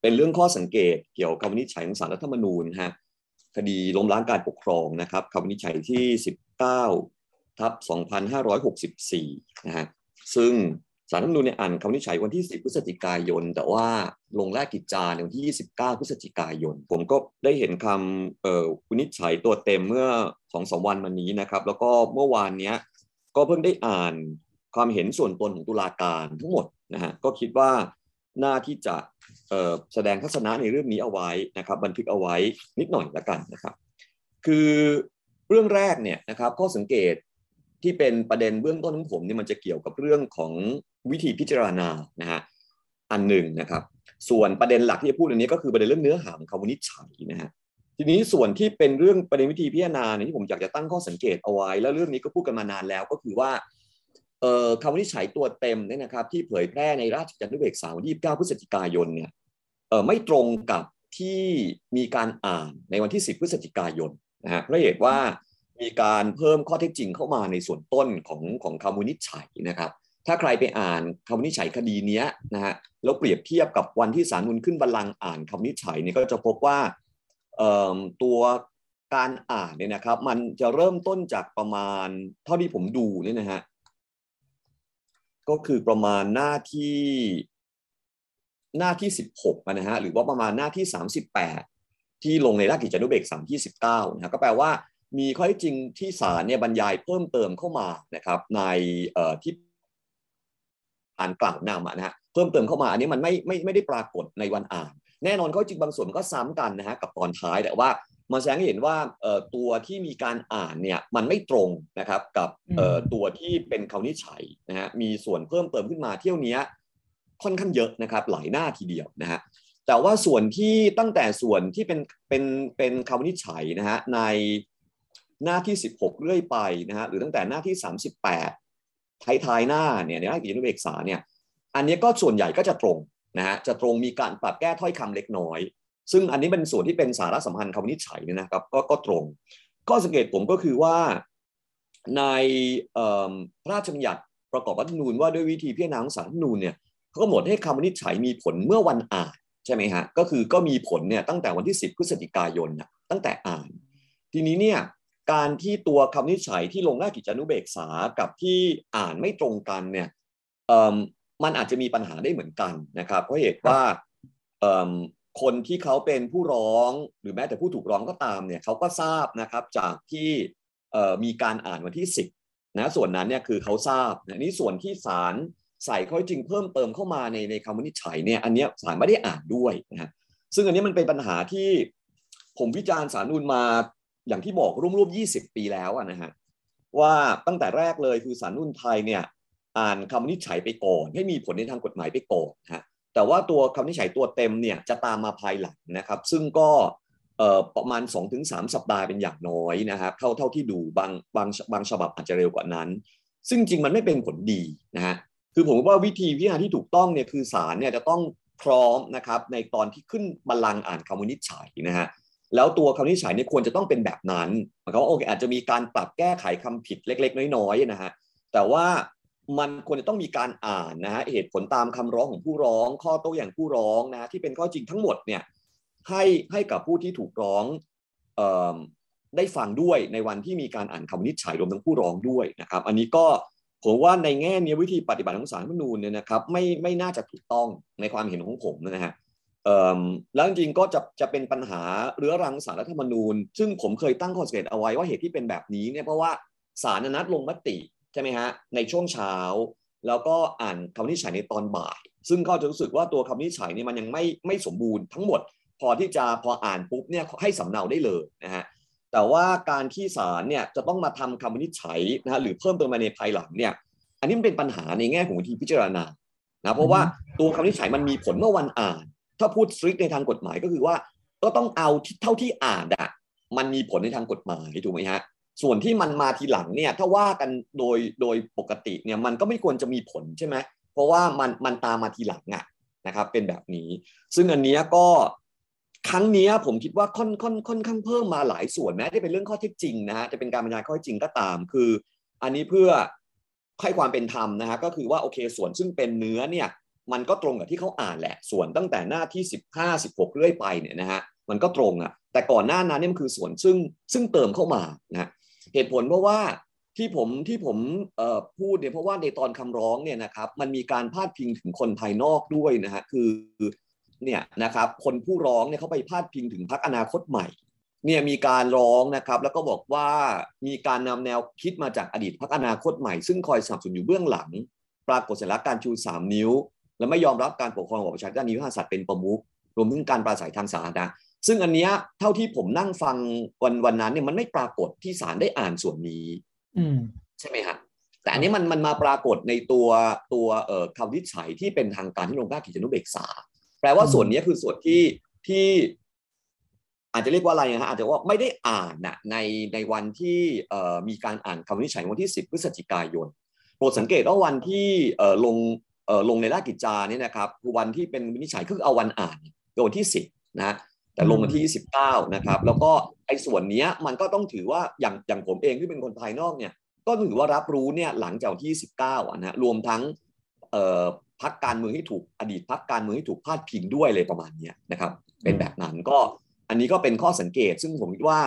เป็นเรื่องข้อสังเกตเกี่ยวกับคำวินิจฉัยของศาลรัฐธรรมนูญฮะคดีล้มล้างการปกครองนะครับคำวินิจฉัยที่ 19ทับ2564นะฮะซึ่งสารรัฐธรรมนูญเนี่ยอ่านคำวินิจฉัยวันที่ 10 พฤศจิกายน แต่ว่าลงแรกกิจจาในวันที่ 29 พฤศจิกายน ผมก็ได้เห็นคำเอ่อวินิจฉัยตัวเต็มเมื่อสองสวันมานี้นะครับ แล้วก็เมื่อวานเนี้ยก็เพิ่งได้อ่านความเห็นส่วนตนของตุลาการทั้งหมดนะฮะก็คิดว่าหน้าที่จะ แสดงทัศนะในเรื่องนี้เอาไว้นะครับบันทึกเอาไว้นิดหน่อยละกันนะครับ คือเรื่องแรกเนี่ยนะครับข้อสังเกตที่เป็นประเด็นเบื้องต้นของผมเนี่ยมันจะเกี่ยวกับเรื่องของวิธีพิจารณานะฮะอันหนึ่งนะครับ ส่วนประเด็นหลักที่จะพูดอันนี้ก็คือประเด็นเรื่องเนื้อหาของคำวินิจฉัยนะฮะทีนี้ส่วนที่เป็นเรื่องประเด็นวิธีพิจารณาเนี่ยที่ผมอยากจะตั้งข้อสังเกตเอาไว้ แล้วเรื่องนี้ก็พูดกันมานานแล้วก็คือว่า คำวินิจฉัยตัวเต็มเนี่ยนะครับที่เผยแพร่ในราชกิจจานุเบกษาวันที่29พฤศจิกายนเนี่ยไม่ตรงกับที่มีการอ่านในวันที่ 10 พฤศจิกายนนะฮะเพราะเหตุว่ามีการเพิ่มข้อเท็จจริงเข้ามาในส่วนต้นของของคำวินิจฉัยนะครับถ้าใครไปอ่านคำวินิจฉัยคดีนี้นะฮะแล้วเปรียบเทียบกับวันที่ศาลนุนขึ้นบัลลังก์อ่านคำวินิจฉัยเนี่ยก็จะพบว่าตัวการอ่านเนี่ยนะครับมันจะเริ่มต้นจากประมาณเท่าที่ผมดูเนี่ยนะฮะ ก็คือประมาณหน้าที่ หน้าที่ 16นะฮะหรือว่าประมาณหน้าที่ 38 ที่ลงในราชกิจจานุเบกษาที่ 19นะก็แปลว่ามีข้อเท็จจริงที่ศาลเนี่ยบรรยายเพิ่มเติมเข้ามานะครับในที่อ่านกล่าวนำนะฮะเพิ่มเติมเข้ามาอันนี้มันไม่ไม่ไม่ได้ปรากฏในวันอ่าน แน่นอนข้อจริงบางส่วนมันก็ซ้ำกันนะฮะกับตอนท้ายแต่ว่า มาแสดงให้เห็นว่าตัวที่มีการอ่านเนี่ยมันไม่ตรงนะครับกับตัวที่เป็นคำนิฉัยนะฮะมีส่วนเพิ่มเติมขึ้นมาเที่ยวนี้ค่อนข้างเยอะนะครับหลายหน้าทีเดียวนะฮะแต่ว่าส่วนที่ตั้งแต่ส่วนที่เป็นเป็นเป็นคำนิฉัยนะฮะในหน้าที่ 16 เรื่อยไปนะฮะหรือตั้งแต่หน้าที่ 38 ท้ายๆหน้าเนี่ยในรายกิจนุเบกษาเนี่ยอันนี้ก็ส่วนใหญ่ก็จะตรงนะฮะจะตรงมีการปรับแก้ถ้อยคำเล็กน้อย ซึ่งอันนี้เป็นส่วนที่เป็นสาระสำคัญคำวินิจฉัยเนี่ยนะครับก็ก็ตรง ก็สังเกตผมก็คือว่าในพระราชบัญญัติประกอบรัฐธรรมนูญว่าด้วยวิธีพิจารณาของศารัฐธรรมนูญเนี่ยเขาก็หมดให้คำวินิจฉัยมีผลเมื่อวันอ่านใช่ไหมฮะก็คือก็มีผลเนี่ยตั้งแต่วันที่ 10พฤศจิกายนนะตั้งแต่อ่าน ทีนี้เนี่ยการที่ตัวคำนิจฉัยที่ลงหน้ากิจานุเบกษากับที่อ่านไม่ตรงกันเนี่ยมันอาจจะมีปัญหาได้เหมือนกันนะครับเพราะเหตุว่า คนที่เขาเป็นผู้ร้องหรือแม้แต่ผู้ถูกร้องก็ตามเนี่ยเขาก็ทราบนะครับจากที่มีการอ่านวันที่ 10นะส่วนนั้นเนี่ยคือเขาทราบนะนี่ส่วนที่ศาลใส่ข้อจริงเพิ่มเติมเข้ามาในในคำวินิจฉัยเนี่ยอันนี้ศาลไม่ได้อ่านด้วยนะซึ่งอันนี้มันเป็นปัญหาที่ผมวิจารณ์สารนูนมาอย่างที่บอกร่วมๆยี่สิบปีแล้วนะฮะว่าตั้งแต่แรกเลยคือสารนุ่นไทยเนี่ยอ่านคำวินิจฉัยไปก่อน ให้มีผลในทางกฎหมายไปก่อนฮะ แต่ว่าตัวคำนิจฉัยตัวเต็มเนี่ยจะตามมาภายหลังนะครับ ซึ่งก็ประมาณ 2-3 สัปดาห์เป็นอย่างน้อยนะครับเท่าเท่าที่ดูบางบางบางฉบับอาจจะเร็วกว่านั้น ซึ่งจริงมันไม่เป็นผลดีนะฮะคือผมว่าวิธีพิจารณาที่ถูกต้องเนี่ยคือศาลเนี่ยจะต้องพร้อมนะครับในตอนที่ขึ้นบัลลังก์อ่านคำวินิจฉัยนะฮะแล้วตัวคำนิจฉัยเนี่ยควรจะต้องเป็นแบบนั้นหมายความว่าโอเคอาจจะมีการปรับแก้ไขคำผิดเล็ก ๆ น้อยๆนะฮะแต่ว่า มันควรจะต้องมีการอ่านนะฮะเหตุผลตามคำร้องของผู้ร้อง ข้อโต้อย่างผู้ร้องนะที่เป็นข้อจริงทั้งหมดเนี่ยให้ให้กับผู้ที่ถูกร้องอได้ฟังด้วยในวันที่มีการอ่านคำนิจฉัยรวมทั้งผู้ร้องด้วยนะครับ อันนี้ก็ผมว่าในแง่นี้วิธีปฏิบัติของสารรัฐมนูญเนี่ยนะครับไม่ไม่น่าจะถูกต้องในความเห็นของผมนะฮะแล้วจริงๆก็จะจะเป็นปัญหาเรื้อรังสารรัฐธรรมนูญ ซึ่งผมเคยตั้งข้อสังเกตเอาไว้ว่าเหตุที่เป็นแบบนี้เนี่ยเพราะว่าสารนัดลงมติ ช่ไหมฮะในช่วงเช้า แล้วก็อ่านคำวินิจฉัยในตอนบ่าย ซึ่งก็จะรู้สึกว่าตัวคำวินิจฉัยนี่มันยังไม่ไม่สมบูรณ์ทั้งหมด พอที่จะพออ่านปุ๊บเนี่ยให้สำเนาได้เลยนะฮะแต่ว่าการที่ศาลเนี่ยจะต้องมาทำคำวินิจฉัยนะฮะหรือเพิ่มเติมมาในภายหลังเนี่ยอันนี้มันเป็นปัญหาในแง่ของวิธีพิจารณานะเพราะว่าตัวคำวินิจฉัยมันมีผลเมื่อวันอ่าน ถ้าพูดสตริกในทางกฎหมายก็คือว่า ก็ต้องเอาเท่าที่อ่านอะมันมีผลในทางกฎหมายถูกไหมฮะ ส่วนที่มันมาทีหลังเนี่ยถ้าว่ากันโดยโดยปกติเนี่ยมันก็ไม่ควรจะมีผลใช่ไหมเพราะว่ามันมันตามมาทีหลังอะนะครับเป็นแบบนี้ ซึ่งอันนี้ก็ครั้งนี้ผมคิดว่าค่อนค่อนค่อนข้างเพิ่มมาหลายส่วนแม้จะเป็นเรื่องข้อเท็จจริงนะฮะจะเป็นการบรรยายข้อเท็จจริงก็ตาม คือ อันนี้เพื่อให้ความเป็นธรรมนะฮะก็คือว่าโอเคส่วนซึ่งเป็นเนื้อเนี่ยมันก็ตรงกับที่เขาอ่านแหละ ส่วนตั้งแต่หน้าที่ 15 16 เรื่อยไปเนี่ยนะฮะมันก็ตรงอะแต่ก่อนหน้านั้นเนี่ยมันคือส่วนซึ่งซึ่งเติมเข้ามานะ เหตุผลเพราะว่าที่ผมที่ผมพูดเนี่ยเพราะว่าในตอนคำร้องเนี่ยนะครับมันมีการพาดพิงถึงคนภายนอกด้วยนะฮะคือเนี่ยนะครับคนผู้ร้องเนี่ยเขาไปพาดพิงถึงพรรคอนาคตใหม่เนี่ยมีการร้องนะครับแล้วก็บอกว่ามีการนำแนวคิดมาจากอดีตพรรคอนาคตใหม่ ซึ่งคอยสนับสนุนอยู่เบื้องหลัง ปรากฏเสร็จแล้วการชู 3 นิ้ว และไม่ยอมรับการปกครองของประชาชนด้านนิวาสัตว์เป็นประมุขรวมถึงการปราศัยทางสาธารณะ ซึ่งอันเนี้ยเท่าที่ผมนั่งฟังวันวันนั้นเนี่ยมันไม่ปรากฏที่ศาลได้อ่านส่วนนี้ใช่ไหมฮะแต่อันนี้มันมันมาปรากฏในตัวตัวเอ่อคำวิจัยที่เป็นทางการที่ลงได้กิจนุเบกษา แปลว่าส่วนนี้คือส่วนที่ที่ อาจจะเรียกว่าอะไรนะฮะอาจจะว่าไม่ได้อ่านนะในในวันที่เอ่อมีการอ่านคำวินิจฉัยวันที่ 10 พฤศจิกายนโปรดสังเกตว่าวันที่เอ่อลงเอ่อลงในราชกิจจาเนี่ยนะครับคือวันที่เป็นวินิจฉัยคือเอาวันอ่านคือวันที่ 10นะ แต่ลงมาที่ 29 นะครับ แล้วก็ไอ้ส่วนนี้มันก็ต้องถือว่าอย่างอย่างผมเองที่เป็นคนภายนอกเนี่ยก็ถือว่ารับรู้เนี่ยหลังจากที่19นะรวมทั้งพักการเมืองที่ถูกอดีตพักการเมืองที่ถูกพาดพิงด้วยเลยประมาณนี้นะครับ เป็นแบบนั้นก็อันนี้ก็เป็นข้อสังเกต ซึ่งผมคิดว่า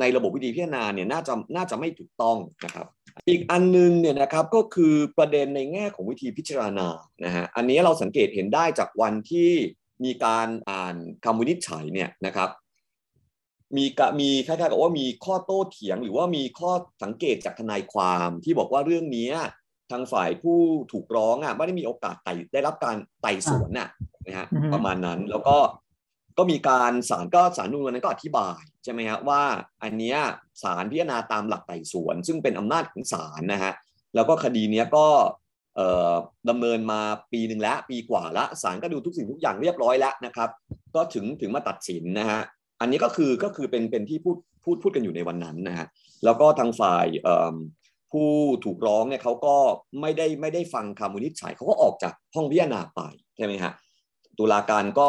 ในระบบวิธีพิจารณาเนี่ยน่าจะน่าจะไม่ถูกต้องนะครับ อีกอันนึงเนี่ยนะครับก็คือประเด็นในแง่ของวิธีพิจารณานะฮะอันนี้เราสังเกตเห็นได้จากวันที่ มีการอ่านคำวินิจฉัยเนี่ยนะครับ มีกมีคล้ายๆกับว่ามีข้อโต้เถียง หรือว่ามีข้อสังเกตจากทนายความที่บอกว่าเรื่องนี้ทางฝ่ายผู้ถูกร้องอะไม่ได้มีโอกาสไต่ได้รับการไต่สวนน่ะนะฮะประมาณนั้นแล้วก็ก็มีการศาลก็ศาลนุ่นนั้นก็อธิบายใช่ไหมฮะว่าอันเนี้ยศาลพิจารณาตามหลักไต่สวน ซึ่งเป็นอำนาจของศาลนะฮะแล้วก็คดีเนี้ยก็ ดำเนินมาปีหนึ่งแล้วปีกว่าละศาลก็ดูทุกสิ่งทุกอย่างเรียบร้อยแล้วนะครับ ก็ถึงถึงมาตัดสินนะฮะอันนี้ก็คือก็คือเป็นเป็นที่พูดพูดพูดกันอยู่ในวันนั้นนะฮะแล้วก็ทางฝ่ายผู้ถูกร้องเนี่ยเขาก็ไม่ได้ไม่ได้ฟังคำวินิจฉัยเขาก็ออกจากห้องพิจารณาไปใช่ไหมฮะตุลาการก็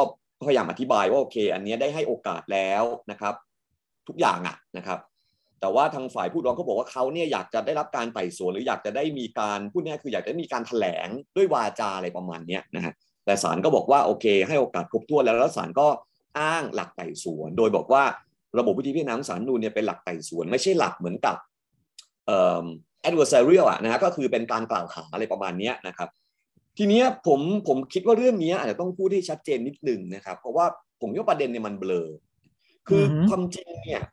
พยายามอธิบายว่าโอเค อันนี้ได้ให้โอกาสแล้วนะครับ ทุกอย่างอะนะครับ แต่ว่าทางฝ่ายผู้ร้องเขาบอกว่าเขาเนี่ยอยากจะได้รับการไต่สวน หรืออยากจะได้มีการพูดง่ายคืออยากจะมีการแถลงด้วยวาจาอะไรประมาณนี้นะฮะแต่ศาลก็บอกว่าโอเค ให้โอกาสครบถ้วนแล้วแล้วศาลก็อ้างหลักไต่สวน โดยบอกว่าระบบวิธีพิจารณาศาลนูนเนี่ยเป็นหลักไต่สวน ไม่ใช่หลักเหมือนกับเอ่อ adversarial อะนะฮะก็คือเป็นการกล่าวหาอะไรประมาณนี้นะครับทีนี้ผมผมคิดว่าเรื่องนี้อาจจะต้องพูดให้ชัดเจนนิดนึงนะครับ เพราะว่าผมว่าประเด็นเนี่ยมันเบลอ คือความจริงเนี่ย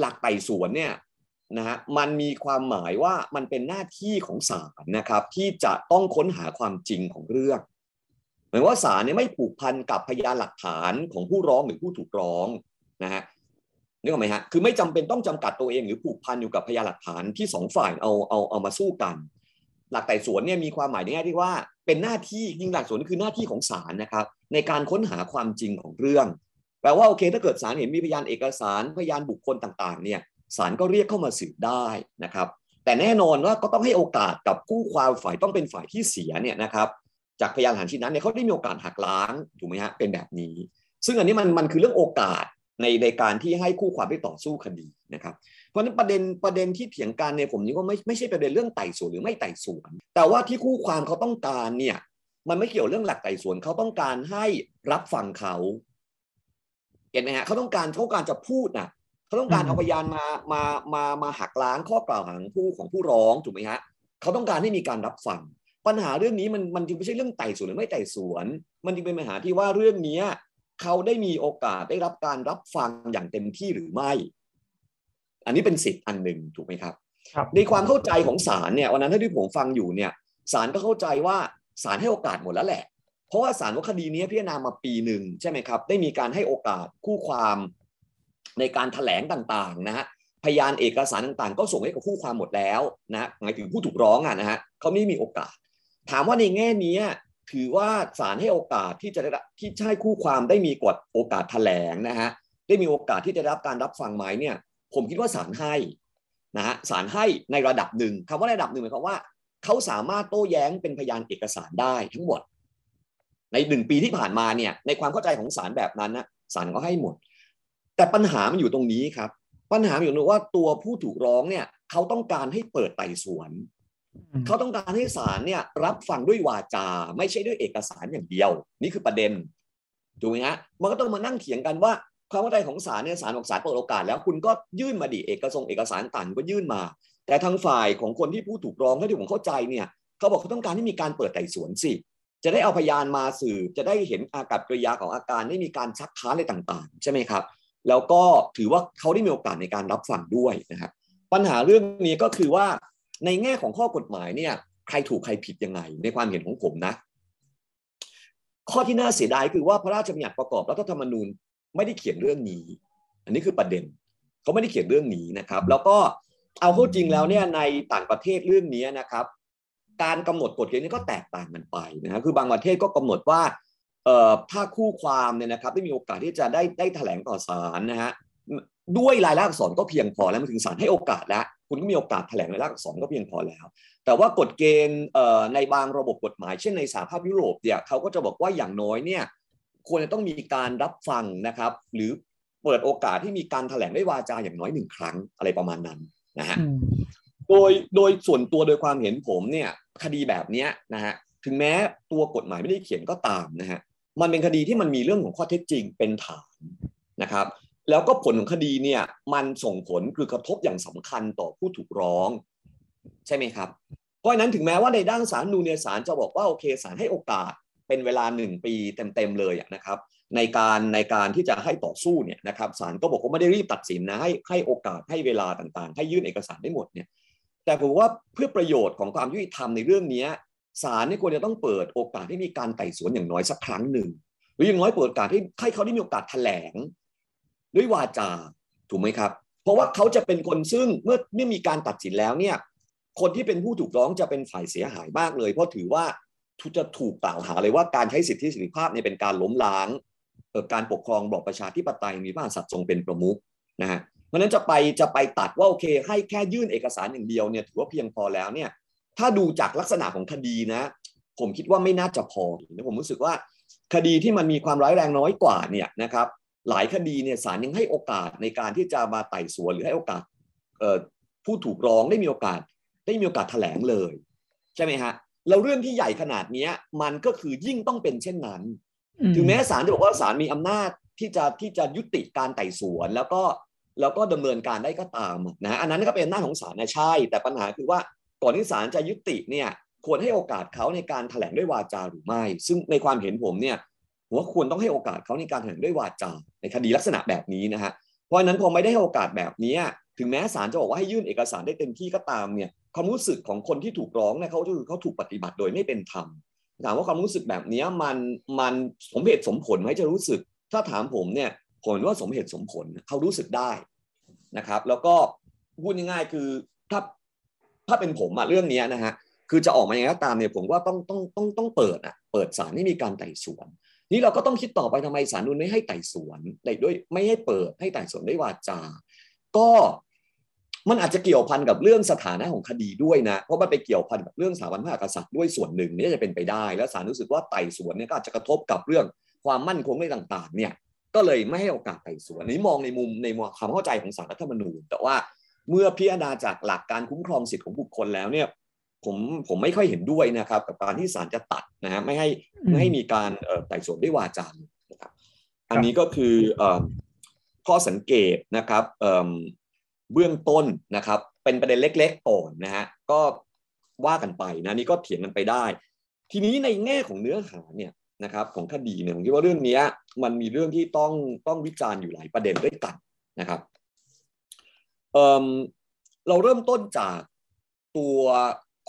หลักไต่สวนเนี่ยนะฮะมันมีความหมายว่ามันเป็นหน้าที่ของศาลนะครับที่จะต้องค้นหาความจริงของเรื่องหมายว่าศาลเนี่ยไม่ผูกพันกับพยานหลักฐานของผู้ร้องหรือผู้ถูกร้องนะฮะนึกออกไหมฮะคือไม่จำเป็นต้องจำกัดตัวเองหรือผูกพันอยู่กับพยานหลักฐานที่สองฝ่ายเอาเอาเอามาสู้กัน หลักไต่สวนเนี่ยมีความหมายในแง่ที่ว่าเป็นหน้าที่ยิ่งหลักสวนคือหน้าที่ของศาลนะครับ ในการค้นหาความจริงของเรื่อง แปลว่าโอเค ถ้าเกิดศาลเห็นมีพยานเอกสารพยานบุคคลต่างๆเนี่ยศาลก็เรียกเข้ามาสืบได้นะครับ แต่แน่นอนว่าก็ต้องให้โอกาสกับผู้ความฝ่ายต้องเป็นฝ่ายที่เสียเนี่ยนะครับ จากพยานหลักฐานชิ้นนั้นเนี่ยเขาได้มีโอกาสหักล้างถูกไหมฮะเป็นแบบนี้ ซึ่งอันนี้มันมันคือเรื่องโอกาสในในการที่ให้คู่ความได้ต่อสู้คดีนะครับ เพราะฉะนั้นประเด็นประเด็นที่เถียงกันเนี่ยผมนี่ก็ไม่ไม่ใช่ประเด็นเรื่องไต่สวนหรือไม่ไต่สวน แต่ว่าที่คู่ความเขาต้องการเนี่ยมันไม่เกี่ยวเรื่องหลักไต่สวนเขาต้องการให้รับฟังเขา เห็นไหมฮะเขาต้องการเขาการจะพูดนะเขาต้องการเอาพยานมามามามาหักล้างข้อกล่าวหาผู้ของผู้ร้องถูกไหมฮะเขาต้องการให้มีการรับฟังปัญหาเรื่องนี้มันมันจึงไม่ใช่เรื่องไต่สวนหรือไม่ไต่สวน มันจึงเป็นปัญหาที่ว่าเรื่องนี้เขาได้มีโอกาสได้รับการรับฟังอย่างเต็มที่หรือไม่ อันนี้เป็นสิทธิ์อันหนึ่งถูกไหมครับในความเข้าใจของศาลเนี่ยวันนั้นที่ผมฟังอยู่เนี่ยศาลก็เข้าใจว่าศาลให้โอกาสหมดแล้วแหละ เพราะว่าสารว่าคดีนี้พิจารณามาปีหนึ่งใช่ไหมครับ ได้มีการให้โอกาสคู่ความในการถแถลงต่างๆนะฮะพยานเอกสารต่างๆ ก็ส่งให้กับคู่ความหมดแล้วนะหมายถึงผู้ถูกร้องอะนะฮะเขาไม่มีโอกาส ถามว่าในแง่นี้ถือว่าศาลให้โอกาสที่จะที่ใช้คู่ความได้มีกฎโอกาสถแถลงนะฮะได้มีโอกาสที่จะรับการรับฟังไหมเนี่ย ผมคิดว่าศาลให้นะฮะศาลให้ในระดับหนึ่งคำว่าระดับหนึ่งหมายความว่าเขาสามารถโต้แย้งเป็นพยานเอกสารได้ทั้งหมด ในหนึ่งปีที่ผ่านมาเนี่ยในความเข้าใจของศาลแบบนั้นนะศาลก็ให้หมด แต่ปัญหามันอยู่ตรงนี้ครับ ปัญหาอยู่ตรงว่าตัวผู้ถูกร้องเนี่ยเขาต้องการให้เปิดไต่สวน เขาต้องการให้ศาลเนี่ยรับฟังด้วยวาจา ไม่ใช่ด้วยเอกสารอย่างเดียว นี่คือประเด็นถูกไหมฮะมันก็ต้องมานั่งเถียงกันว่าความเข้าใจของศาลเนี่ยศาลบอกศาลเปิดโอกาสแล้วคุณก็ยื่นมาดิเอกสงเอกสารต่างก็ยื่นมา แต่ทางฝ่ายของคนที่ผู้ถูกร้องเท่าที่ผมเข้าใจเนี่ยเขาบอกเขาต้องการให้มีการเปิดไต่สวนสิ จะได้เอาพยานมาสืบจะได้เห็นอากับกริยาของอาการได้มีการชักค้านอะไรต่างๆ ใช่ไหมครับ แล้วก็ถือว่าเขาได้มีโอกาสในการรับฟังด้วยนะครับปัญหาเรื่องนี้ก็คือว่าในแง่ของข้อกฎหมายเนี่ยใครถูกใครผิดยังไง ในความเห็นของผมนะ ข้อที่น่าเสียดายคือว่าพระราชบัญญัติประกอบรัฐธรรมนูญไม่ได้เขียนเรื่องนี้ อันนี้คือประเด็นเขาไม่ได้เขียนเรื่องนี้นะครับ แล้วก็เอาเข้าจริงแล้วเนี่ยในต่างประเทศเรื่องนี้นะครับ การกำหนดกฎเกณฑ์นี้ก็แตกต่างกันไปนะคือบางประเทศก็กำหนดว่าเอ่อถ้าคู่ความเนี่ยนะครับได้มีโอกาสที่จะได้ได้แถลงต่อศาลนะฮะด้วยลายลักษณ์อักษรก็เพียงพอแล้วมันถึงศาลให้โอกาสแล้วคุณก็มีโอกาสแถลงลายลักษณ์อักษรก็เพียงพอแล้ว แต่ว่ากฎเกณฑ์ในบางระบบกฎหมาย เช่นในสหภาพยุโรปเนี่ยเขาก็จะบอกว่าอย่างน้อยเนี่ยควรจะต้องมีการรับฟังนะครับหรือเปิดโอกาสที่มีการแถลงด้วยวาจาอย่างน้อยหนึ่งครั้งอะไรประมาณนั้นนะฮะโดยโดยส่วนตัวโดยความเห็นผมเนี่ย คดีแบบนี้นะฮะถึงแม้ตัวกฎหมายไม่ได้เขียนก็ตามนะฮะมันเป็นคดีที่มันมีเรื่องของข้อเท็จจริงเป็นฐานนะครับ แล้วก็ผลของคดีเนี่ยมันส่งผลคือกระทบอย่างสำคัญต่อผู้ถูกร้อง ใช่ไหมครับ เพราะนั้นถึงแม้ว่าในด้านศาลนูเนียศาลจะบอกว่าโอเคศาลให้โอกาสเป็นเวลาหนึ่งปีเต็มๆเลยนะครับ ในการในการที่จะให้ต่อสู้เนี่ยนะครับศาลก็บอกว่าไม่ได้รีบตัดสินนะให้ให้โอกาสให้เวลาต่างๆ ให้ยื่นเอกสารได้หมดเนี่ย แต่ผมว่าเพื่อประโยชน์ของความยุติธรรมในเรื่องนี้ศาลนี่ควรจะต้องเปิดโอกาสให้มีการไต่สวนอย่างน้อยสักครั้งหนึ่งหรืออย่างน้อยเปิดโอกาสให้ให้เขาได้มีโอกาสแถลง ด้วยวาจาถูกไหมครับ เพราะว่าเขาจะเป็นคนซึ่งเมื่อเมื่อมีการตัดสินแล้วเนี่ยคนที่เป็นผู้ถูกร้องจะเป็นฝ่ายเสียหายมากเลย เพราะถือว่าจะถูกกล่าวหาเลยว่าการใช้สิทธิเสรีภาพเนี่ยเป็นการล้มล้างการปกครองบอบประชาธิปไตยมีพระมหากษัตริย์ทรงเป็นประมุขนะฮะ เพราะนั้นจะไปจะไปตัดว่าโอเค ให้แค่ยื่นเอกสารอย่างเดียวเนี่ยถือว่าเพียงพอแล้วเนี่ยถ้าดูจากลักษณะของคดีนะ ผมคิดว่าไม่น่าจะพอนะผมรู้สึกว่าคดีที่มันมีความร้ายแรงน้อยกว่าเนี่ยนะครับหลายคดีเนี่ยศาลยังให้โอกาสในการที่จะมาไต่สวนหรือให้โอกาสผู้ถูกร้องได้มีโอกาสได้มีโอกาสแถลงเลย ใช่ไหมฮะแล้วเรื่องที่ใหญ่ขนาดนี้มันก็คือยิ่งต้องเป็นเช่นนั้น ถึงแม้ศาลจะบอกว่าศาลมีอำนาจที่จะที่จะยุติการไต่สวน แล้วก็ แล้วก็ดำเนินการได้ก็ตามนะอันนั้นก็เป็นหน้าของศาลนะใช่ แต่ปัญหาคือว่าก่อนที่ศาลจะยุติเนี่ยควรให้โอกาสเขาในการแถลงด้วยวาจาหรือไม่ ซึ่งในความเห็นผมเนี่ยผมว่าควรต้องให้โอกาสเขาในการแถลงด้วยวาจาในคดีลักษณะแบบนี้นะฮะเพราะฉะนั้นพอไม่ได้ให้โอกาสแบบนี้ถึงแม้ศาลจะบอกว่าให้ยื่นเอกสารได้เต็มที่ก็ตามเนี่ยความรู้สึกของคนที่ถูกร้องเนี่ยเขาคือเขาถูกปฏิบัติโดยไม่เป็นธรรมถามว่าความรู้สึกแบบนี้มันมันสมเหตุสมผลไหมจะรู้สึก ถ้าถามผมเนี่ย ผมว่าสมเหตุสมผลเขารู้สึกได้นะครับ แล้วก็พูดง่ายๆคือถ้าถ้าเป็นผมอะเรื่องนี้นะฮะคือจะออกมาอย่างไรก็ตามเนี่ยผมว่าต้องต้องต้องต้องเปิดอะเปิดศาลให้มีการไต่สวน นี่เราก็ต้องคิดต่อไปทำไมศาลนุนไม่ให้ไต่สวนได้ด้วยไม่ให้เปิดให้ไต่สวนด้วยวาจา ก็มันอาจจะเกี่ยวพันกับเรื่องสถานะของคดีด้วยนะ เพราะมันไปเกี่ยวพันกับเรื่องสถาบันพระมหากษัตริย์ด้วยส่วนหนึ่งนี่จะเป็นไปได้ แล้วศาลรู้สึกว่าไต่สวนเนี่ยก็อาจจะกระทบกับเรื่องความมั่นคงในต่างๆ เนี่ย ก็เลยไม่ให้โอกาสไต่สวนนี้มองในมุมในความเข้าใจของสารรัฐธรรมนูญ แต่ว่าเมื่อพิจารณาจากหลักการคุ้มครองสิทธิของบุคคลแล้วเนี่ยผมผมไม่ค่อยเห็นด้วยนะครับ กับการที่ศาลจะตัดนะฮะไม่ให้ไม่ให้มีการไต่สวนด้วยวาจานะครับอันนี้ก็คือข้อสังเกตนะครับเบื้องต้นนะครับ เป็นประเด็นเล็กๆก่อนนะฮะก็ว่ากันไปนะนี่ก็เถียงกันไปได้ ทีนี้ในแง่ของเนื้อหาเนี่ย นะครับของคดีเนี่ยผมคิดว่าเรื่องนี้มันมีเรื่องที่ต้องต้องวิจารณ์อยู่หลายประเด็นด้วยกันนะครับเเราเริ่มต้นจากตัว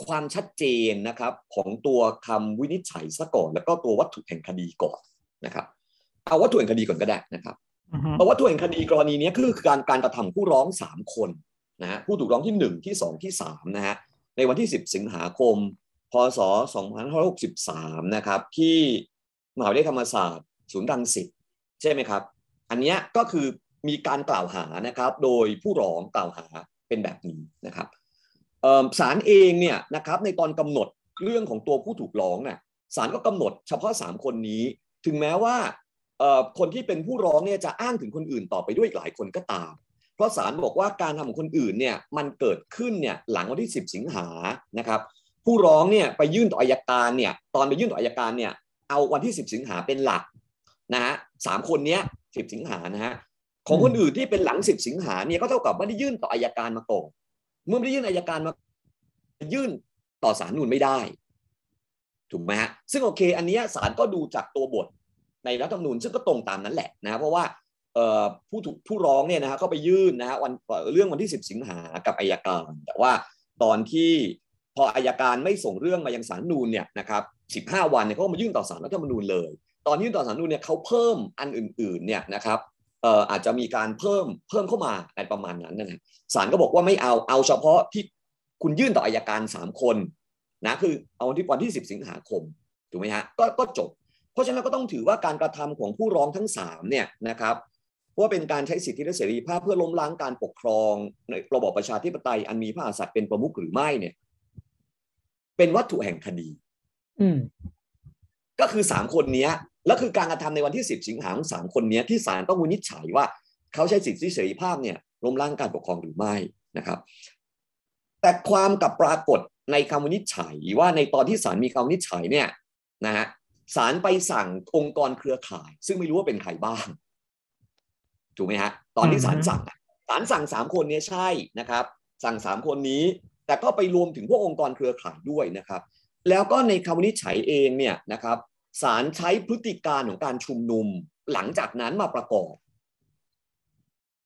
ความชัดเจนนะครับของตัวคำวินิจฉัยซะก่อน แล้วก็ตัววัตถุแห่งคดีก่อนนะครับเอาวัตถุแห่งคดีก่อนก็ได้นะครับเพราะว่าตัวแห่งคดีกรณีนี้คือการการกระทำผู้ร้องสามคนนะฮะผู้ถูกร้องที่หนึ่งที่สองที่สามนะฮะในวันที่สิบสิงหาคมพศสองพันห้าร้อยหกสิบสามนะครับ ที่ มหาวิทยาลัยธรรมศาสตร์ศูนย์รังสิตใช่ไหมครับ อันนี้ก็คือมีการกล่าวหานะครับ โดยผู้ร้องกล่าวหาเป็นแบบนี้นะครับศาลเองเนี่ยนะครับในตอนกำหนดเรื่องของตัวผู้ถูกร้องเนี่ยศาลก็กำหนดเฉพาะสามคนนี้ ถึงแม้ว่าคนที่เป็นผู้ร้องเนี่ยจะอ้างถึงคนอื่นต่อไปด้วยอีกหลายคนก็ตาม เพราะศาลบอกว่าการทำของคนอื่นเนี่ยมันเกิดขึ้นเนี่ยหลังวันที่ 10 สิงหานะครับผู้ร้องเนี่ยไปยื่นต่ออายการเนี่ยตอนไปยื่นต่ออายการเนี่ย เอาวันที่ 10 สิงหาเป็นหลักนะฮะสามคนเนี้ย10 สิงหานะฮะของคนอื่นที่เป็นหลัง 10 สิงหาเนี่ยก็เท่ากับไม่ได้ยื่นต่ออายการมาก่อนเมื่อไม่ได้ยื่นอายการมา ยื่นต่อศาลนูนไม่ได้ถูกไหมฮะซึ่งโอเค อันนี้ศาลก็ดูจากตัวบทในรัฐธรรมนูญซึ่งก็ตรงตามนั้นแหละนะเพราะว่าผู้ถูกผู้ร้องเนี่ยนะฮะก็ไปยื่นนะฮะวันเรื่องวันที่ 10 สิงหากับอายการ แต่ว่าตอนที่พออายการไม่ส่งเรื่องมายังศาลนูนเนี่ยนะครับ 15 วันเนี่ยเขามายื่นต่อศาลรัฐธรรมนูญเลย ตอนยื่นต่อศาลนูนเนี่ยเขาเพิ่มอันอื่นๆเนี่ยนะครับเอ่ออาจจะมีการเพิ่มเพิ่มเข้ามาในประมาณนั้นนะศาลก็บอกว่าไม่เอาเอาเฉพาะที่คุณยื่นต่ออายการ 3 คนนะคือเอาวันที่วันที่ 10 สิงหาคมถูกไหมฮะก็ก็จบ เพราะฉะนั้นก็ต้องถือว่าการกระทำของผู้ร้องทั้ง3เนี่ยนะครับว่าเป็นการใช้สิทธิและเสรีภาพเพื่อล้มล้างการปกครองในระบอบประชาธิปไตยอันมีพระมหากษัตริย์เป็นประมุขหรือไม่เนี่ยเป็นวัตถุแห่งคดี อืมก็คือสามคนนี้แล้วคือการกระทำในวันที่สิบสิงหาของสามคนนี้ที่ศาลต้องวินิจฉัยว่าเขาใช้สิทธิเสรีภาพเนี่ยล้มล้างการปกครองหรือไม่นะครับ แต่ความกับปรากฏในคำวินิจฉัยว่าในตอนที่ศาลมีคำวินิจฉัยเนี่ยนะฮะศาลไปสั่งองค์กรเครือข่าย ซึ่งไม่รู้ว่าเป็นใครบ้างถูกไหมฮะตอนที่ศาลสั่งศาลสั่งสามคนนี้ใช่นะครับ สั่งสามคนนี้ แต่ก็ไปรวมถึงพวกองค์กรเครือข่ายด้วยนะครับ แล้วก็ในคำวินิจฉัยเองเนี่ยนะครับศาลใช้พฤติการของการชุมนุมหลังจากนั้นมาประกอบ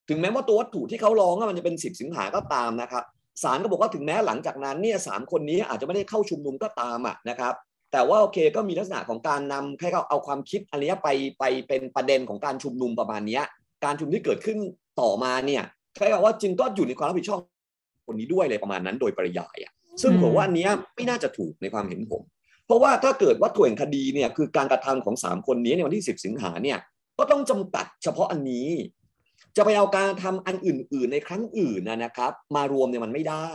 ถึงแม้ว่าตัววัตถุที่เขาร้องมันจะเป็นสิบสิงหาก็ตามนะครับศาลก็บอกว่าถึงแม้หลังจากนั้นเนี่ยสามคนนี้อาจจะไม่ได้เข้าชุมนุมก็ตามอะนะครับ แต่ว่าโอเคก็มีลักษณะของการนำให้เขาเอาความคิดอันนี้ไปไปเป็นประเด็นของการชุมนุมประมาณนี้การชุมนุมที่เกิดขึ้นต่อมาเนี่ยใช่คำว่าจึงก็อยู่ในความรับผิดชอบคนนี้ด้วยเลยประมาณนั้นโดยปริยายอะ ซึ่งผมว่าอันนี้ไม่น่าจะถูกในความเห็นผม เพราะว่าถ้าเกิดว่าถ่วงคดีเนี่ยคือการกระทำของสามคนนี้ในวันที่สิบสิงหาเนี่ยก็ต้องจำกัดเฉพาะอันนี้ จะไปเอาการทำอันอื่น ๆ ในครั้งอื่นนะครับ มารวมเนี่ยมันไม่ได้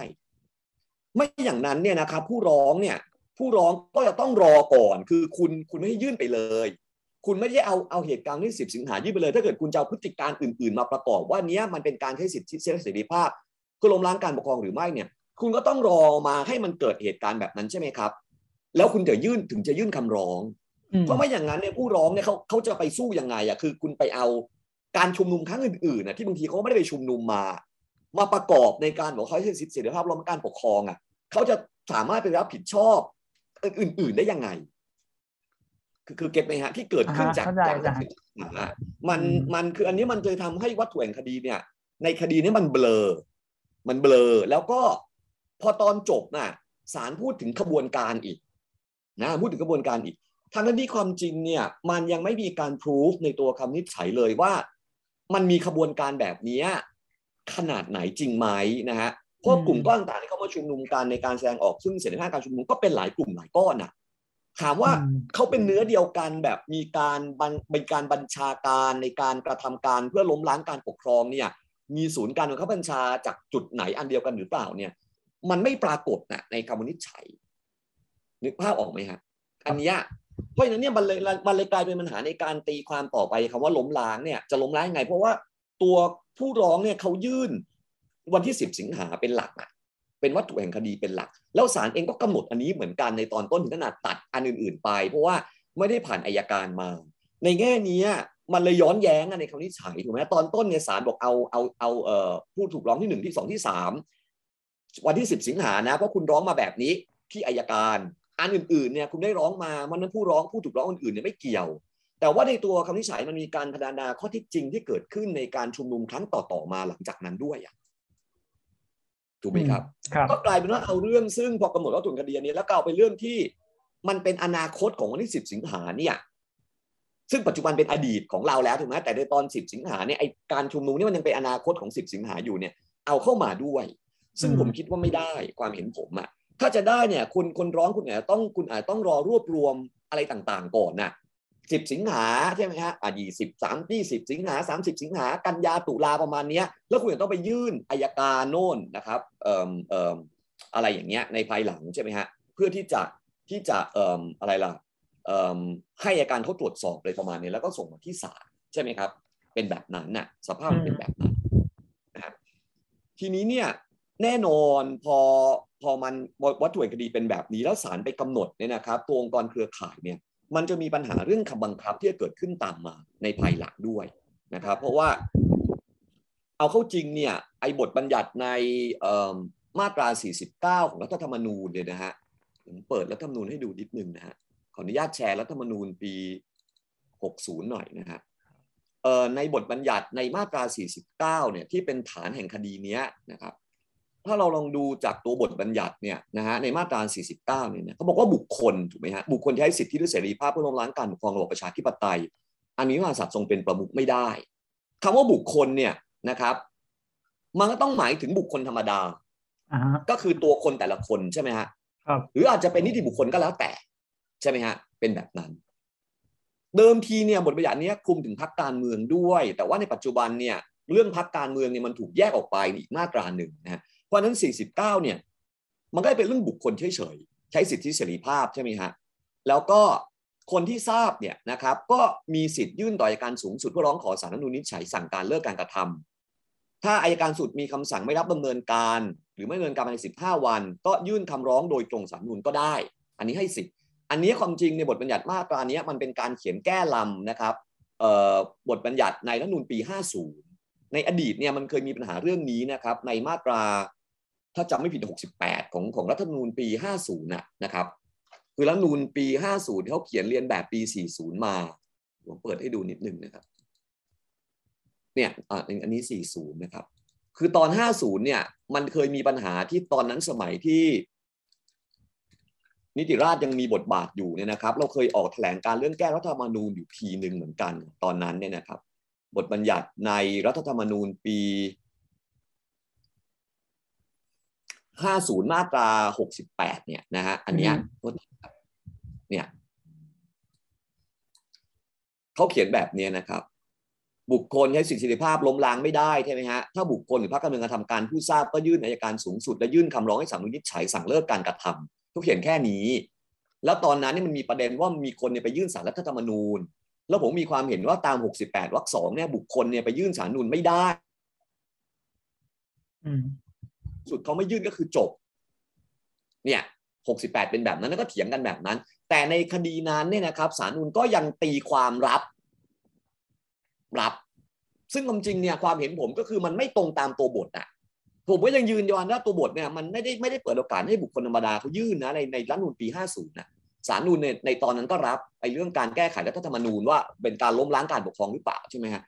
ไม่อย่างนั้นเนี่ยนะครับผู้ร้องเนี่ยผู้ร้องก็จะต้องรอก่อน คือคุณคุณไม่ให้ยื่นไปเลย คุณไม่ได้เอาเอาเหตุการณ์ที่สิบสิงหายื่นไปเลย ถ้าเกิดคุณจะเอาพฤติการอื่น ๆ มาประกอบว่านี้มันเป็นการใช้สิทธิเสรีภาพก็ล้มล้างการปกครองหรือไม่เนี่ย คุณก็ต้องรอมาให้มันเกิดเหตุการณ์แบบนั้นใช่ไหมครับ แล้วคุณจะยื่นถึงจะยื่นคำร้อง เพราะไม่อย่างนั้นเนี่ยผู้ร้องเนี่ยเขาเขาจะไปสู้ยังไงอะคือคุณไปเอาการชุมนุมครั้งอื่นๆนะที่บางทีเขาไม่ได้ไปชุมนุมมา มาประกอบในการบอกเขาใช้สิทธิเสรีภาพล้มการปกครองอะเขาจะสามารถไปรับผิดชอบอื่น ๆได้ยังไง คือคือเก็บไหมฮะที่เกิดขึ้นจากจากมันมันคืออันนี้มันจะทำให้วัตถุแห่งคดีเนี่ย ในคดีนี้มันเบลอ มันเบลอแล้วก็ พอตอนจบน่ะศาลพูดถึงขบวนการอีกนะพูดถึงกระบวนการอีกทางนั้นที่ความจริงเนี่ยมันยังไม่มีการพิสูจในตัวคำนิจฉัยเลยว่า มันมีขบวนการแบบนี้ขนาดไหนจริงไหมนะฮะเพราะกลุ่มก้อนต่างๆที่เขามาชุมนุมกันในการแสดงออกซึ่งเสรีภาพการชุมนุมก็เป็นหลายกลุ่มหลายก้อนอะถามว่าเขาเป็นเนื้อเดียวกันแบบมีการเป็นการบัญชาการในการกระทำการเพื่อล้มล้างการปกครองเนี่ยมีศูนย์การบังคับบัญชาจากจุดไหนอันเดียวกันหรือเปล่าเนี่ย มันไม่ปรากฏนะในคำวินิจฉัย นึกภาพออกไหมฮะอันนี้เพราะฉะนั้นเนี่ยมันเลยมันเลยกลายเป็นปัญหาในการตีความต่อไปคำว่าล้มล้างเนี่ยจะล้มล้างยังไง เพราะว่าตัวผู้ร้องเนี่ยเขายื่นวันที่สิบสิงหาเป็นหลักอะเป็นวัตถุแห่งคดีเป็นหลัก แล้วศาลเองก็กำหนดอันนี้เหมือนกันในตอนต้นถึงขนาดตัดอันอื่น ๆ ไป เพราะว่าไม่ได้ผ่านอายการมา ในแง่นี้มันเลยย้อนแย้งในคำนิจฉัยถูกไหมตอนต้นเนี่ยศาลบอกเอาเอาเอาเอ่อผู้ถูกร้องที่หนึ่งที่สองที่สาม วันที่สิบสิงหานะ เพราะคุณร้องมาแบบนี้ที่อายการ อันอื่นๆเนี่ยคุณได้ร้องมามันนั้นผู้ร้องผู้ถูกร้องอื่นๆเนี่ยไม่เกี่ยว แต่ว่าในตัวคำนิจฉัยมันมีการพนานาข้อที่จริงที่เกิดขึ้นในการชุมนุมครั้งต่อๆมาหลังจากนั้นด้วยอะถูกไหมครับก็กลายเป็นว่าเอาเรื่องซึ่งพอกำหนดว่าถุนคดีนี้แล้วก็เอาไปเรื่องที่มันเป็นอนาคตของวันที่สิบสิงหาเนี่ยซึ่งปัจจุบันเป็นอดีตของเราแล้วถูกไหมแต่ในตอนสิบสิงหาเนี่ยไอการชุมนุมนี่มันยังเป็นอนาคตของสิบสิงหาอยู่เนี่ยเอาเข้ามาด้วย ซึ่งผมคิดว่าไม่ได้ความเห็นผมอะถ้าจะได้เนี่ยคุณคนร้องคุณอาจจะต้องคุณอาจต้องรอรวบรวมอะไรต่างๆ ก่อนน่ะสิบสิงหาใช่ไหมฮะอะยี่สิบสามยี่สิบสิงหาสามสิบสิงหากันยาตุลาประมาณเนี้ยแล้วคุณจะต้องไปยื่นอายการโน่นนะครับเอ่อเอ่ออะไรอย่างเงี้ยในภายหลังใช่ไหมฮะเพื่อที่จะที่จะเอ่ออะไรล่ะเอ่อให้อายการเขาตรวจสอบเลยประมาณนี้แล้วก็ส่งมาที่ศาลใช่ไหมครับ เป็นแบบนั้นน่ะสภาพเป็นแบบนั้นนะทีนี้เนี่ย แน่นอนพอพอมันวัตถุแห่งคดีเป็นแบบนี้แล้วศาลไปกำหนดเนี่ยนะครับตัวองค์กรเครือข่ายเนี่ยมันจะมีปัญหาเรื่องคำบังคับที่จะเกิดขึ้นตามมาในภายหลังด้วยนะครับ เพราะว่าเอาเข้าจริงเนี่ยไอ้บทบัญญัติในมาตรา 49 ของรัฐธรรมนูญเนี่ยนะฮะผมเปิดรัฐธรรมนูญให้ดูนิดนึงนะฮะขออนุญาตแชร์รัฐธรรมนูญปี 60 หน่อยนะฮะในบทบัญญัติในมาตรา 49 เนี่ยที่เป็นฐานแห่งคดีนี้นะครับ ถ้าเราลองดูจากตัวบทบัญญัติเนี่ยนะฮะในมาตรา 49 เนี่ยเขาบอกว่าบุคคลถูกไหมฮะบุคคลที่ใช้สิทธิหรือเสรีภาพเพื่อล้มล้างการปกครองระบอบประชาธิปไตย อันนี้มาสัตว์ทรงเป็นประมุขไม่ได้คำว่าบุคคลเนี่ยนะครับ มันก็ต้องหมายถึงบุคคลธรรมดาก็คือตัวคนแต่ละคนใช่ไหมฮะหรืออาจจะเป็นนิติบุคคลก็แล้วแต่ ใช่ไหมฮะเป็นแบบนั้น เดิมทีเนี่ยบทบัญญัตินี้คุมถึงพักการเมืองด้วย แต่ว่าในปัจจุบันเนี่ยเรื่องพักการเมืองเนี่ยมันถูกแยกออกไปอีกมาตราหนึ่งนะเพ ราะนั้น 49 เนี่ย มันก็เป็นเรื่องบุคคลเฉยๆ ใช้สิทธิเสรีภาพใช่ไหมฮะ แล้วก็คนที่ทราบเนี่ยนะครับ ก็มีสิทธิ์ยื่นต่ออัยการสูงสุดเพื่อร้องขอสารรัฐมนูญนิจฉัยสั่งการเลิกการกระทำถ้าอายการสุดมีคำสั่งไม่รับดำเนินการ หรือไม่ดำเนินการภายใน 15 วัน ก็ยื่นคำร้องโดยตรงสารรัฐนูญก็ได้ อันนี้ให้สิทธิ์ อันนี้ความจริงในบทบัญญัติมาตรานี้มันเป็นการเขียนแก้ลำนะครับบทบัญญัติในรัฐมนูญปี 50 ในอดีตเนี่ยมันเคยมีปัญหาเรื่องนี้นะครับในมาตรา ถ้าจำไม่ผิด 68 ของของรัฐธรรมนูญปี 50นะนะครับ คือรัฐธรรมนูญปี 50เขาเขียนเรียนแบบปี 40 มาผมเปิดให้ดูนิดนึงนะครับ เนี่ยอันนี้ 40 นะครับ คือตอน 50 เนี่ย มันเคยมีปัญหาที่ตอนนั้นสมัยที่ นิติราชยังมีบทบาทอยู่เนี่ยนะครับ เราเคยออกแถลงการเรื่องแก้รัฐธรรมนูญอยู่ทีหนึ่งเหมือนกัน ตอนนั้นเนี่ยนะครับ บทบัญญัติในรัฐธรรมนูญปี 50 มาตรา 68 เนี่ยนะฮะอันเนี้ยเนี่ยเขาเขียนแบบนี้นะครับ บุคคลใช้สิทธิภาพล้มล้างไม่ได้ใช่ไหมฮะถ้าบุคคลหรือพรรคการเมืองกระทำการผู้ทราบก็ยื่นอัยการสูงสุด และยื่นคำร้องให้ศาลวินิจฉัยสั่งเลิกการกระทำเขาเขียนแค่นี้ แล้วตอนนั้นนี่มันมีประเด็นว่ามีคนเนี่ยไปยื่นสารรัฐธรรมนูญ แล้วผมมีความเห็นว่าตาม 68วรรคสองเนี่ยบุคคลเนี่ยไปยื่นสารนูญไม่ได้ สุดเขาไม่ยื่นก็คือจบ เนี่ย68เป็นแบบนั้นแล้วก็เถียงกันแบบนั้น แต่ในคดีนั้นเนี่ยนะครับสารนูญก็ยังตีความรับรับ ซึ่งความจริงเนี่ยความเห็นผมก็คือมันไม่ตรงตามตัวบทอะผมก็ยังยืนยันว่าตัวบทเนี่ยมันไม่ได้ไม่ได้เปิดโอกาสให้บุคคลธรรมดาเขายื่นนะในในรัฐนูนปี 50นะสารนูนในในตอนนั้นก็รับไอ้เรื่องการแก้ไขรัฐธรรมนูญว่าเป็นการล้มล้างการปกครองหรือเปล่าใช่ไหมฮะ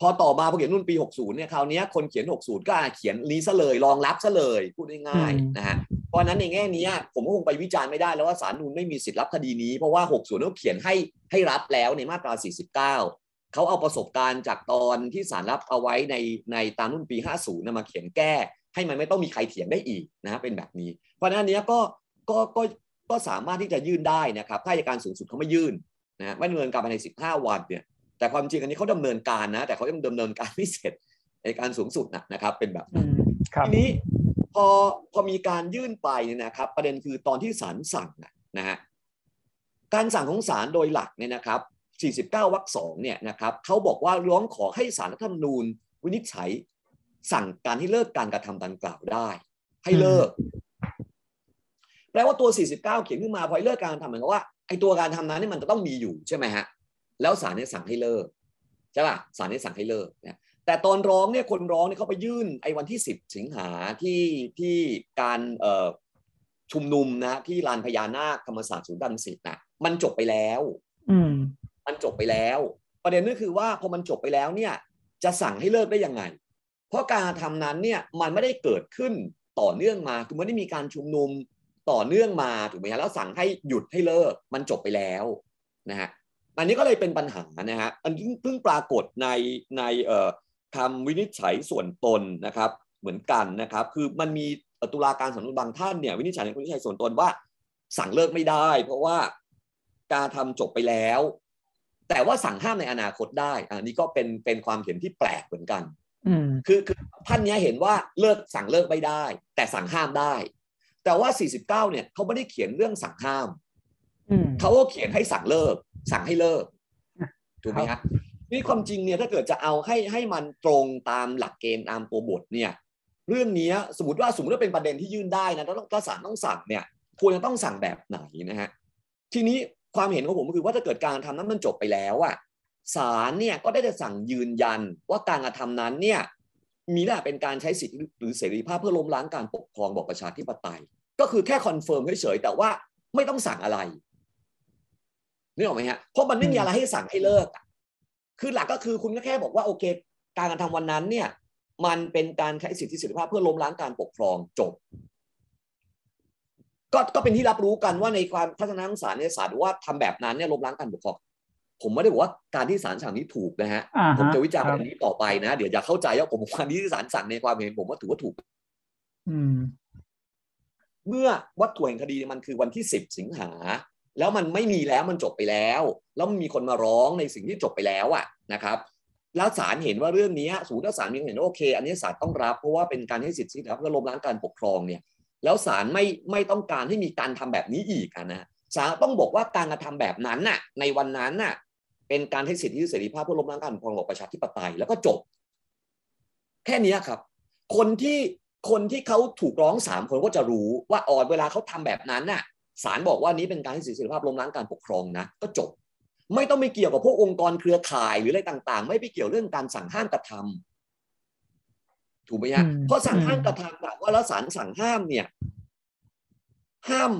พอต่อมาพอเขียนนุ่นปี 60 เนี่ยคราวนี้คนเขียน 60 ก็เขียนนี้ซะเลยรองรับซะเลยพูดง่ายๆนะฮะเพราะนั้นในแง่นี้ผมก็คงไปวิจารณ์ไม่ได้แล้วว่าสารนูนไม่มีสิทธิ์รับคดีนี้เพราะว่า 60เขาเขียนให้ให้รับแล้วในมาตรา 49 เขาเอาประสบการณ์จากตอนที่สารรับเอาไว้ในในตามนุ่นปี 50นมาเขียนแก้ ให้มันไม่ต้องมีใครเถียงได้อีกนะเป็นแบบนี้ เพราะนั้นนี้ก็ก็ก็ก็สามารถที่จะยื่นได้นะครับถ้าอัยการสูงสุดเขาไม่ยื่นนะไม่ดำเนินการภายใน 15 วันเนี่ย แต่ความจริงอันนี้เขาดำเนินการนะ แต่เขายังดำเนินการไม่เสร็จในการสูงสุดนะนะครับ เป็นแบบนั้นทีนี้พอพอมีการยื่นไปเนี่ยนะครับ ประเด็นคือตอนที่ศาลสั่งนะฮะการสั่งของศาลโดยหลักเนี่ยนะครับ 49 วรรคสองเนี่ยนะครับเขาบอกว่าร้องขอให้ศาลรัฐธรรมนูญ วินิจฉัย สั่งการให้เลิกการกระทำดังกล่าวได้ ให้เลิก แปลว่าตัว 49 เขียนขึ้นมาพอเลิกการทำเหมือนกับว่าไอ้ตัวการทำนั้นนี่มันจะต้องมีอยู่ใช่ไหมฮะ แล้วศาลเนี่ยสั่งให้เลิกใช่ป่ะศาลเนี่ยสั่งให้เลิกเนี่ยแต่ตอนร้องเนี่ยคนร้องเนี่ยเขาไปยื่นไอ้วันที่ 10 สิงหาที่ที่การเอ่อชุมนุมนะที่ลานพญานาคธรรมศาสตร์ศูนย์ดันสิทธ์นะมันจบไปแล้วอืมมันจบไปแล้ว ประเด็นก็คือว่าพอมันจบไปแล้วเนี่ย จะสั่งให้เลิกได้ยังไง เพราะการทำนั้นเนี่ยมันไม่ได้เกิดขึ้นต่อเนื่องมาคือไม่ได้มีการชุมนุมต่อเนื่องมาถูกไหมฮะแล้วสั่งให้หยุดให้เลิกมันจบไปแล้วนะฮะ อันนี้ก็เลยเป็นปัญหานะฮะอันนี้เพิ่งปรากฏในในเอ่อคำวินิจฉัยส่วนตนนะครับเหมือนกันนะครับ คือมันมีตุลาการสำนักบางท่านเนี่ยวินิจฉัยในวินิจฉัยส่วนตนว่า สั่งเลิกไม่ได้ เพราะว่าการทำจบไปแล้ว แต่ว่าสั่งห้ามในอนาคตได้ อันนี้ก็เป็นเป็นความเห็นที่แปลกเหมือนกันคือคือท่านนี้เห็นว่าเลิกสั่งเลิกไม่ได้ แต่สั่งห้ามได้ แต่ว่า 49 เนี่ยเขาไม่ได้เขียนเรื่องสั่งห้ามเขาก็เขียนให้สั่งเลิก สั่งให้เลิกถูกไหมครับนี่ความจริงเนี่ยถ้าเกิดจะเอาให้ให้มันตรงตามหลักเกณฑ์ตามตัวบทเนี่ย เรื่องนี้สมมติว่าสมมติว่าเป็นประเด็นที่ยื่นได้นะถ้าถ้าศาลต้องสั่งเนี่ยควรจะต้องสั่งแบบไหนนะฮะทีนี้ความเห็นของผมก็คือว่าถ้าเกิดการทำนั้นมันจบไปแล้วอะศาลเนี่ยก็ได้จะสั่งยืนยันว่าการกระทำนั้นเนี่ยมีลักษณะเป็นการใช้สิทธิหรือเสรีภาพเพื่อล้มล้างการปกครองระบอบประชาธิปไตย ก็คือแค่ confirm เฉยๆแต่ว่าไม่ต้องสั่งอะไร นึกออกไหมฮะเพราะมันไม่มีอะไรให้สั่งให้เลิกคือหลักก็คือคุณก็แค่บอกว่าโอเค การกระทำวันนั้นเนี่ย มันเป็นการใช้สิทธิเสรีภาพเพื่อล้มล้างการปกครองจบ ก็ก็เป็นที่รับรู้กันว่าในความทัศนคศาลเนี่ยศาลว่าทำแบบนั้นเนี่ยล้มล้างการปกครองผมไม่ได้บอกว่าการที่ศาลสั่งนี้ถูกนะฮะ ผมจะวิจารณ์ประเด็นนี้ต่อไปนะ เดี๋ยวจะเข้าใจว่าผมความที่ศาลสั่งในความเห็นผมว่าถือว่าถูก อืม เมื่อวัตถุแห่งคดีมันคือวันที่สิบสิงหา แล้วมันไม่มีแล้วมันจบไปแล้ว แล้วมีคนมาร้องในสิ่งที่จบไปแล้วอะนะครับแล้วศาลเห็นว่าเรื่องนี้สมมติถ้าศาลมีเห็นว่าโอเค อันนี้ศาลต้องรับเพราะว่าเป็นการให้สิทธิครับเพื่อล้มล้างการปกครองเนี่ยแล้วศาลไม่ไม่ต้องการให้มีการทำแบบนี้อีกนะศาลต้องบอกว่าการกระทำแบบนั้นน่ะในวันนั้นน่ะเป็นการให้สิทธิเสรีภาพเพื่อล้มล้างการปกครองของประชาธิปไตยแล้วก็จบ แค่นี้ครับ คนที่คนที่เขาถูกร้องสามคนก็จะรู้ว่าอ่อนเวลาเขาทำแบบนั้นน่ะ ศาลบอกว่านี้เป็นการให้สิทธิเสรีภาพล้มล้างการปกครองนะ ก็จบ ไม่ต้องไปเกี่ยวกับพวกองค์กรเครือข่ายหรืออะไรต่างๆ ไม่ไปเกี่ยวเรื่องการสั่งห้ามกระทำถูกไหมฮะเพราะสั่งห้ามกระทำแบบว่าแล้วศาลสั่งห้ามเนี่ย ห้าม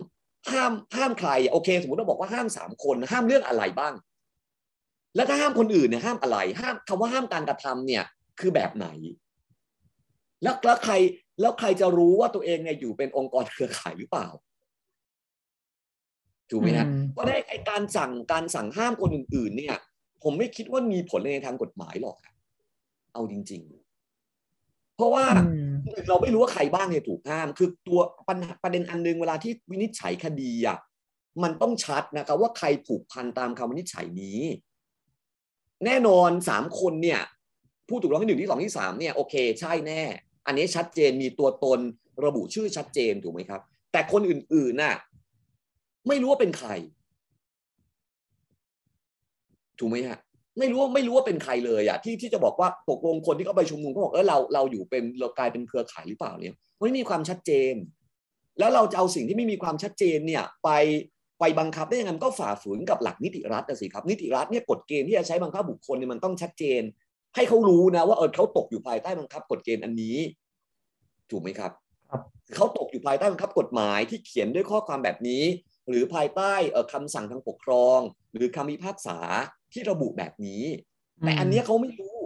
ห้ามห้ามใครโอเค สมมติเราบอกว่าห้ามสามคนห้ามเรื่องอะไรบ้าง แล้วถ้าห้ามคนอื่นเนี่ยห้ามอะไร ห้ามคำว่าห้ามการกระทำเนี่ย คือแบบไหน แล้วแล้วใครแล้วใครจะรู้ว่าตัวเองเนี่ยอยู่เป็นองค์กรเครือข่ายหรือเปล่า ถูกไหมนะเพราะได้ไอการสั่งการสั่งห้ามคนอื่น ๆ เนี่ย ผมไม่คิดว่ามีผลในทางกฎหมายหรอกเอาจริง ๆ เพราะว่าเราไม่รู้ว่าใครบ้างเนี่ยถูกห้าม คือตัวปัญหาประเด็นอันนึงเวลาที่วินิจฉัยคดีอะมันต้องชัดนะครับว่าใครผูกพันตามคำวินิจฉัยนี้ แน่นอนสามคนเนี่ย ผู้ถูกร้องที่หนึ่งที่สองที่สามเนี่ยโอเค ใช่แน่ อันนี้ชัดเจนมีตัวตนระบุชื่อชัดเจนถูกไหมครับ แต่คนอื่นๆน่ะ ไม่รู้ว่าเป็นใคร ถูกไหมฮะไม่รู้ว่าไม่รู้ว่าเป็นใครเลยอะที่ที่จะบอกว่าตกลงคนที่เขาไปชุมนุมเขาบอกเออเราเราอยู่เป็นเรากลายเป็นเครือข่ายหรือเปล่าเนี่ยไม่มีความชัดเจน แล้วเราจะเอาสิ่งที่ไม่มีความชัดเจนเนี่ยไปไปบังคับได้ยังไงมันก็ฝ่าฝืนกับหลักนิติรัฐนะสิครับ นิติรัฐเนี่ยกฎเกณฑ์ที่จะใช้บังคับบุคคลเนี่ยมันต้องชัดเจน ให้เขารู้นะว่าเออเขาตกอยู่ภายใต้บังคับกฎเกณฑ์อันนี้ ถูกไหมครับครับเขาตกอยู่ภายใต้บังคับกฎหมายที่เขียนด้วยข้อความแบบนี้ หรือภายใต้เออคำสั่งทางปกครอง หรือคำพิพากษาที่ระบุแบบนี้ แต่อันนี้เขาไม่รู้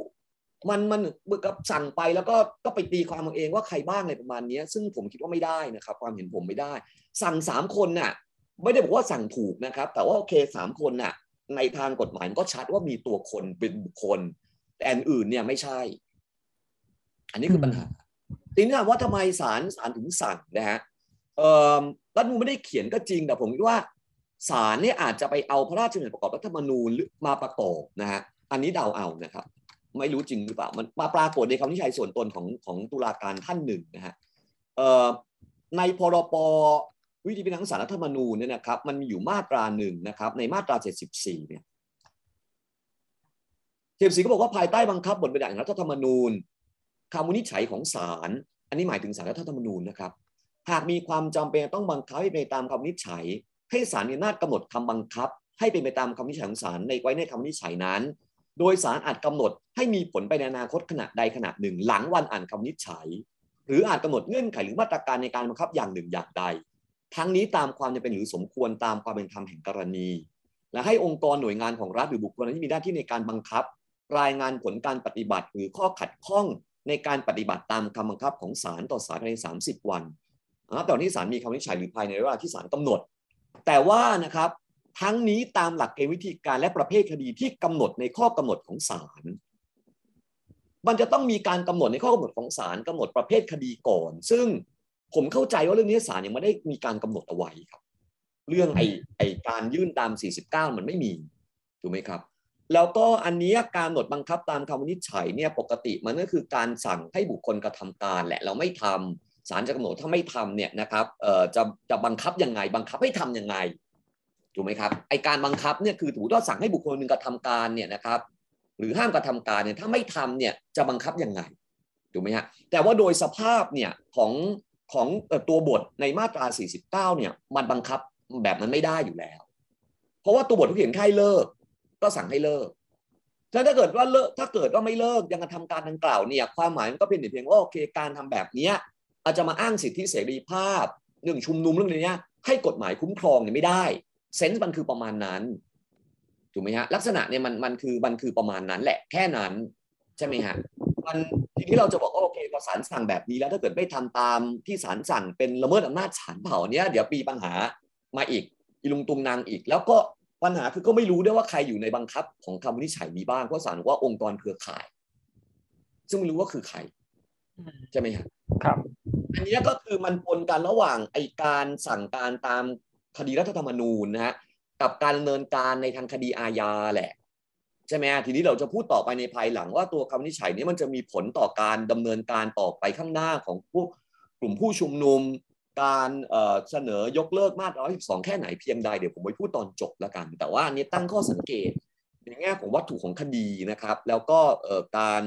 มันมันเบิกกับสั่งไปแล้วก็ก็ไปตีความเองว่าใครบ้างในประมาณนี้ซึ่งผมคิดว่าไม่ได้นะครับ ความเห็นผมไม่ได้ สั่งสามคนน่ะ ไม่ได้บอกว่าสั่งถูกนะครับ แต่ว่าโอเคสามคนน่ะ ในทางกฎหมายก็ชัดว่ามีตัวคนเป็นบุคคล แต่อันอื่นเนี่ยไม่ใช่ อันนี้คือปัญหาทีนี้ถามว่าทำไมศาลศาลถึงสั่งนะฮะเอ่อ รัฐมนูลไม่ได้เขียนก็จริงแต่ผมคิดว่าศาลเนี่ยอาจจะไปเอาพระราชบัญญัติประกอบรัฐธรรมนูญมาประกอบนะฮะอันนี้เดาเอานะครับ ไม่รู้จริงหรือเปล่ามันมาปรากฏในคำนิชัยส่วนตนของของตุลาการท่านหนึ่งนะฮะในพรปวิธีพิจารณาสารรัฐธรรมนูญเนี่ยนะครับ มันมีอยู่มาตราหนึ่งนะครับ ในมาตรา74เนี่ยเจ็ดสีก็บอกว่าภายใต้บังคับบทบัญญัติรัฐธรรมนูญคำวินิจฉัยของศาลอันนี้หมายถึงสารรัฐธรรมนูญนะครับ หากมีความจำเป็นต้องบังคับให้ไปตามคำวินิจฉัย ให้ศาลมีอำนาจกำหนดคำบังคับ ให้เป็นไปตามคำวินิจฉัยของศาลในไว้ในคำวินิจฉัยนั้น โดยศาลอาจกำหนดให้มีผลไปในอนาคตขณะใดขณะหนึ่ง หลังวันอ่านคำวินิจฉัย หรืออาจกำหนดเงื่อนไขหรือมาตรการในการบังคับอย่างหนึ่งอย่างใด ทั้งนี้ตามความจำเป็นหรือสมควรตามความเป็นธรรมแห่งกรณี และให้องค์กรหน่วยงานของรัฐหรือบุคคลที่มีหน้าที่ในการบังคับ รายงานผลการปฏิบัติหรือข้อขัดข้องในการปฏิบัติตามคำบังคับของศาลต่อศาลภายใน 30 วัน ตอนที่ศาลมีคำวินิจฉัยหรือภายในเวลาที่ศาลกำหนด แต่ว่านะครับทั้งนี้ตามหลักเกณฑ์วิธีการและประเภทคดีที่กำหนดในข้อกำหนดของศาลมันจะต้องมีการกำหนดในข้อกำหนดของศาลกำหนดประเภทคดีก่อน ซึ่งผมเข้าใจว่าเรื่องนี้ศาลยังไม่ได้มีการกำหนดเอาไว้ครับ เรื่องไอ้ไอ้การยื่นตาม 49 มันไม่มีถูกไหมครับ แล้วก็อันนี้การกำหนดบังคับตามคำวินิจฉัยเนี่ยปกติมันก็คือการสั่งให้บุคคลกระทำการแหละเราไม่ทำ ศาลจะกำหนดถ้าไม่ทำเนี่ยนะครับเอ่อจะจะบังคับยังไง บังคับให้ทํำยังไงถูกไหมครับไอการบังคับเนี่ยคือถือว่าสั่งให้บุคคลหนึ่งกระทำการเนี่ยนะครับ หรือห้ามกระทำการเนี่ยถ้าไม่ทำเนี่ยจะบังคับยังไงถูกไหมฮะแต่ว่าโดยสภาพเนี่ยของของตัวบทในมาตรา 49 เนี่ยมันบังคับแบบนั้นไม่ได้อยู่แล้ว เพราะว่าตัวบทที่เขียนให้เลิก ก็สั่งให้เลิกถ้าเกิดว่าเลิกถ้าเกิดว่าไม่เลิกยังกระทำการดังกล่าวเนี่ยความหมายมันก็เป็นเพียงว่าโอเคการทำแบบเนี้ย อาจจะมาอ้างสิทธิเสรีภาพเรื่องชุมนุมเรื่องนี้ ให้กฎหมายคุ้มครองเนี่ยไม่ได้เซนส์มันคือประมาณนั้นถูกไหมฮะลักษณะเนี่ยมันมันคือมันคือประมาณนั้นแหละแค่นั้นใช่ไหมฮะมันทีนี้เราจะบอกว่าโอเคพอศาลสั่งแบบนี้แล้วถ้าเกิดไม่ทำตามที่ศาลสั่งเป็นละเมิดอำนาจศาลเผ่าเนี้ยเดี๋ยวปีปัญหามาอีกอีลุงตุงนางอีก แล้วก็ปัญหาคือก็ไม่รู้ด้วยว่าใครอยู่ในบังคับของคำวินิจฉัยนี้บ้างเพราะศาลว่าองค์กรเครือข่าย ซึ่งไม่รู้ว่าคือใครใช่ไหมครับ ครับ อันนี้ก็คือมันปนกันระหว่างไอการสั่งการตามคดีรัฐธรรมนูญนะฮะกับการดำเนินการในทางคดีอาญาแหละใช่ไหมทีนี้เราจะพูดต่อไปในภายหลังว่าตัวคำนิจฉัยนี้มันจะมีผลต่อการดำเนินการต่อไปข้างหน้าของพวกกลุ่มผู้ชุมนุม การเสนอยกเลิกมาตรา112 แค่ไหนเพียงใดเดี๋ยวผมไปพูดตอนจบแล้วกัน แต่ว่าอันนี้ตั้งข้อสังเกตในแง่ของวัตถุของคดีนะครับ แล้วก็การ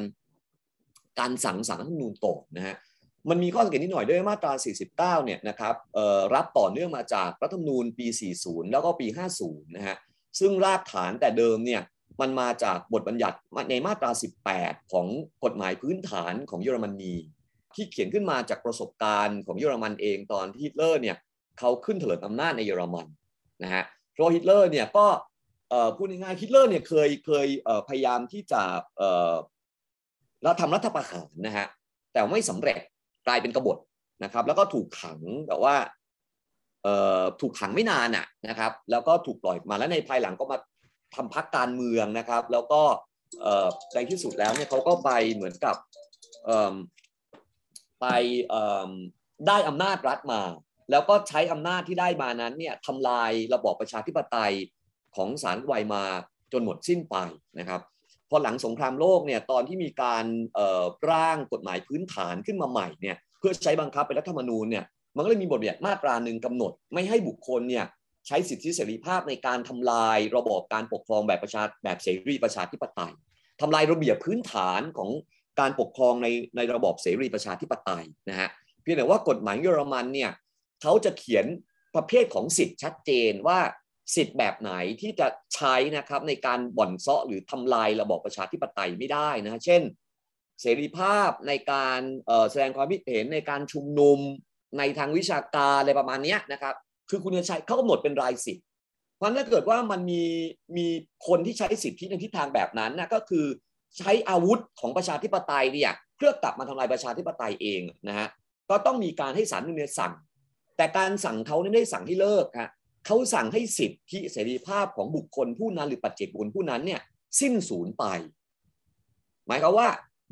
การสั่งสารรัฐธรรมนูญตกนะฮะ มันมีข้อสังเกตนิดหน่อยด้วยมาตรา 49 เนี่ยนะครับรับต่อเนื่องมาจากรัฐธรรมนูญปี 40 แล้วก็ปี 50 นะฮะ ซึ่งรากฐานแต่เดิมเนี่ยมันมาจากบทบัญญัติในมาตรา 18 ของกฎหมายพื้นฐานของเยอรมนี ที่เขียนขึ้นมาจากประสบการณ์ของเยอรมันเองตอนที่ฮิตเลอร์เนี่ยเขาขึ้นเถลิงอำนาจในเยอรมันนะฮะเพราะฮิตเลอร์เนี่ยก็พูดง่ายๆฮิตเลอร์เนี่ยเคยเคยพยายามที่จะเราทำรัฐประหารนะฮะแต่ไม่สำเร็จ กลายเป็นกบฏนะครับ แล้วก็ถูกขังแบบว่าถูกขังไม่นานอะนะครับ แล้วก็ถูกปล่อยมาแล้วในภายหลังก็มาทำพักการเมืองนะครับ แล้วก็ในที่สุดแล้วเนี่ยเขาก็ไปเหมือนกับไปได้อำนาจรัฐมา แล้วก็ใช้อำนาจที่ได้มานั้นเนี่ยทำลายระบอบประชาธิปไตยของสารไวมาจนหมดสิ้นไปนะครับ พอหลังสงครามโลกเนี่ยตอนที่มีการร่างกฎหมายพื้นฐานขึ้นมาใหม่เนี่ยเพื่อใช้บังคับเป็นรัฐธรรมนูญเนี่ยมันก็เลยมีบทบัญญัติมาตราหนึ่งกำหนด ไม่ให้บุคคลเนี่ยใช้สิทธิเสรีภาพในการทำลายระบอบการปกครองแบบประชาแบบเสรีประชาธิปไตยทำลายระเบียบพื้นฐานของการปกครองในในระบอบเสรีประชาธิปไตยนะฮะเพียงแต่ว่ากฎหมายเยอรมันเนี่ยเขาจะเขียนประเภทของสิทธิ์ชัดเจนว่า สิทธิ์แบบไหนที่จะใช้นะครับในการบ่อนเซาะหรือทำลายระบอบประชาธิปไตยไม่ได้นะเช่น เสรีภาพในการแสดงความคิดเห็นในการชุมนุมในทางวิชาการอะไรประมาณนี้นะครับ คือคุณจะใช้เขากำหนดเป็นรายสิทธิ์เพราะถ้าเกิดว่ามันมีมีคนที่ใช้สิทธิในทิศทางแบบนั้นนะก็คือใช้อาวุธของประชาธิปไตยเนี่ยเพื่อกลับมาทำลายประชาธิปไตยเองนะฮะก็ต้องมีการให้ศาลเนื้อสั่ง แต่การสั่งเขาไม่ได้สั่งให้เลิกฮะ เขาสั่งให้สิทธิเสรีภาพของบุคคลผู้นั้นหรือปัจเจกบุคคลผู้นั้นเนี่ยสิ้นสูญไป หมายความว่า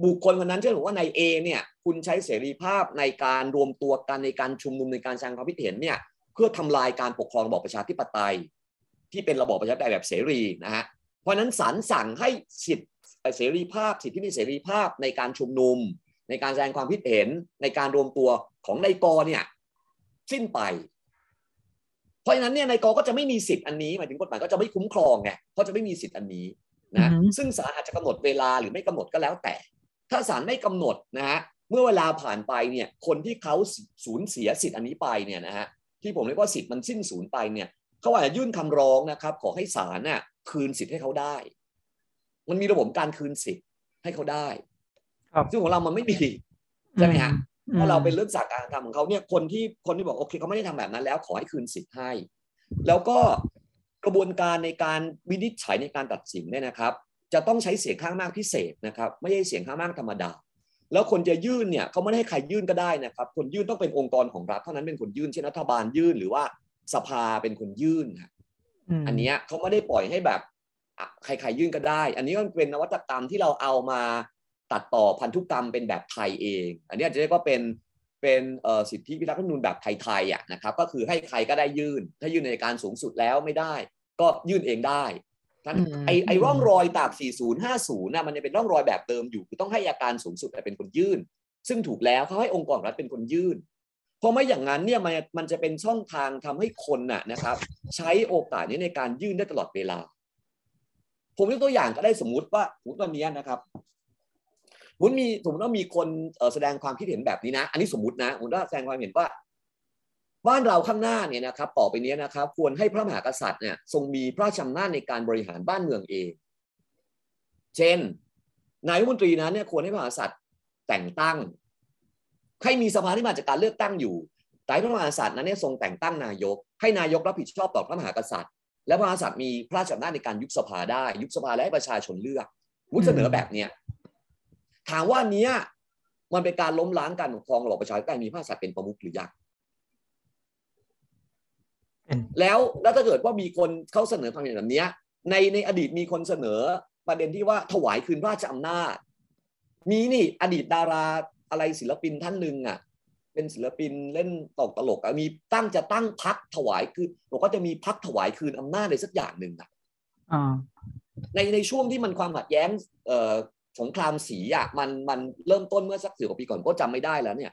บุคคลคนนั้นเช่นบอกว่าในเอเนี่ยคุณใช้เสรีภาพในการรวมตัวกันในการชุมนุมในการแสดงความคิดเห็นเนี่ยเพื่อทำลายการปกครองระบอบประชาธิปไตย ที่เป็นระบอบประชาธิปไตยแบบเสรีนะฮะเพราะนั้นศาลสั่งให้สิทธิเสรีภาพ สิทธิมีเสรีภาพในการชุมนุม ในการแสดงความคิดเห็นในการรวมตัวของนายกเนี่ยสิ้นไป เพราะฉะนั้นเนี่ยนายกก็จะไม่มีสิทธิ์อันนี้หมายถึงกฎหมายก็จะไม่คุ้มครองไงเพราะจะไม่มีสิทธิ์อันนี้นะซึ่งศาลอาจจะกำหนดเวลาหรือไม่กำหนดก็แล้วแต่ ถ้าศาลไม่กำหนดนะฮะเมื่อเวลาผ่านไปเนี่ยคนที่เขาสูญเสียสิทธิ์อันนี้ไปเนี่ยนะฮะที่ผมเรียกว่าสิทธิ์มันสิ้นสูญไปเนี่ยเขาอาจจะยื่นคำร้องนะครับ ขอให้ศาลน่ะคืนสิทธิ์ให้เขาได้ มันมีระบบการคืนสิทธิ์ให้เขาได้ซึ่งของเรามันไม่มีใช่ไหมฮะ เพราะเราเป็นเรื่องจากการทำของเขาเนี่ยคนที่คนที่บอกโอเคเขาไม่ได้ทำแบบนั้นแล้วขอให้คืนสิทธิ์ให้ แล้วก็กระบวนการในการวินิจฉัยในการตัดสินเนี่ยนะครับ จะต้องใช้เสียงข้างมากพิเศษนะครับ ไม่ใช่เสียงข้างมากธรรมดา แล้วคนจะยื่นเนี่ยเขาไม่ได้ให้ใครยื่นก็ได้นะครับ คนยื่นต้องเป็นองค์กรของรัฐเท่านั้นเป็นคนยื่นเช่นรัฐบาลยื่นหรือว่าสภาเป็นคนยื่นอันนี้เขาไม่ได้ปล่อยให้แบบใครๆยื่นก็ได้ อันนี้ก็เป็นนวัตกรรมที่เราเอามา ตัดต่อพันธุกรรมเป็นแบบไทยเอง อันนี้อาจจะเรียกว่าเป็นเป็นสิทธิพิทักษ์รัฐมนูลแบบไทยๆอะนะครับก็คือให้ใครก็ได้ยื่น ถ้ายื่นในการสูงสุดแล้วไม่ได้ ก็ยื่นเองได้ท่านไอไอร่องรอยตาก 4050นะมันยังเป็นร่องรอยแบบเดิมอยู่คือต้องให้อาการสูงสุดเป็นคนยื่น ซึ่งถูกแล้วเขาให้องค์กรรัฐเป็นคนยื่นเพราะไม่อย่างนั้นเนี่ยมันมันจะเป็นช่องทางทำให้คนน่ะนะครับ ใช้โอกาสนี้ในการยื่นได้ตลอดเวลา ผมยกตัวอย่างก็ได้สมมุติว่าสมมติวันนี้นะครับส มมติมีสมมติว่ามีคนแสดงความคิดเห็นแบบนี้นะ อันนี้สมมตินะสมมติว่าแสดงความเห็นว่าบ้านเราข้างหน้าเนี่ยนะครับต่อไปนี้นะครับควรให้พระมหากษัตริย์เนี่ยทรงมีพระราชอำนาจในการบริหารบ้านเมืองเอง เช่น นายรัฐมนตรีนั้นเนี่ยควรให้พระมหากษัตริย์แต่งตั้ง ให้มีสภาที่มาจากการเลือกตั้งอยู่แต่พระมหากษัตริย์นั้นเนี่ยทรงแต่งตั้งนายก ให้นายกรับผิดชอบต่อพระมหากษัตริย์ และพระมหากษัตริย์มีพระราชอำนาจในการยุบสภาได้ ยุบสภาและให้ประชาชนเลือกมุดเสนอแบบเนี้ย ถามว่าเนี้ยมันเป็นการล้มล้างการปกครองระบอบประชาธิปไตยมีพระมหากษัตริย์เป็นประมุขหรือยังแล้วแล้วถ้าเกิดว่ามีคนเขาเสนอความเห็นแบบนี้ในในอดีตมีคนเสนอประเด็นที่ว่าถวายคืนราชอำนาจ มีนี่อดีตดาราอะไรศิลปินท่านหนึ่งอะ เป็นศิลปินเล่นตกตลกอะมีตั้งจะตั้งพักถวายคือบอกว่าจะมีพักถวายคืนอำนาจอะไรสักอย่างหนึ่งอะในในช่วงที่มันความขัดแย้งเอ่อ สงครามสีอะมันมันเริ่มต้นเมื่อสักสิบกว่าปีก่อนก็จำไม่ได้แล้วเนี่ย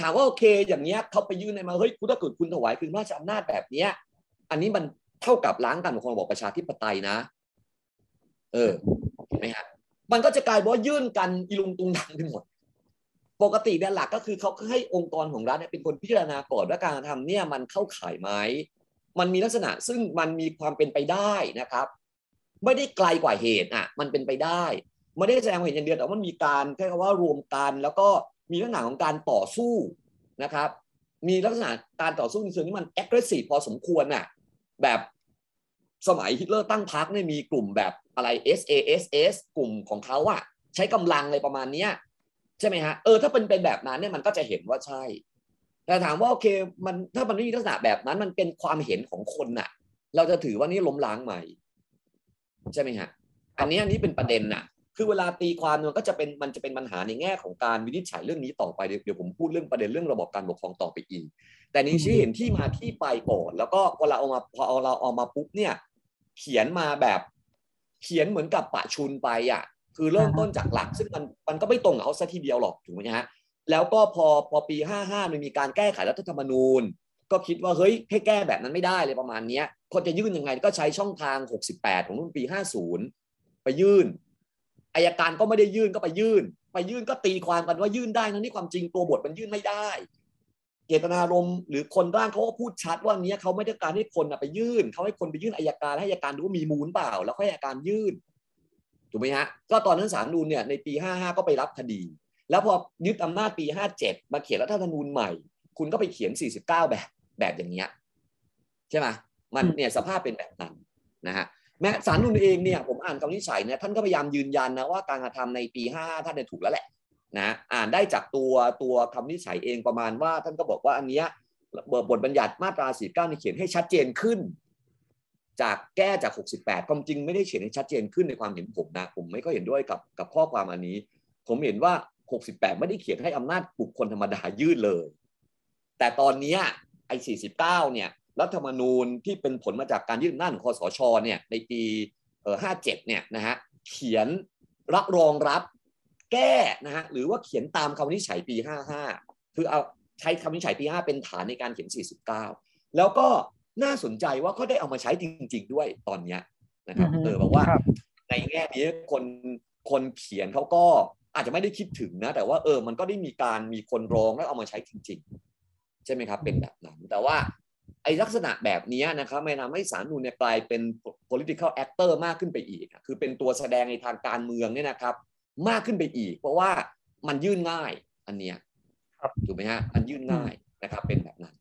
ถามว่าโอเคอย่างเนี้ยเขาไปยื่นในมาเฮ้ยคุณถ้าเกิดคุณถวายคืนราชอำนาจแบบเนี้ย อันนี้มันเท่ากับล้างการปกครองระบอบประชาธิปไตยนะ เออเห็นไหมฮะมันก็จะกลายว่ายื่นกันอีลุงตุงนังไปหมดปกติเนี่ยหลักก็คือเขาให้องค์กรของรัฐเนี่ยเป็นคนพิจารณาก่อนว่าการทำเนี่ยมันเข้าข่ายไหมมันมีลักษณะซึ่งมันมีความเป็นไปได้นะครับ ไม่ได้ไกลกว่าเหตุอะ มันเป็นไปได้ ไม่ได้แสดงเห็นอย่างเดียวแต่ว่ามันมีการแค่คำว่ารวมกันแล้วก็มีลักษณะของการต่อสู้นะครับ มีลักษณะการต่อสู้ในเชิงที่มันแอคทีฟพอสมควรน่ะแบบสมัยฮิตเลอร์ตั้งพรรคเนี่ยมีกลุ่มแบบอะไร SASS กลุ่มของเขาอะใช้กำลังอะไรประมาณเนี้ยใช่ไหมฮะเออถ้าเป็นเป็นแบบนั้นเนี่ยมันก็จะเห็นว่าใช่ แต่ถามว่าโอเคมันถ้ามันไม่มีลักษณะแบบนั้นมันเป็นความเห็นของคนน่ะ เราจะถือว่านี่ล้มล้างใหม่ ใช่ไหมฮะอันนี้อันนี้เป็นประเด็นน่ะ คือเวลาตีความมันก็จะเป็นมันจะเป็นปัญหาในแง่ของการวินิจฉัยเรื่องนี้ต่อไปเดี๋ยวผมพูดเรื่องประเด็นเรื่องระบบการปกครองต่อไปอีก แต่นี้ชี้เห็นที่มาที่ไปก่อน แล้วก็เวลาเอามาพอเอาเราเอามาปุ๊บเนี่ย เขียนมาแบบเขียนเหมือนกับปะชุนไปอะคือเริ่มต้นจากหลัก ซึ่งมันมันก็ไม่ตรงกับเขาซะทีเดียวหรอกถูกไหมฮะแล้วก็พอพอปีห้าห้ามันมีการแก้ไขรัฐธรรมนูญ ก็คิดว่าเฮ้ยให้แก้แบบนั้นไม่ได้เลยประมาณนี้คนจะยื่นยังไงก็ใช้ช่องทาง 68 ของรุ่นปี 50 ไปยื่น อายการก็ไม่ได้ยื่นก็ไปยื่น ไปยื่นก็ตีความกันว่ายื่นได้ทั้งที่ความจริงตัวบทมันยื่นไม่ได้ เจตนารมณ์หรือคนร่างเขาก็พูดชัดว่านี้เขาไม่ได้การให้คนไปยื่นเขาให้คนไปยื่นอายการให้อายการดูว่ามีมูลเปล่า แล้วให้อายการยื่นถูกไหมฮะก็ตอนนั้นศาลนูนเนี่ยในปี 55 ก็ไปรับคดี แล้วพอยึดอำนาจปี 57 มาเขียนรัฐธรรมนูญใหม่ คุณก็ไปเขียน 49 แบบแบบอย่างเงี้ยใช่ไหมมันเนี่ยสภาพเป็นแบบนั้นนะฮะ แม้ศาลนูนเองเนี่ยผมอ่านคำวินิจฉัยเนี่ยท่านก็พยายามยืนยันนะว่าการกระทำในปี 55 ท่านเนี่ยถูกแล้วแหละนะอ่านได้จากตัวตัวคำนิจฉัยเองประมาณว่า ท่านก็บอกว่าอันเนี้ยบทบัญญัติมาตรา 49นี่เขียนให้ชัดเจนขึ้น จากแก้จาก 68 ความจริงไม่ได้เขียนให้ชัดเจนขึ้นในความเห็นผมนะผมไม่ก็เห็นด้วยกับกับข้อความอันนี้ ผมเห็นว่า 68 ไม่ได้เขียนให้อำนาจบุคคลธรรมดายื่นเลย แต่ตอนนี้ไอ้49เนี่ย รัฐธรรมนูญที่เป็นผลมาจากการยื่นอำนาจของคอสชเนี่ยในปี57เนี่ยนะฮะเขียนรับรองรับแก้นะฮะหรือว่าเขียนตามคำวินิจฉัยปี 55 คือเอาใช้คำวินิจฉัยปี 5 เป็นฐานในการเขียน 49 แล้วก็น่าสนใจว่าก็ได้เอามาใช้จริง ๆ ด้วยตอนนี้นะครับเออบอกว่าในแง่นี้คนคนเขียนเขาก็อาจจะไม่ได้คิดถึงนะ แต่ว่าเออมันก็ได้มีการมีคนร้องแล้วเอามาใช้จริง ๆ ใช่ไหมครับเป็นแบบนั้นแต่ว่า ไอ้ลักษณะแบบนี้นะครับไม่ทำให้สารนูนเนี่ยกลายเป็น political actor มากขึ้นไปอีก คือเป็นตัวแสดงในทางการเมืองเนี่ยนะครับ มากขึ้นไปอีก เพราะว่ามันยื่นง่ายอันเนี้ยถูกไหมฮะมันยื่นง่ายนะครับ เป็นแบบนั้น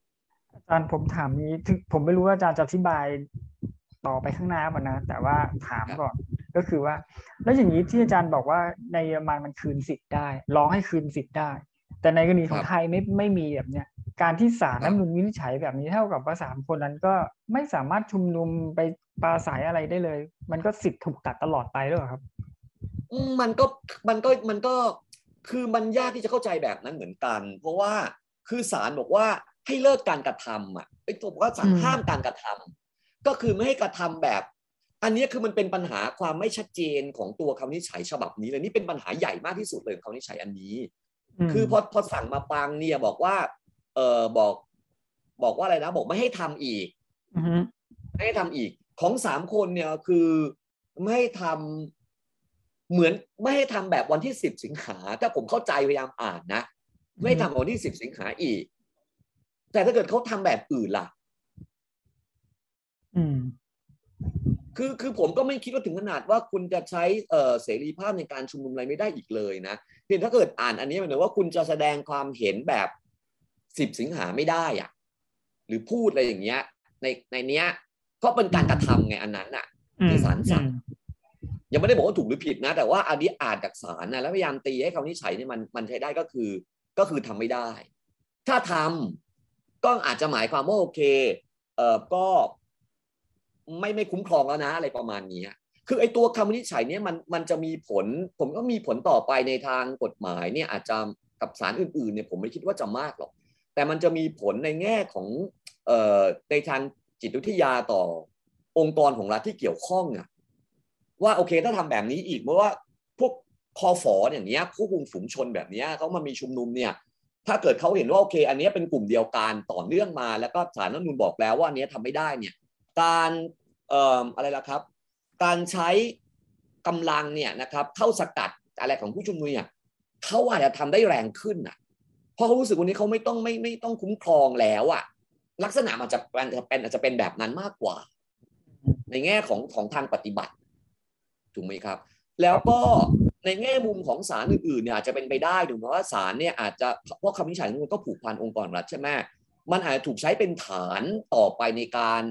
อาจารย์ผมถามนี้ถึงผมไม่รู้ว่าอาจารย์จะอธิบายต่อไปข้างหน้าป่ะนะ แต่ว่าถามก่อนก็คือว่า แล้วอย่างนี้ที่อาจารย์บอกว่าในเยอรมันมันคืนสิทธิ์ได้ ร้องให้คืนสิทธิ์ได้ แต่ในกรณีของไทยไม่ไม่มีแบบเนี้ยการที่ศาลน้ำนุนวินิจฉัยแบบนี้เท่ากับว่าสามคนนั้นก็ไม่สามารถชุมนุมไปปราศัยอะไรได้เลย มันก็สิทธิ์ถูกตัดตลอดไปหรือเปล่าครับมันก็มันก็มันก็คือมันยากที่จะเข้าใจแบบนั้นเหมือนกัน เพราะว่าคือศาลบอกว่าให้เลิกการกระทำอะไอ้ตัวบอกว่าศาลห้ามการกระทำก็คือไม่ให้กระทำแบบ อันนี้คือมันเป็นปัญหาความไม่ชัดเจนของตัวคำนิจฉัยฉบับนี้เลยนี่เป็นปัญหาใหญ่มากที่สุดเลยคำนิจฉัยอันนี้ คือพอพอสั่งมาปังเนี่ยบอกว่า เออบอก บอกว่าอะไรนะ บอกไม่ให้ทำอีกไม่ให้ทำอีก ของสามคนเนี่ยคือไม่ให้ทำเหมือนไม่ให้ทำแบบวันที่สิบสิงหาถ้าผมเข้าใจพยายามอ่านนะไม่ทำวันที่สิบสิงหาอีก แต่ถ้าเกิดเขาทำแบบอื่นล่ะอืม คือคือผมก็ไม่คิดว่าถึงขนาดว่าคุณจะใช้เอ่อเสรีภาพในการชุมนุมอะไรไม่ได้อีกเลยนะเพียงถ้าเกิดอ่านอันนี้หมายถึงว่าคุณจะแสดงความเห็นแบบสิบสิงหาไม่ได้อะหรือพูดอะไรอย่างเงี้ย ในในเนี้ยก็เป็นการกระทำไงอันนั้นอะที่ศาลสั่งยังไม่ได้บอกว่าถูกหรือผิดนะ แต่ว่าอันนี้อ่านจากศาลนะแล้วพยายามตีให้คำวินิจฉัยเนี่ยมันมันใช้ได้ก็คือ ก็คือทำไม่ได้ ถ้าทำก็อาจจะหมายความว่าโอเคเอ่อก็ ไม่ไม่คุ้มครองแล้วนะอะไรประมาณนี้คือไอ้ตัวคำวินิจฉัยเนี่ยมันมันจะมีผล ผมก็มีผลต่อไปในทางกฎหมายเนี่ยอาจจะกับศาลอื่นๆเนี่ยผมไม่คิดว่าจะมากหรอก แต่มันจะมีผลในแง่ของเอ่อในทางจิตวิทยาต่อองค์กรของรัฐที่เกี่ยวข้องอะว่าโอเคถ้าทำแบบนี้อีกเมื่อว่าพวกคอฟออย่างเนี้ยผู้คุมฝูงชนแบบเนี้ยเขามามีชุมนุมเนี่ยถ้าเกิดเขาเห็นว่าโอเค อันนี้เป็นกลุ่มเดียวกันต่อเนื่องมา แล้วก็ศาลรัฐธรรมนูญบอกแล้วว่าอันนี้ทำไม่ได้เนี่ย การเอ่ออะไรล่ะครับ การใช้กำลังเนี่ยนะครับเข้าสกัดอะไรของผู้ชุมนุมเนี่ยเขาอาจจะทำได้แรงขึ้นอะเพราะเขารู้สึกวันนี้เขาไม่ต้องไม่ไม่ต้องคุ้มครองแล้วอะลักษณะมันจะเป็นเป็นอาจจะเป็นแบบนั้นมากกว่า ในแง่ของของทางปฏิบัติถูกไหมครับ แล้วก็ในแง่มุมของศาลอื่นๆเนี่ยอาจจะเป็นไปได้ถูกไหมว่าศาลเนี่ยอาจจะเพราะคำวินิจฉัยมันก็ผูกพันองค์กรรัฐใช่ไหมมันอาจจะถูกใช้เป็นฐานต่อไปในการ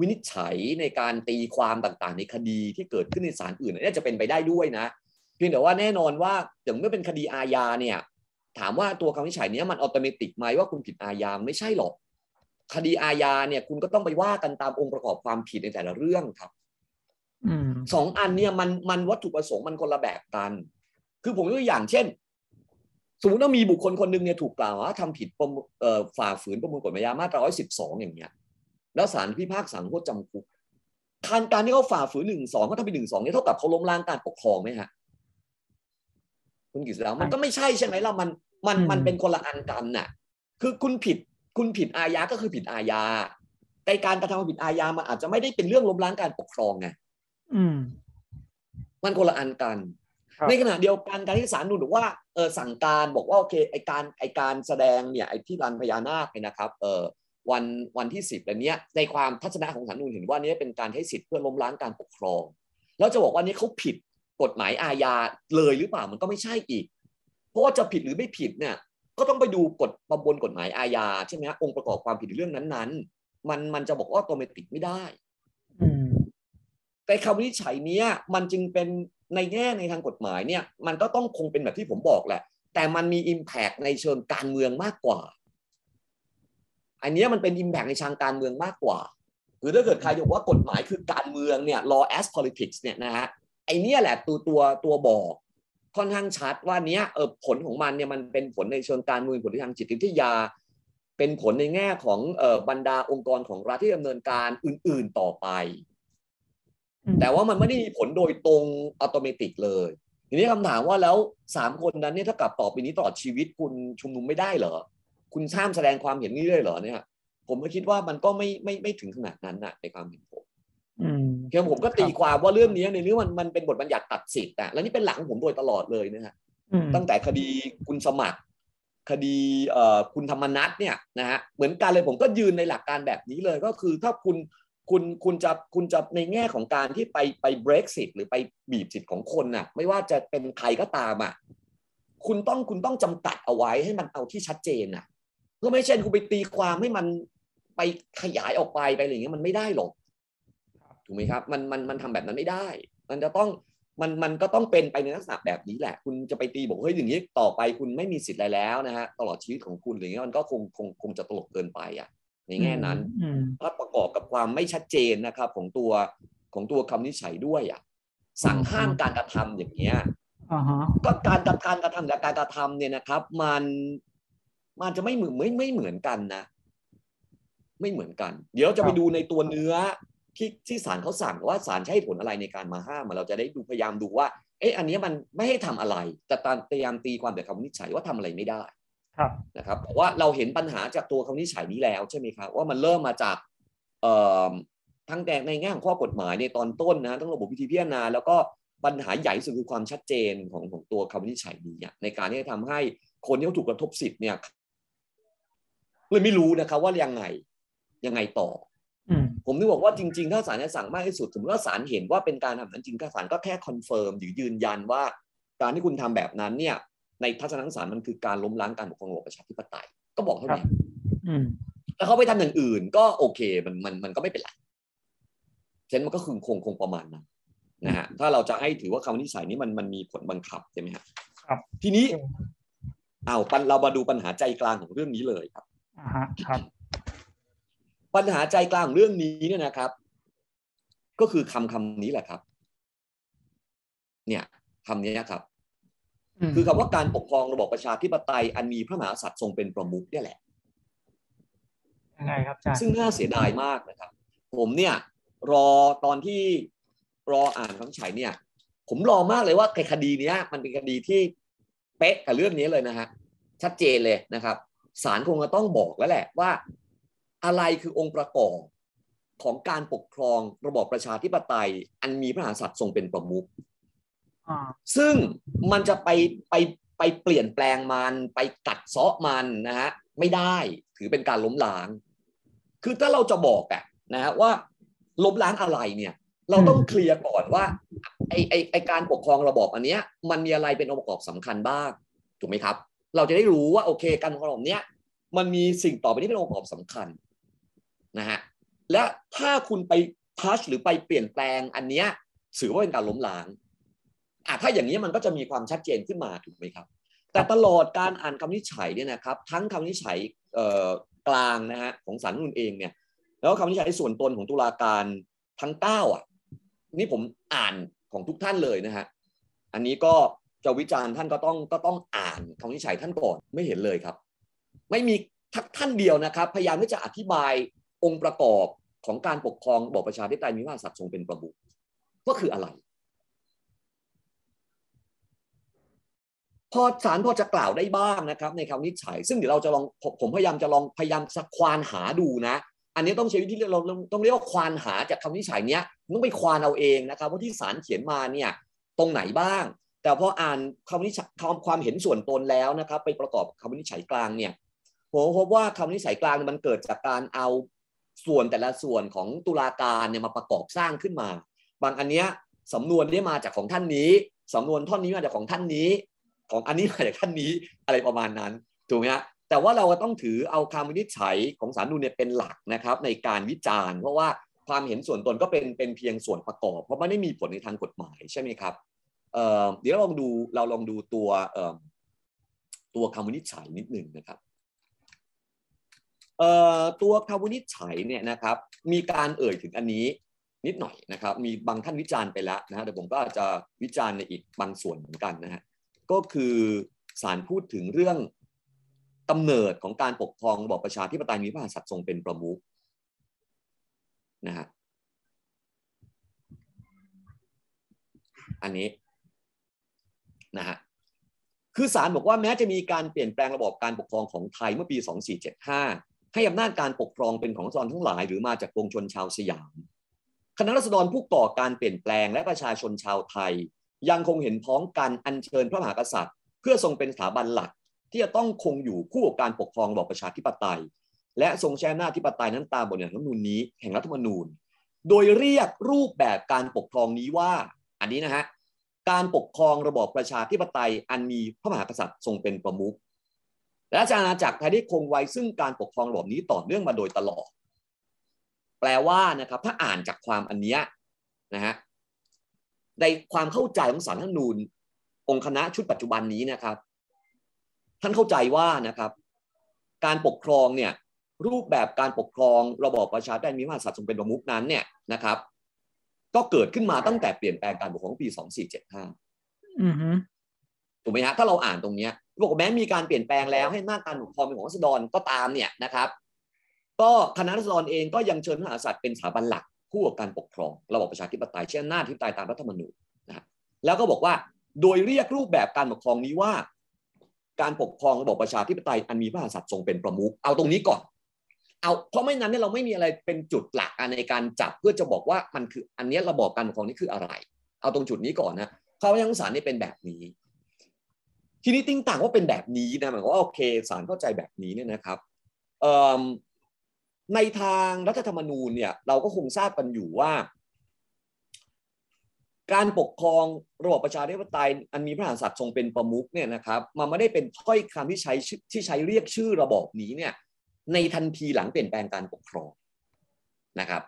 วินิจฉัยในการตีความต่างๆ ในคดีที่เกิดขึ้นในศาลอื่นเนี่ยจะเป็นไปได้ด้วยนะ เพียงแต่ว่าแน่นอนว่าอย่างเมื่อเป็นคดีอาญาเนี่ยถามว่าตัวคำวินิจฉัยนี้มันอัตโนมัติไหมว่าคุณผิดอาญาไม่ใช่หรอก คดีอาญาเนี่ยคุณก็ต้องไปว่ากันตามองค์ประกอบความผิดในแต่ละเรื่องครับอืมสองอันเนี่ยมันมันวัตถุประสงค์มันคนละแบบกัน คือผมยกตัวอย่างเช่น สมมติว่ามีบุคคลคนหนึ่งเนี่ยถูกกล่าวว่าทำผิดประมวลเอ่อฝ่าฝืนประมวลกฎหมายอาญามาตรา112 อย่างเงี้ย แล้วศาลพิพากษาโทษจำคุกการการที่เขาฝ่าฝืนหนึ่งสองเขาทำเป็นหนึ่งสองเนี่ยเท่ากับเขาล้มล้างการปกครองไหมฮะคุณกิษณะมันก็ไม่ใช่ใช่ไหมล่ะมันมันมันเป็นคนละอันกันน่ะ คือคุณผิดคุณผิดอาญาก็คือผิดอาญาแต่การกระทำความผิดอาญามันอาจจะไม่ได้เป็นเรื่องล้มล้างการปกครองไงอืมมันคนละอันกันครับในขณะเดียวกันการที่ศาลนูนบอกว่าเออสั่งการบอกว่าโอเคไอการไอการแสดงเนี่ยไอที่รันพญานาคเนี่ยนะครับ เออ วันวันที่สิบอะไรเนี้ยในความทัศนะของศาลนูนเห็นว่านี้เป็นการให้สิทธิ์เพื่อล้มล้างการปกครอง แล้วจะบอกว่านี้เขาผิดกฎหมายอาญาเลยหรือเปล่ามันก็ไม่ใช่อีก เพราะว่าจะผิดหรือไม่ผิดเนี่ยก็ต้องไปดูกฎประมวลกฎหมายอาญาใช่ไหมฮะองค์ประกอบความผิดเรื่องนั้นๆ มันมันจะบอกว่าออโตเมติกไม่ได้แต่คำวินิจฉัยเนี้ยมันจึงเป็นในแง่ในทางกฎหมายเนี่ย มันก็ต้องคงเป็นแบบที่ผมบอกแหละ แต่มันมี Impact ในเชิงการเมืองมากกว่า อันเนี้ยมันเป็น Impact ในทางการเมืองมากกว่าหรือถ้าเกิดใครบอกว่ากฎหมายคือการเมืองเนี่ย law as politics เนี่ยนะฮะไอเนี้ยแหละตัวตัวตัวบอกค่อนข้างชัดว่าเนี้ยเออผลของมันเนี่ยมันเป็นผลในเชิงการเมืองผลในทางจิตวิทยา เป็นผลในแง่ของเอ่อบรรดาองค์กรของรัฐที่ดำเนินการอื่น ๆต่อไปอืมแต่ว่ามันไม่ได้มีผลโดยตรงอัตโนมัติเลยทีนี้คำถามว่าแล้วสามคนนั้นเนี่ยถ้ากลับต่อไปนี้ตลอดชีวิตคุณชุมนุมไม่ได้เหรอ คุณห้ามแสดงความเห็นนี้ได้เหรอเนี่ย ผมก็คิดว่ามันก็ไม่ไม่ไม่ถึงขนาดนั้นนะในความเห็นผมอืมเพียงผมก็ตีความว่าเรื่องนี้ในเรื่องมันมันเป็นบทบัญญัติตัดสิทธิ์อะแล้วนี่เป็นหลักของผมโดยตลอดเลยนะฮะอืมตั้งแต่คดีคุณสมัคร คดีเอ่อคุณธรรมนัทเนี่ยนะฮะเหมือนกันเลยผมก็ยืนในหลักการแบบนี้เลยก็คือถ้าคุณคุณคุณจะคุณจะในแง่ของการที่ไปไป break สิทธิ์หรือไปบีบสิทธิ์ของคนน่ะ ไม่ว่าจะเป็นใครก็ตามอะคุณต้องคุณต้องจำกัดเอาไว้ให้มันเอาที่ชัดเจนน่ะ เพื่อไม่เช่นคุณไปตีความให้มันไปขยายออกไปไปอะไรอย่างเงี้ยมันไม่ได้หรอกถูกไหมครับมันมันมันทำแบบนั้นไม่ได้ มันจะต้องมันมันก็ต้องเป็นไปในลักษณะแบบนี้แหละ คุณจะไปตีบอกเฮ้ยอย่างนี้ต่อไปคุณไม่มีสิทธิ์อะไรแล้วนะฮะตลอดชีวิตของคุณอะไรเงี้ยมันก็คงคงคงจะตลกเกินไปอะ ในแง่นั้นอืมถ้าประกอบกับความไม่ชัดเจนนะครับ ของตัวของตัวคำนิจฉัยด้วยอะสั่งห้ามการกระทำอย่างเงี้ยอ่าฮะก็การกระการกระทำและการกระทำเนี่ยนะครับ มัน มันจะไม่เหมือนไม่ไม่เหมือนกันนะ ไม่เหมือนกัน เดี๋ยวจะไปดูในตัวเนื้อที่ที่ศาลเขาสั่งว่าศาลใช้เหตุผลอะไรในการมาห้ามเราจะได้ดูพยายามดูว่า เอ๊ะอันเนี้ยมันไม่ให้ทำอะไร แต่ตามพยายามตีความแต่คำวินิจฉัยว่าทำอะไรไม่ได้ครับนะครับเพราะว่าเราเห็นปัญหาจากตัวคำวินิจฉัยนี้แล้วใช่ไหมครับว่ามันเริ่มมาจากเอ่อตั้งแต่ในแง่ของข้อกฎหมายในตอนต้นนะทั้งระบบวิธีพิจารณา แล้วก็ปัญหาใหญ่สุดคือความชัดเจนของของตัวคำวินิจฉัยนี้ในการที่จะทำให้คนที่เขาถูกกระทบสิทธิ์เนี่ย เลยไม่รู้นะครับว่ายังไงยังไงต่อผมนึกบอกว่าจริงๆ ถ้าศาลจะสั่งมากที่สุดสมมติว่าศาลเห็นว่าเป็นการทำนั้นจริงก็ศาลก็แค่ confirm หรือยืนยันว่า การที่คุณทำแบบนั้นเนี่ย ในทัศนคติศาลมันคือการล้มล้างการปกครองระบอบประชาธิปไตย ก็บอกเท่านั้นแล้วเขาไปทำอย่างอื่น ก็โอเคมันมันมันก็ไม่เป็นไรเช่นมันก็คือคงคงประมาณนั้นนะฮะถ้าเราจะให้ถือว่าคำวินิจฉัยนี้มันมันมีผลบังคับใช่ไหมครับทีนี้เอาเรามาดูปัญหาใจกลางของเรื่องนี้เลยครับ อ่าฮะครับ ปัญหาใจกลางเรื่องนี้เนี่ยนะครับ ก็คือคำคำนี้แหละครับ เนี่ยคำนี้ครับ คือคำว่าการปกครองระบอบประชาธิปไตยอันมีพระมหากษัตริย์ทรงเป็นประมุขเนี่ยแหละยังไงครับอาจารย์ซึ่งน่าเสียดายมากนะครับ ผมเนี่ย รอตอนที่รออ่านคำฉัยเนี่ย ผมรอมากเลยว่าคดีเนี้ย มันเป็นคดีที่เป๊ะกับเรื่องนี้เลยนะฮะชัดเจนเลยนะครับ ศาลคงจะต้องบอกแล้วแหละว่า อะไรคือองค์ประกอบของการปกครองระบอบประชาธิปไตย อันมีพระมหากษัตริย์ทรงเป็นประมุขซึ่งมันจะไปไปไปเปลี่ยนแปลงมันไปกัดเซาะมันนะฮะไม่ได้ถือเป็นการล้มล้าง คือถ้าเราจะบอกอะนะฮะว่าล้มล้างอะไรเนี่ย เราต้องเคลียร์ก่อนว่าไอไอไอการปกครองระบอบอันเนี้ย มันมีอะไรเป็นองค์ประกอบสำคัญบ้างถูกไหมครับ เราจะได้รู้ว่าโอเคการปกครองระบเนี้ยมันมีสิ่งต่อไปนี้เป็นองค์ประกอบสำคัญนะฮะและถ้าคุณไปทัชหรือไปเปลี่ยนแปลงอันเนี้ยถือว่าเป็นการล้มล้างอะถ้าอย่างนี้มันก็จะมีความชัดเจนขึ้นมาถูกไหมครับ แต่ตลอดการอ่านคำนิจฉัยเนี่ยนะครับ ทั้งคำนิจฉัยกลางนะฮะของศาลนุนเองเนี่ยแล้วคำนิจฉัยส่วนตนของตุลาการทั้งเก้าอะนี่ผมอ่านของทุกท่านเลยนะฮะอันนี้ก็ จะวิจารณ์ท่านก็ต้องก็ต้องอ่านคำนิจัยท่านก่อนไม่เห็นเลยครับ ไม่มีท่านเดียวนะครับ พยายามที่จะอธิบายองค์ประกอบของการปกครองบอกประชาธิปไตยมีว่าสัตว์ทรงเป็นประมุขก็คืออะไร พอศาลพอจะกล่าวได้บ้างนะครับ ในคำนิจัย ซึ่งเดี๋ยวเราจะลองผมพยายามจะลองพยายามสักควานหาดูนะ อันนี้ต้องใช้วิธีเราต้องเรียกว่าควานหาจากคำนิจัยเนี้ยต้องไปควานเอาเองนะครับว่าที่ศาลเขียนมาเนี่ยตรงไหนบ้าง แต่พออ่านคำนิจฉัยความเห็นส่วนตนแล้วนะครับ ไปประกอบคำนิจฉัยกลางเนี่ยผมพบว่าคำนิจฉัยกลางมันเกิดจากการเอาส่วนแต่ละส่วนของตุลาการเนี่ยมาประกอบสร้างขึ้นมา บางอันเนี้ยสำนวนนี้มาจากของท่านนี้สำนวนท่อนนี้มาจากของท่านนี้ ของอันนี้มาจากท่านนี้อะไรประมาณนั้นถูกไหมฮะแต่ว่าเราต้องถือเอาคำวินิจฉัยของสารนูเนี่ยเป็นหลักนะครับ ในการวิจารณ์ เพราะว่าความเห็นส่วนตนก็เป็นเป็นเพียงส่วนประกอบ เพราะมันไม่มีผลในทางกฎหมายใช่ไหมครับ เดี๋ยวลองดูเราลองดูตัวตัวคำวินิจฉัยนิดหนึ่งนะครับตัวคำวินิจฉัยเนี่ยนะครับมีการเอ่ยถึงอันนี้นิดหน่อยนะครับ มีบางท่านวิจารณ์ไปแล้วนะฮะแต่ผมก็อาจจะวิจารณ์ในอีกบางส่วนเหมือนกันนะฮะก็คือสารพูดถึงเรื่องกำเนิดของการปกครองระบอบประชาธิปไตยมีพระมหากษัตริย์ทรงเป็นประมุขนะฮะอันนี้ นะฮะคือศาลบอกว่าแม้จะมีการเปลี่ยนแปลงระบบการปกครองของไทยเมื่อปี 2475 ให้อำนาจการปกครองเป็นของรัษฎรทั้งหลาย หรือมาจากปวงชนชาวสยาม คณะรัษฎรผู้ก่อการเปลี่ยนแปลงและประชาชนชาวไทย ยังคงเห็นพ้องกันอัญเชิญพระมหากษัตริย์ เพื่อทรงเป็นสถาบันหลัก ที่จะต้องคงอยู่คู่กับการปกครองระบอบประชาธิปไตย และทรงแช่หน้าธิปไตยนั้นตามบทรัฐธรรมนูญนี้แห่งรัฐธรรมนูญ โดยเรียกรูปแบบการปกครองนี้ว่า อันนี้นะฮะ การปกครองระบอบประชาธิปไตยอันมีพระมหากษัตริย์ทรงเป็นประมุขและราชอาณาจักรไทยได้คงไว้ซึ่งการปกครองระบบนี้ต่อเนื่องมาโดยตลอด แปลว่านะครับ ถ้าอ่านจากความอันนี้นะฮะในความเข้าใจของสารท่านนูนองค์คณะชุดปัจจุบันนี้นะครับ ท่านเข้าใจว่านะครับ การปกครองเนี่ยรูปแบบการปกครองระบอบประชาธิปไตยมีมหากษัตริย์ทรงเป็นประมุขนั้นเนี่ยนะครับ ก็เกิดขึ้นมาตั้งแต่เปลี่ยนแปลงการปกครองปี 2475ถูกไหมฮะถ้าเราอ่านตรงเนี้ยบอกแม้มีการเปลี่ยนแปลงแล้วให้หน้าการปกครองเป็นของรัษฎรก็ตามเนี่ยนะครับ ก็คณะรัษฎรเองก็ยังเชิญพระมหากษัตริย์เป็นสถาบันหลักคู่กับการปกครองระบอบประชาธิปไตยเช่นหน้าที่ตายตามรัฐธรรมนูญนะแล้วก็บอกว่าโดยเรียกรูปแบบการปกครองนี้ว่า การปกครองระบอบประชาธิปไตยอันมีพระมหากษัตริย์ทรงเป็นประมุขเอาตรงนี้ก่อน เอาเพราะไม่นั้นเนี่ยเราไม่มีอะไรเป็นจุดหลักในการจับเพื่อจะบอกว่ามันคืออันนี้ระบอบการปกครองนี้คืออะไร เอาตรงจุดนี้ก่อนนะคำว่าของศาลนี่เป็นแบบนี้ ทีนี้ติ้งต่างว่าเป็นแบบนี้นะหมายความว่าโอเคศาลเข้าใจแบบนี้เนี่ยนะครับในทางรัฐธรรมนูญเนี่ยเราก็คงทราบกันอยู่ว่า การปกครองระบอบประชาธิปไตยอันมีพระมหากษัตริย์ทรงเป็นประมุขเนี่ยนะครับมันไม่ได้เป็นถ้อยคำที่ใช้ที่ใช้เรียกชื่อระบอบนี้เนี่ย ในทันทีหลังเปลี่ยนแปลงการปกครองนะครับ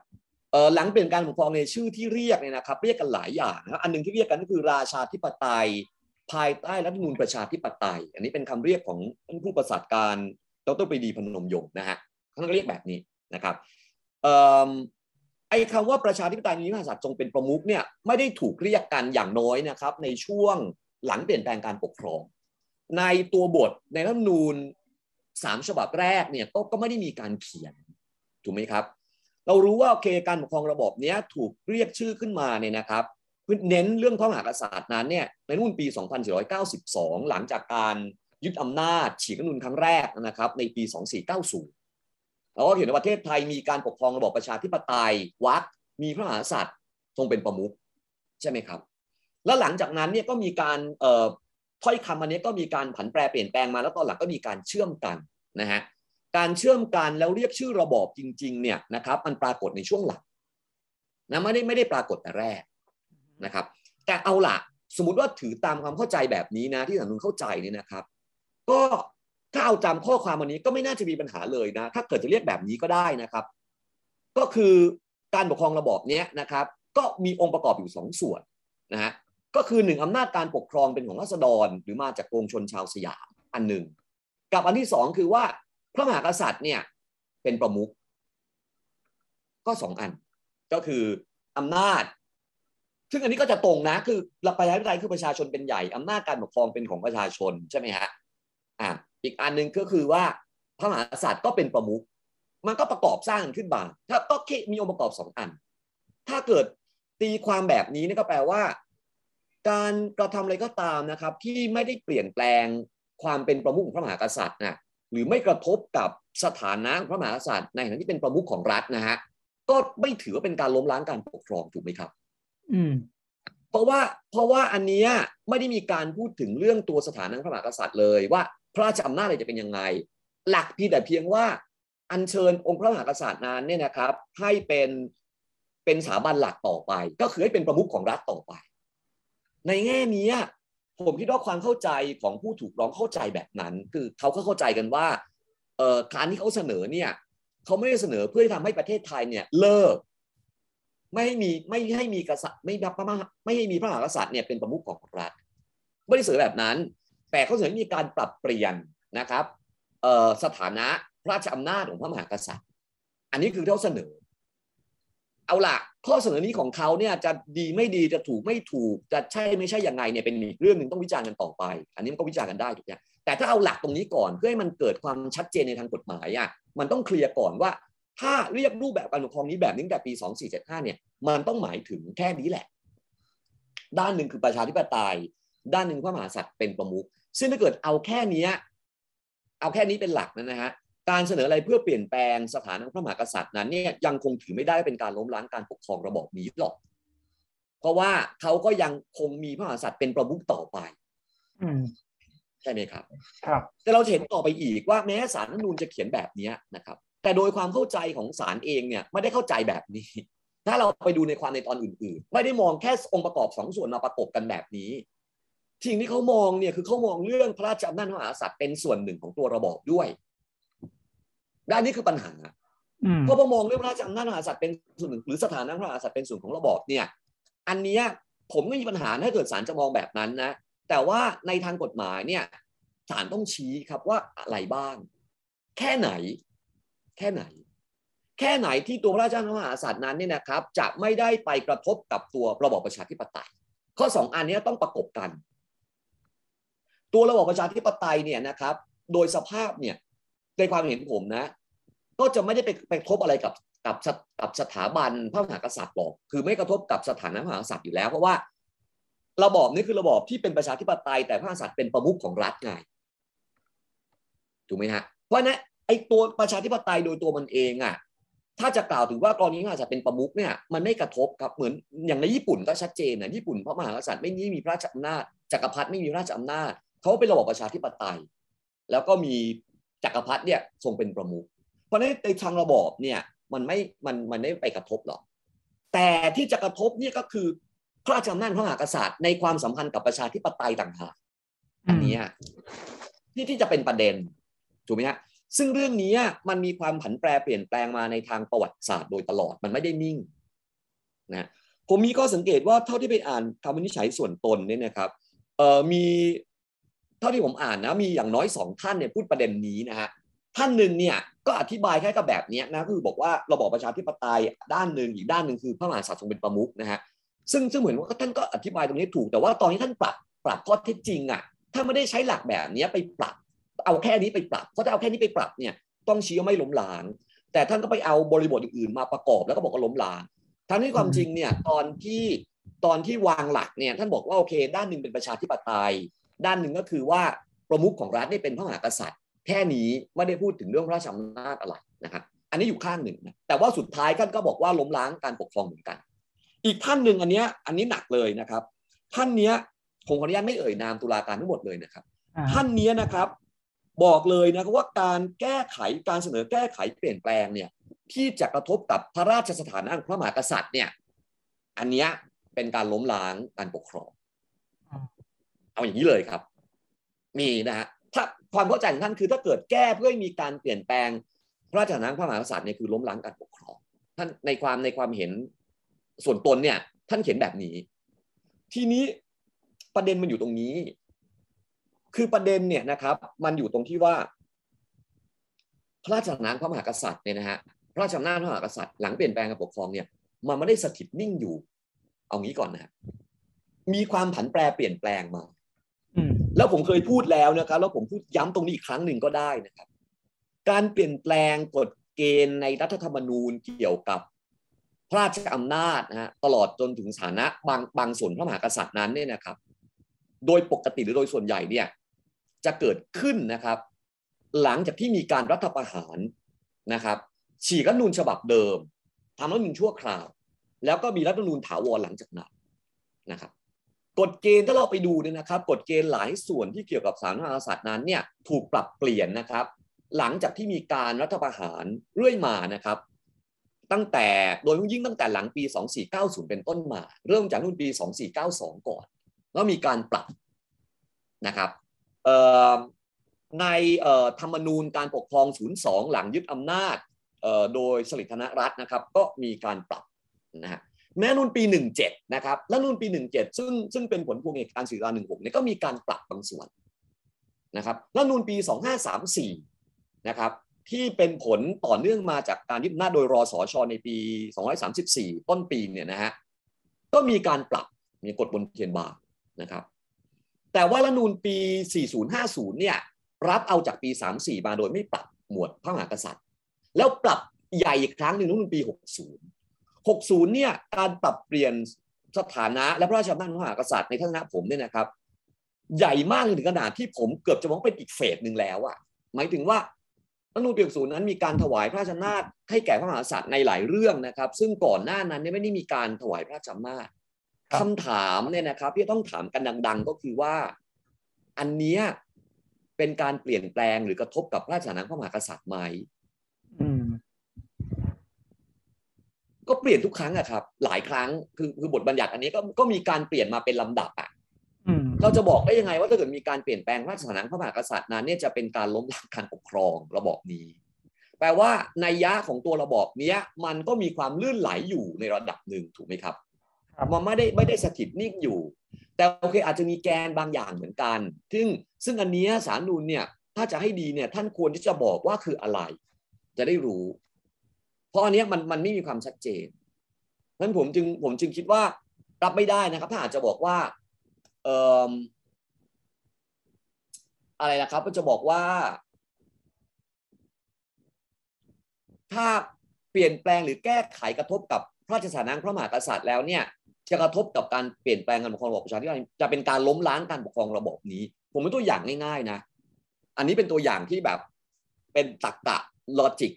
หลังเปลี่ยนการปกครองในชื่อที่เรียกเนี่ยนะครับ เรียกกันหลายอย่างนะอันหนึ่งที่เรียกกันก็คือราชาธิปไตย ภายใต้รัฐธรรมนูญประชาธิปไตย อันนี้เป็นคำเรียกของท่านผู้ประสาทการดรปรีดีพนมยงค์นะฮะเขาเรียกแบบนี้นะครับไอ้คำว่าประชาธิปไตยมีพระมหากษัตย์ทรงเป็นประมุขเนี่ยไม่ได้ถูกเรียกกันอย่างน้อยนะครับ ในช่วงหลังเปลี่ยนแปลงการปกครอง ในตัวบทในรัฐธรรมนูญ สามฉบับแรกเนี่ยก็ก็ไม่ได้มีการเขียนถูกไหมครับ เรารู้ว่าโอเคการปกครองระบบนี้ถูกเรียกชื่อขึ้นมาเนี่ยนะครับเน้นเรื่องพระมหากษัตริย์นั้นเนี่ยในรุ่นปี 2492 หลังจากการยึดอำนาจฉีกรัฐนุนครั้งแรกนะครับในปี 2490 เราก็เห็นว่าประเทศไทยมีการปกครองระบอบประชาธิปไตยวัดมีพระมหากษัตริย์ทรงเป็นประมุขใช่ไหมครับ แล้วหลังจากนั้นเนี่ยก็มีการเอ่อ ถ้อยคำอันนี้ก็มีการผันแปรเปลี่ยนแปลงมาแล้วตอนหลังก็มีการเชื่อมกันนะฮะการเชื่อมกันแล้วเรียกชื่อระบอบจริงๆเนี่ยนะครับมันปรากฏในช่วงหลังนะไม่ได้ไม่ได้ปรากฏแต่แรกนะครับ แต่เอาละสมมติว่าถือตามความเข้าใจแบบนี้นะที่สังนุนเข้าใจเนี่ยนะครับ ก็ถ้าเอาจำข้อความวันนี้ก็ไม่น่าจะมีปัญหาเลยนะ ถ้าเกิดจะเรียกแบบนี้ก็ได้นะครับ ก็คือการปกครองระบอบนี้นะครับ ก็มีองค์ประกอบอยู่สองส่วนนะฮะ ก็คือหนึ่งอำนาจการปกครองเป็นของรัษฎร หรือมาจากปวงชนชาวสยามอันหนึ่ง กับอันที่สองคือว่าพระมหากษัตริย์เนี่ยเป็นประมุขก็สองอัน ก็คืออำนาจ ซึ่งอันนี้ก็จะตรงนะ คือประชาธิปไตยคือประชาชนเป็นใหญ่อำนาจการปกครองเป็นของประชาชนใช่ไหมฮะอ่าอีกอันหนึ่งก็คือว่าพระมหากษัตริย์ก็เป็นประมุขมันก็ประกอบสร้างขึ้นมา ถ้าก็มีองค์ประกอบสองอัน ถ้าเกิดตีความแบบนี้นี่ก็แปลว่า การกระทำอะไรก็ตามนะครับ ที่ไม่ได้เปลี่ยนแปลงความเป็นประมุขของพระมหากษัตริย์นะหรือไม่กระทบกับสถานะพระมหากษัตริย์ ในฐานะที่เป็นประมุขของรัฐนะฮะก็ไม่ถือว่าเป็นการล้มล้างการปกครองถูกไหมครับ อืมเพราะว่าเพราะว่าอันนี้ไม่ได้มีการพูดถึงเรื่องตัวสถานะพระมหากษัตริย์เลยว่าพระราชอำนาจอะไรจะเป็นยังไง หลักเพียงแต่เพียงว่าอัญเชิญองค์พระมหากษัตริย์นั้นเนี่ยนะครับ ให้เป็นเป็นสถาบันหลักต่อไป ก็คือให้เป็นประมุขของรัฐต่อไป ในแง่นี้ผมคิดว่าความเข้าใจของผู้ถูกร้องเข้าใจแบบนั้น คือเขาก็เข้าใจกันว่าการที่เขาเสนอเนี่ยเขาไม่ได้เสนอเพื่อทำให้ประเทศไทยเนี่ยเลิก ไม่ให้มีไม่ให้มีกษัตริย์ไม่รับพระมหาไม่ให้มีพระมหากษัตริย์เนี่ยเป็นประมุขของรัฐไม่ได้เสนอแบบนั้น แต่เขาเสนอมีการปรับเปลี่ยนนะครับสถานะพระราชอำนาจของพระมหากษัตริย์ อันนี้คือเขาเสนอ เอาล่ะข้อเสนอนี้ของเขาเนี่ยจะดีไม่ดีจะถูกไม่ถูกจะใช่ไม่ใช่ยังไงเนี่ยเป็นอีกเรื่องหนึ่งต้องวิจารณ์กันต่อไป อันนี้มันก็วิจารณ์กันได้ทุกอย่างแต่ถ้าเอาหลักตรงนี้ก่อนเพื่อให้มันเกิดความชัดเจนในทางกฎหมายอะมันต้องเคลียร์ก่อนว่า ถ้าเรียกรูปแบบการปกครองนี้แบบนี้แต่ปี 2475เนี่ยมันต้องหมายถึงแค่นี้แหละ ด้านหนึ่งคือประชาธิปไตย ด้านหนึ่งพระมหากษัตริย์เป็นประมุขซึ่งถ้าเกิดเอาแค่นี้เอาแค่นี้เป็นหลักนะฮะ การเสนออะไรเพื่อเปลี่ยนแปลงสถานะพระมหากษัตริย์นั้นเนี่ยยังคงถือไม่ได้เป็นการล้มล้างการปกครองระบอบนี้หรอก เพราะว่าเขาก็ยังคงมีพระมหากษัตริย์เป็นประมุขต่อไปอืมใช่ไหมครับ ครับ แต่เราเห็นต่อไปอีกว่าแม้สารรัฐนูนจะเขียนแบบนี้นะครับ แต่โดยความเข้าใจของศาลเองเนี่ยไม่ได้เข้าใจแบบนี้ ถ้าเราไปดูในความในตอนอื่น ๆ ไม่ได้มองแค่องค์ประกอบสองส่วนมาประกบกันแบบนี้สิ่งที่เขามองเนี่ยคือเขามองเรื่องพระราชอำนาจมหากษัตริย์เป็นส่วนหนึ่งของตัวระบอบด้วย ด้านนี้คือปัญหาเพราะพอมองเรื่องพระราชอำนาจมหากษัตริย์เป็นส่วนหนึ่งหรือสถานะพระมหากษัตริย์เป็นส่วนของระบอบเนี่ย อันนี้ผมไม่มีปัญหาถ้าเกิดศาลจะมองแบบนั้นนะ แต่ว่าในทางกฎหมายเนี่ยศาลต้องชี้ครับว่าอะไรบ้าง แค่ไหน แค่ไหน แค่ไหนที่ตัวพระราชาพระมหากษัตริย์นั้นเนี่ยนะครับ จะไม่ได้ไปกระทบกับตัวระบอบประชาธิปไตย ข้อสองอันนี้ต้องประกบกัน ตัวระบอบประชาธิปไตยเนี่ยนะครับ โดยสภาพเนี่ย ในความเห็นผมนะ ก็จะไม่ได้ไปไปทบอะไรกับกับกับสถาบันพระมหากษัตริย์หรอกคือไม่กระทบกับสถานะพระมหากษัตริย์อยู่แล้ว เพราะว่าระบอบนี้คือระบอบที่เป็นประชาธิปไตยแต่พระมหากษัตริย์เป็นประมุขของรัฐไงถูกไหมฮะเพราะนั้นไอ้ตัวประชาธิปไตยโดยตัวมันเองอะถ้าจะกล่าวถึงว่ากรณีพระมหากษัตริย์เป็นประมุขเนี่ยมันไม่กระทบครับเหมือนอย่างในญี่ปุ่นก็ชัดเจนนะญี่ปุ่นพระมหากษัตริย์ไม่มีพระราชอำนาจจักรพรรดิไม่มีพระราชอำนาจเขาเป็นระบอบประชาธิปไตย แล้วก็มี จักรพรรดิเนี่ยทรงเป็นประมุขเพราะนั้นในทางระบอบเนี่ยมันไม่มันมันไม่ไปกระทบหรอกแต่ที่จะกระทบเนี่ยก็คือพระราชอำนาจพระมหากษัตริย์ในความสัมพันธ์กับประชาธิปไตยต่างหากอันนี้ที่ที่จะเป็นประเด็นถูกไหมฮะซึ่งเรื่องนี้มันมีความผันแปรเปลี่ยนแปลงมาในทางประวัติศาสตร์โดยตลอดมันไม่ได้นิ่งนะผมมีข้อสังเกตว่าเท่าที่ไปอ่านคำวินิจฉัยส่วนตนเนี่ยนะครับเอ่อมี ท่าที่ผมอ่านนะมีอย่างน้อยสองท่านเนี่ยพูดประเด็นนี้นะฮะท่านหนึ่งเนี่ยก็อธิบายแค่กับแบบนี้นะคือบอกว่าระบอบประชาธิปไตยด้านหนึ่งอีกด้านหนึ่งคือพระมหากษัตริย์ทรงเป็นประมุขนะฮะซึ่งซึ่งเหมือนว่าท่านก็อธิบายตรงนี้ถูกแต่ว่าตอนนี้ท่านปรับปรับข้อเท็จจริงอะถ้าไม่ได้ใช้หลักแบบนี้ไปปรับ เอาแค่นี้ไปปรับเพราะถ้าเอาแค่นี้ไปปรับเนี่ยต้องชี้ว่าไม่ล้มล้าง แต่ท่านก็ไปเอาบริบทอื่นๆมาประกอบแล้วก็บอกว่าล้มล้างทั้งที่ความจริงเนี่ยตอนที่ตอนที่วางหลักเนี่ยท่านบอกว่าโอเค ด้านหนึ่งเป็นประชาธิปไตย ด้านหนึ่งก็คือว่าประมุขของรัฐนี่เป็นพระมหากษัตริย์ แค่นี้ไม่ได้พูดถึงเรื่องพระราชอำนาจอะไรนะครับอันนี้อยู่ข้างหนึ่งนะแต่ว่าสุดท้ายท่านก็บอกว่าล้มล้างการปกครองเหมือนกัน อีกท่านหนึ่งอันนี้อันนี้หนักเลยนะครับ ท่านเนี้ยผมขออนุญาตไม่เอ่ยนามตุลาการทั้งหมดเลยนะครับ ท่านนี้นะครับบอกเลยนะครับว่าการแก้ไขการเสนอแก้ไขเปลี่ยนแปลงเนี่ยที่จะกระทบกับพระราชสถานะของพระมหากษัตริย์เนี่ยอันนี้เป็นการล้มล้างการปกครอง เอาอย่างนี้เลยครับ มีนะฮะถ้าความเข้าใจของท่านคือถ้าเกิดแก้เพื่อให้มีการเปลี่ยนแปลงพระราชสถานะพระมหากษัตริย์เนี่ยคือล้มล้างการปกครองท่านในความในความเห็นส่วนตนเนี่ย ท่านเขียนแบบนี้ ทีนี้ประเด็นมันอยู่ตรงนี้ คือประเด็นเนี่ยนะครับ มันอยู่ตรงที่ว่า พระราชอำนาจพระมหากษัตริย์เนี่ยนะฮะพระราชอำนาจพระมหากษัตริย์หลังเปลี่ยนแปลงการปกครองเนี่ยมันไม่ได้สถิตนิ่งอยู่ เอางี้ก่อนนะมีความผันแปรเปลี่ยนแปลงมา แล้วผมเคยพูดแล้วนะครับ แล้วผมพูดย้ำตรงนี้อีกครั้งหนึ่งก็ได้นะครับ การเปลี่ยนแปลงกฎเกณฑ์ในรัฐธรรมนูญเกี่ยวกับพระราชอำนาจนะฮะตลอดจนถึงฐานะบางบางส่วนพระมหากษัตริย์นั้นเนี่ยนะครับ โดยปกติหรือโดยส่วนใหญ่เนี่ยจะเกิดขึ้นนะครับ หลังจากที่มีการรัฐประหารนะครับ ฉีกรัฐนูนฉบับเดิมทำรัฐนูนชั่วคราว แล้วก็มีรัฐนูนถาวรหลังจากนั้นนะครับ กฎเกณฑ์ถ้าเราไปดูเนี่ยนะครับกฎเกณฑ์หลายส่วนที่เกี่ยวกับสารพระมหากษัตริย์นั้นเนี่ยถูกปรับเปลี่ยนนะครับ หลังจากที่มีการรัฐประหารเรื่อยมานะครับ ตั้งแต่โดยยิ่งตั้งแต่หลังปี 2490 เป็นต้นมา เริ่มจากรุ่นปี 2492 ก่อน แล้วมีการปรับนะครับในธรรมนูญการปกครอง 02 หลังยึดอำนาจโดยสลิธนรัฐนะครับ ก็มีการปรับนะฮะ แม้นุ่นปี 17 นะครับ และนุ่นปี 17 ซึ่งซึ่งเป็นผลพวงเหตุการณ์สื่อการ16เนี่ยก็มีการปรับบางส่วนนะครับและนุ่นปี 2534 นะครับที่เป็นผลต่อเนื่องมาจากการยึดอำนาจโดยรอสอชอในปี 234 ต้นปีเนี่ยนะฮะก็มีการปรับมีกฎบนเทียนบาร์นะครับ แต่ว่ารัฐนูลปี 4050 เนี่ยรับเอาจากปี 34 มาโดยไม่ปรับหมวดพระมหากษัตริย์ แล้วปรับใหญ่อีกครั้งหนึ่งรัฐนูลปี 60 60 เนี่ยการปรับเปลี่ยนสถานะและพระราชอำนาจพระมหากษัตริย์ในทัศนะผมเนี่ยนะครับ ใหญ่มากถึงขนาดที่ผมเกือบจะมองเป็นอีกเฟสหนึ่งแล้วอะหมายถึงว่ารัฐนูลปี60นั้นมีการถวายพระราชอำนาจให้แก่พระมหากษัตริย์ในหลายเรื่องนะครับ ซึ่งก่อนหน้านั้นไม่ได้มีการถวายพระราชอำนาจคำถามเนี่ยนะครับที่ต้องถามกันดัง ๆ ก็คือว่า อันนี้เป็นการเปลี่ยนแปลงหรือกระทบกับพระราชานะพระมหากษัตริย์ไหม ก็เปลี่ยนทุกครั้งอะครับ หลายครั้งคือคือบทบัญญัติอันนี้ก็ก็มีการเปลี่ยนมาเป็นลำดับอะเราจะบอกได้ยังไงว่าถ้าเกิดมีการเปลี่ยนแปลงพระราชานะพระมหากษัตริย์นั้นเนี่ยจะเป็นการล้มล้างการปกครองระบอบนี้ แปลว่าในยะของตัวระบอบนี้มันก็มีความลื่นไหลอยู่ในระดับหนึ่งถูกไหมครับมันไม่ได้ไม่ได้สถิตนิ่งอยู่ แต่โอเคอาจจะมีแกนบางอย่างเหมือนกัน ซึ่งซึ่งอันนี้สารนูนเนี่ยถ้าจะให้ดีเนี่ยท่านควรที่จะบอกว่าคืออะไร จะได้รู้ เพราะอันนี้มันมันไม่มีความชัดเจนนั้นผมจึงผมจึงคิดว่ารับไม่ได้นะครับ ถ้าอาจจะบอกว่าเอ่ออะไรนะครับ ก็จะบอกว่า ถ้าเปลี่ยนแปลงหรือแก้ไขกระทบกับพระราชสถานะพระมหากษัตริย์แล้วเนี่ยจะกระทบกับการเปลี่ยนแปลงการปกครองระบอบประชาธิปไตยจะเป็นการล้มล้างการปกครองระบบนี้ ผมเป็นตัวอย่างง่าย ๆ นะ อันนี้เป็นตัวอย่างที่แบบเป็นตรรกะลอจิก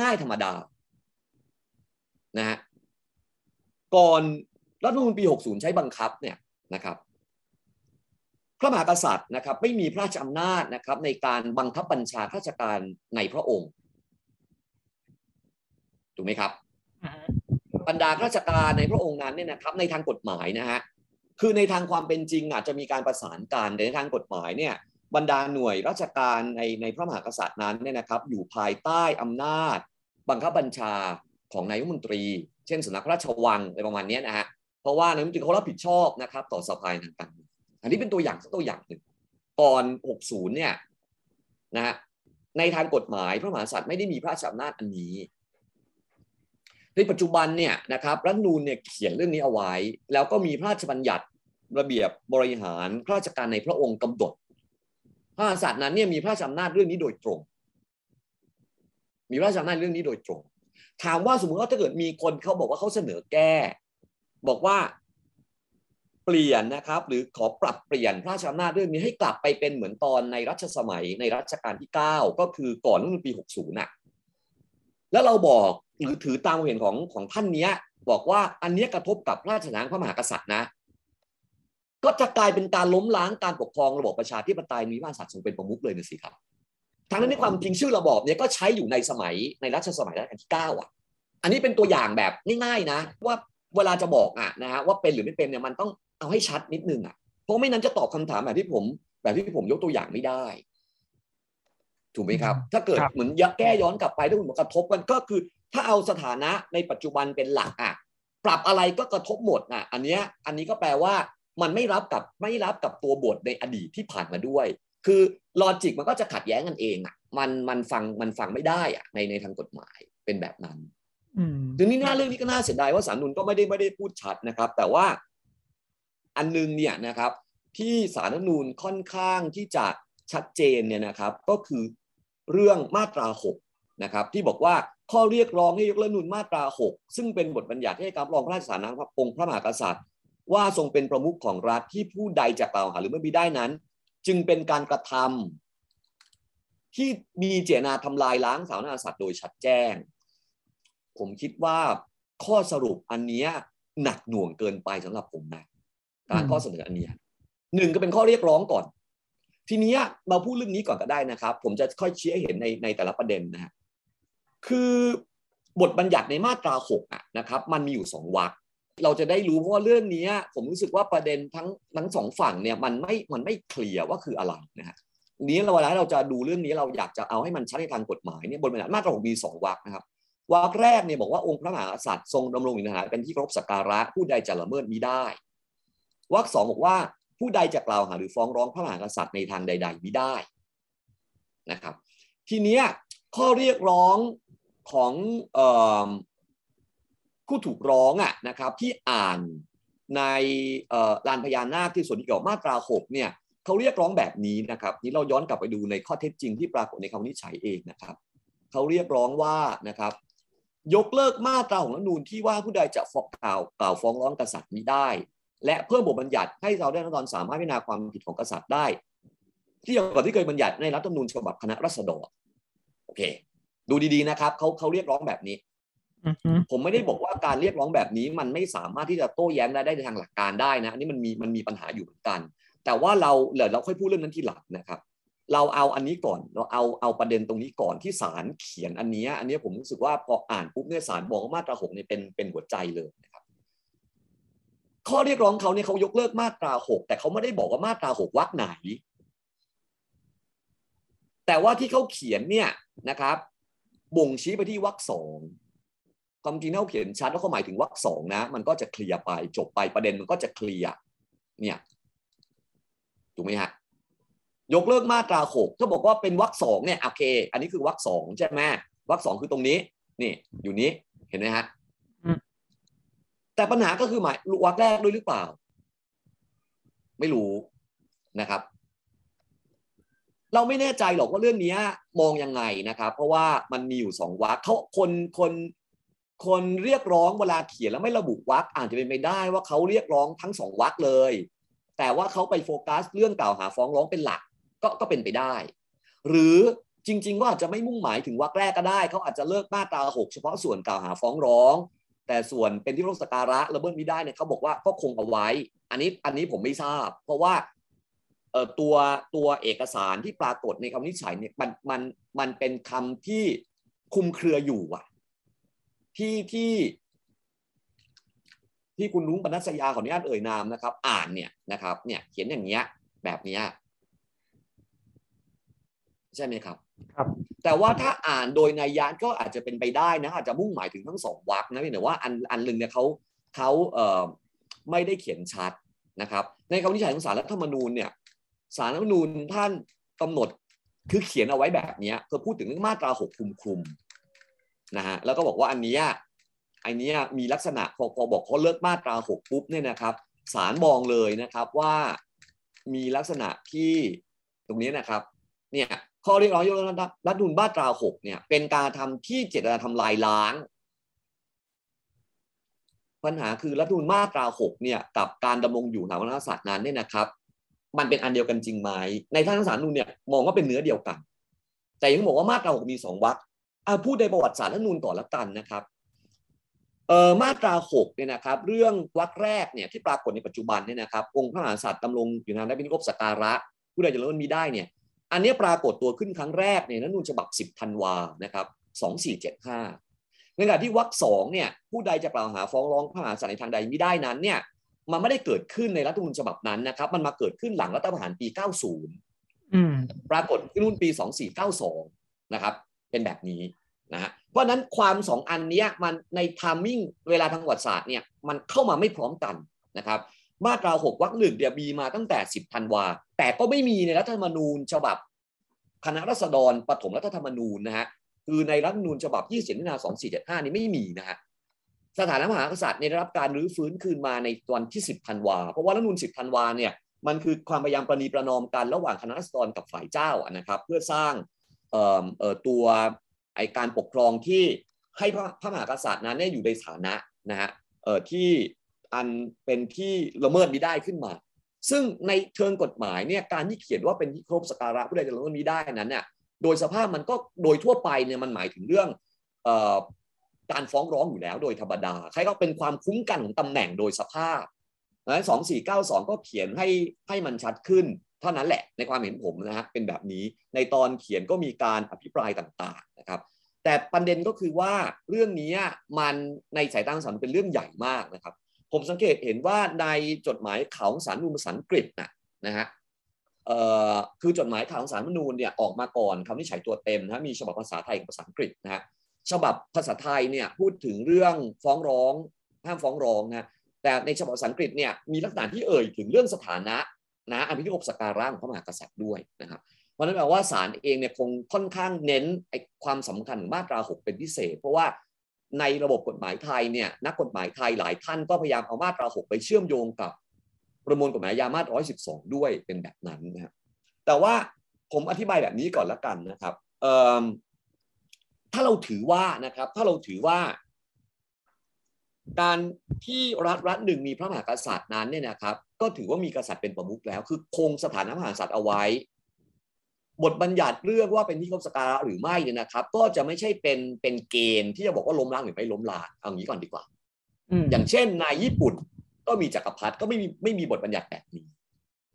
ง่าย ๆ ธรรมดา นะฮะก่อนรัฐธรรมนูญปี 60 ใช้บังคับเนี่ยนะครับพระมหากษัตริย์นะครับไม่มีพระราชอำนาจนะครับในการบังคับบัญชาข้าราชการในพระองค์ถูกไหมครับบรรดาข้าราชการในพระองค์นั้นเนี่ยนะครับในทางกฎหมายนะฮะคือในทางความเป็นจริงอาจจะมีการประสานกันแต่ในทางกฎหมายเนี่ยบรรดาหน่วยราชการในในพระมหากษัตริย์นั้นเนี่ยนะครับอยู่ภายใต้อำนาจ บังคับบัญชา ของนายมนตรี เช่นสำนักพระราชวังอะไรประมาณนี้นะฮะเพราะว่านายมนตรีเขารับผิดชอบนะครับ ต่อสภาทางการอันนี้เป็นตัวอย่างสักตัวอย่างหนึ่งก่อน 60 เนี่ยนะฮะในทางกฎหมายพระมหากษัตริย์ไม่ได้มีพระราชอำนาจอันนี้ ในปัจจุบันเนี่ยนะครับรัฐนูนเนี่ยเขียนเรื่องนี้เอาไว้ แล้วก็มีพระราชบัญญัติระเบียบบริหารข้าราชการในพระองค์กำหนดพระมหากษัตริย์นั้นเนี่ยมีพระราชอำนาจเรื่องนี้โดยตรง มีพระราชอำนาจเรื่องนี้โดยตรง ถามว่าสมมติว่าถ้าเกิดมีคนเขาบอกว่าเขาเสนอแก้ บอกว่าเปลี่ยนนะครับ หรือขอปรับเปลี่ยนพระราชอำนาจเรื่องนี้ให้กลับไปเป็นเหมือนตอนในรัชสมัยในรัชกาลที่ 9 ก็คือก่อนรัฐธรรมนูญปี 60น่ะแล้วเราบอกหรือถือตามเห็นของของท่านเนี้ย บอกว่าอันนี้กระทบกับพระราชนางพระมหากษัตริย์นะ ก็จะกลายเป็นการล้มล้างการปกครองระบบประชาธิปไตยมีพระมหากษัตริย์ทรงเป็นประมุขเลยนะสิครับ ทั้งนั้นในความจริงชื่อระบอบเนี้ยก็ใช้อยู่ในสมัยในรัชสมัยรัชกาลที่9อะ อันนี้เป็นตัวอย่างแบบง่ายๆนะ ว่าเวลาจะบอกอะนะฮะว่าเป็นหรือไม่เป็นเนี่ยมันต้องเอาให้ชัดนิดนึงอะเพราะไม่นั้นจะตอบคำถามแบบที่ผม แบบที่ผมยกตัวอย่างไม่ได้ ถูกไหมครับ ถ้าเกิดเหมือนยักแก้ย้อนกลับไปถ้าคุณบอกกระทบกันก็คือ ถ้าเอาสถานะในปัจจุบันเป็นหลักอะปรับอะไรก็กระทบหมดอะ อันเนี้ยอันนี้ก็แปลว่ามันไม่รับกับไม่รับกับตัวบทในอดีตที่ผ่านมาด้วย คือลอจิกมันก็จะขัดแย้งกันเองอะมันมันฟังมันฟังไม่ได้อะในในทางกฎหมายเป็นแบบนั้นทีนี้หน้าเรื่องนี้ก็น่าเสียดายว่าสารนุนก็ไม่ได้ไม่ได้พูดชัดนะครับ แต่ว่าอันนึงเนี่ยนะครับ ที่สารรัฐนูนค่อนข้างที่จะชัดเจนเนี่ยนะครับ ก็คือเรื่องมาตรา6นะครับ ที่บอกว่าข้อเรียกร้องให้ยกเลิกนูนมาตรา6ซึ่งเป็นบทบัญญัติให้การรองพระราชสารนพระองค์พระมหากษัตริย์ ว่าทรงเป็นประมุขของรัฐที่ผู้ใดจะกล่าวหาหรือไม่มีได้นั้น จึงเป็นการกระทำที่มีเจตนาทำลายล้างสถาบันกษัตริย์โดยชัดแจ้ง ผมคิดว่าข้อสรุปอันนี้หนักหน่วงเกินไปสำหรับผมนะการข้อเสนออันนี้หนึ่งก็เป็นข้อเรียกร้องก่อน ทีนี้เราพูดเรื่องนี้ก่อนก็ได้นะครับ ผมจะค่อยชี้ให้เห็นในในแต่ละประเด็นนะฮะคือบทบัญญัติในมาตราหกนะครับ มันมีอยู่สองวรรค เราจะได้รู้เพราะว่าเรื่องนี้ผมรู้สึกว่าประเด็นทั้งทั้งสองฝั่งเนี่ยมันไม่มันไม่เคลียร์ว่าคืออะไรนะฮะนี้เราเวลาเราจะดูเรื่องนี้เราอยากจะเอาให้มันชัดในทางกฎหมายเนี่ยบทบัญญัติมาตราหกมีสองวรรคนะครับวรรคแรกเนี่ยบอกว่าองค์พระมหากษัตริย์ทรงดำรงอยู่ในฐานะเป็นที่เคารพสักการะผู้ใดจะละเมิดมิได้วรรคสองบอกว่าผู้ใดจะกล่าวหาหรือฟ้องร้องพระมหากษัตริย์ในทางใด ๆมิได้นะครับ ทีนี้ข้อเรียกร้องของ ผู้ถูกร้องอะนะครับที่อ่านในลานพญานาคที่ส่วนที่เกี่ยวมาตราหกเนี่ยเขาเรียกร้องแบบนี้นะครับนี้เราย้อนกลับไปดูในข้อเท็จจริงที่ปรากฏในคำวินิจฉัยเองนะครับเขาเรียกร้องว่านะครับยกเลิกมาตราของรัฐนูนที่ว่าผู้ใดจะฟ้องกล่าวกล่าวฟ้องร้องกษัตริย์นี้ได้ และเพิ่มบทบัญญัติให้เราได้รัฐนสามารถพิจารณาความผิดของกษัตริย์ได้ ที่อย่างก่อนที่เคยบัญญัติในรัฐธรรมนูญฉบับคณะรัษฎรโอเค ดูดีๆนะครับเขาเขาเรียกร้องแบบนี้ ผมไม่ได้บอกว่าการเรียกร้องแบบนี้มันไม่สามารถที่จะโต้แย้งได้ได้ในทางหลักการได้นะอันนี้มันมีมันมีปัญหาอยู่เหมือนกัน แต่ว่าเราเดี๋ยวเราค่อยพูดเรื่องนั้นทีหลังนะครับเราเอาอันนี้ก่อนเราเอาเอาประเด็นตรงนี้ก่อนที่ศาลเขียนอันนี้อันนี้ผมรู้สึกว่าพออ่านปุ๊บเนี่ยศาลบอกว่ามาตราหกเนี่ยเป็นเป็นหัวใจเลยนะครับ ข้อเรียกร้องเขาเนี่ยเขายกเลิกมาตราหกแต่เขาไม่ได้บอกว่ามาตราหกวรรคไหน แต่ว่าที่เขาเขียนเนี่ยนะครับบ่งชี้ไปที่วรรคสอง ความจริงเขาเขียนชัดว่าเขาหมายถึงวรรคสองนะ มันก็จะเคลียร์ไปจบไปประเด็นมันก็จะเคลียร์เนี่ยถูกไหมฮะยกเลิกมาตราหกถ้าบอกว่าเป็นวรรคสองเนี่ยโอเค อันนี้คือวรรคสองใช่ไหมวรรคสองคือตรงนี้ นี่ อยู่นี้เห็นไหมฮะแต่ปัญหาก็คือหมายวักแรกด้วยหรือเปล่า ไม่รู้นะครับ เราไม่แน่ใจหรอกว่าเรื่องนี้มองยังไงนะครับ เพราะว่ามันมีอยู่สองวักเขาคนคน คนเรียกร้องเวลาเขียนแล้วไม่ระบุวักอาจจะเป็นไปได้ว่าเขาเรียกร้องทั้งสองวักเลย แต่ว่าเขาไปโฟกัสเรื่องกล่าวหาฟ้องร้องเป็นหลักก็ก็เป็นไปได้ หรือจริง ๆ ก็อาจจะไม่มุ่งหมายถึงวักแรกก็ได้เขาอาจจะเลิกมาตราหกเฉพาะส่วนกล่าวหาฟ้องร้อง แต่ส่วนเป็นที่รสการะระเบิดมิได้เนี่ยเขาบอกว่าก็คงเอาไว้ อันนี้อันนี้ผมไม่ทราบ เพราะว่าเอ่อตัวตัวเอกสารที่ปรากฏในคำวินิจฉัยเนี่ยมันมันมันเป็นคำที่คุมเครืออยู่อะ ที่ที่ที่คุณลุงปนัสยาขออนุญาตเอ่ยนามนะครับ อ่านเนี่ยนะครับ เนี่ยเขียนอย่างเงี้ยแบบเนี้ยใช่ไหมครับ ครับ แต่ว่าถ้าอ่านโดยนัยยะก็อาจจะเป็นไปได้นะ อาจจะมุ่งหมายถึงทั้งสองวรรคนะเพียงแต่ว่าอันอันหนึ่งเนี่ยเขาเขาเอ่อไม่ได้เขียนชัดนะครับ ในคำวินิจฉัยของศาลรัฐธรรมนูญเนี่ยศาลรัฐธรรมนูญท่านกำหนดคือเขียนเอาไว้แบบเนี้ยเพื่อพูดถึงเรื่องมาตราหกคลุมคลุม นะฮะแล้วก็บอกว่าอันนี้อันนี้มีลักษณะพอพอบอกเขาเลิกมาตราหกปุ๊บเนี่ยนะครับศาลมองเลยนะครับว่ามีลักษณะที่ตรงนี้นะครับเนี่ยข้อเรียกร้องยกเลิกรัฐธรรมนูญมาตราหกเนี่ยเป็นการทำที่เจตนาทำลายล้าง ปัญหาคือรัฐธรรมนูญมาตราหกเนี่ยกับการดำรงอยู่ทางวัฒนศาสตร์นั้นเนี่ยนะครับ มันเป็นอันเดียวกันจริงไหมในทางสารนูนเนี่ยมองว่าเป็นเนื้อเดียวกัน แต่ยังบอกว่ามาตราหกมีสองวรรค อะพูดในประวัติศาสตร์รัฐธรรมนูญก่อนละกันนะครับเอ่อมาตราหกเนี่ยนะครับเรื่องวรรคแรกเนี่ยที่ปรากฏในปัจจุบันเนี่ยนะครับองค์พระมหากษัตริย์ดำรงอยู่ในได้เป็นนิคบสกการะ ผู้ใดจะเริ่มมีได้เนี่ยอันนี้ปรากฏตัวขึ้นครั้งแรกในรัฐธรรมนูญฉบับ 10ธันวานะครับ2475ในขณะที่วรรคสองเนี่ยผู้ใดจะกล่าวหาฟ้องร้องพระมหากษัตริย์ในทางใดไม่ได้นั้นเนี่ยมันไม่ได้เกิดขึ้นในรัฐธรรมนูญฉบับนั้นนะครับมันมาเกิดขึ้นหลังรัฐประหารปี 90อืมปรากฏขึ้นรุ่นปี 2492 นะครับ เป็นแบบนี้ นะฮะเพราะนั้นความสองอันนี้มันในทามมิ่งเวลาทางประวัติศาสตร์เนี่ยมันเข้ามาไม่พร้อมกันนะครับมาตรา6วรรคหนึ่งเดียมีมาตั้งแต่ 10ธันวา แต่ก็ไม่มีในรัฐธรรมนูญฉบับ คณะรัษฎรปฐมรัฐธรรมนูญนะฮะคือในรัฐธรรมนูญฉบับ 20มิถุนายน2475 นี้ไม่มีนะฮะสถานะมหากษัตริย์ได้รับการรื้อฟื้นคืนมาในวันที่ 10ธันวา เพราะว่ารัฐธรรมนูญ10ธันวาเนี่ยมันคือความพยายามประนีประนอมกันระหว่างคณะรัษฎรกับฝ่ายเจ้านะครับ เพื่อสร้างเอ่อตัว ไอการปกครองที่ให้พระพระมหากษัตริย์นั้นเนี่ยอยู่ในฐานะนะฮะเอ่อที่อันเป็นที่ละเมิดมิได้ขึ้นมา ซึ่งในเชิงกฎหมายเนี่ยการที่เขียนว่าเป็นที่ครบสการะผู้ใดจะละเมิดมิได้นั้นเนี่ยโดยสภาพมันก็โดยทั่วไปเนี่ยมันหมายถึงเรื่องเอ่อการฟ้องร้องอยู่แล้วโดยธรรมดาใครก็เป็นความคุ้มกันของตำแหน่งโดยสภาพนะสองสี่เก้าสองก็เขียนให้ให้มันชัดขึ้น เท่านั้นแหละในความเห็นผมนะฮะเป็นแบบนี้ในตอนเขียนก็มีการอภิปรายต่างๆนะครับแต่ประเด็นก็คือว่าเรื่องนี้มันในสายตาสันเป็นเรื่องใหญ่มากนะครับ ผมสังเกตเห็นว่าในจดหมายข่าวของสารนูญภาษาอังกฤษนะนะฮะคือจดหมายข่าวของสารมนูญเนี่ยออกมาก่อนคำวินิจฉัยตัวเต็มนะมีฉบับภาษาไทยกับภาษาอังกฤษนะฮะฉบับภาษาไทยเนี่ยพูดถึงเรื่องฟ้องร้องห้ามฟ้องร้องนะแต่ในฉบับภาษาอังกฤษเนี่ยมีลักษณะที่เอ่ยถึงเรื่องสถานะ นะอันพิธีอบสการะของพระมหากษัตริย์ด้วยนะครับเพราะนั้นแปลว่าศาลเองเนี่ยคงค่อนข้างเน้นไอ้ความสำคัญของมาตรา 6 เป็นพิเศษ เพราะว่าในระบบกฎหมายไทยเนี่ยนักกฎหมายไทยหลายท่านก็พยายามเอามาตรา 6 ไปเชื่อมโยงกับประมวลกฎหมายอามาตรา112 ด้วยเป็นแบบนั้นนะครับแต่ว่าผมอธิบายแบบนี้ก่อนละกันนะครับเอ่อถ้าเราถือว่านะครับถ้าเราถือว่า การที่รัฐรัฐหนึ่งมีพระมหากษัตริย์นั้นเนี่ยนะครับ ก็ถือว่ามีกษัตริย์เป็นประมุขแล้ว คือคงสถานะมหากษัตริย์เอาไว้ บทบัญญัติเรื่องว่าเป็นที่เคารพสักการะหรือไม่เนี่ยนะครับ ก็จะไม่ใช่เป็นเป็นเกณฑ์ที่จะบอกว่าล้มล้างหรือไม่ล้มล้างเอางี้ก่อนดีกว่าอืมอย่างเช่นในญี่ปุ่นก็มีจักรพรรดิก็ไม่มีไม่มีบทบัญญัติแบบนี้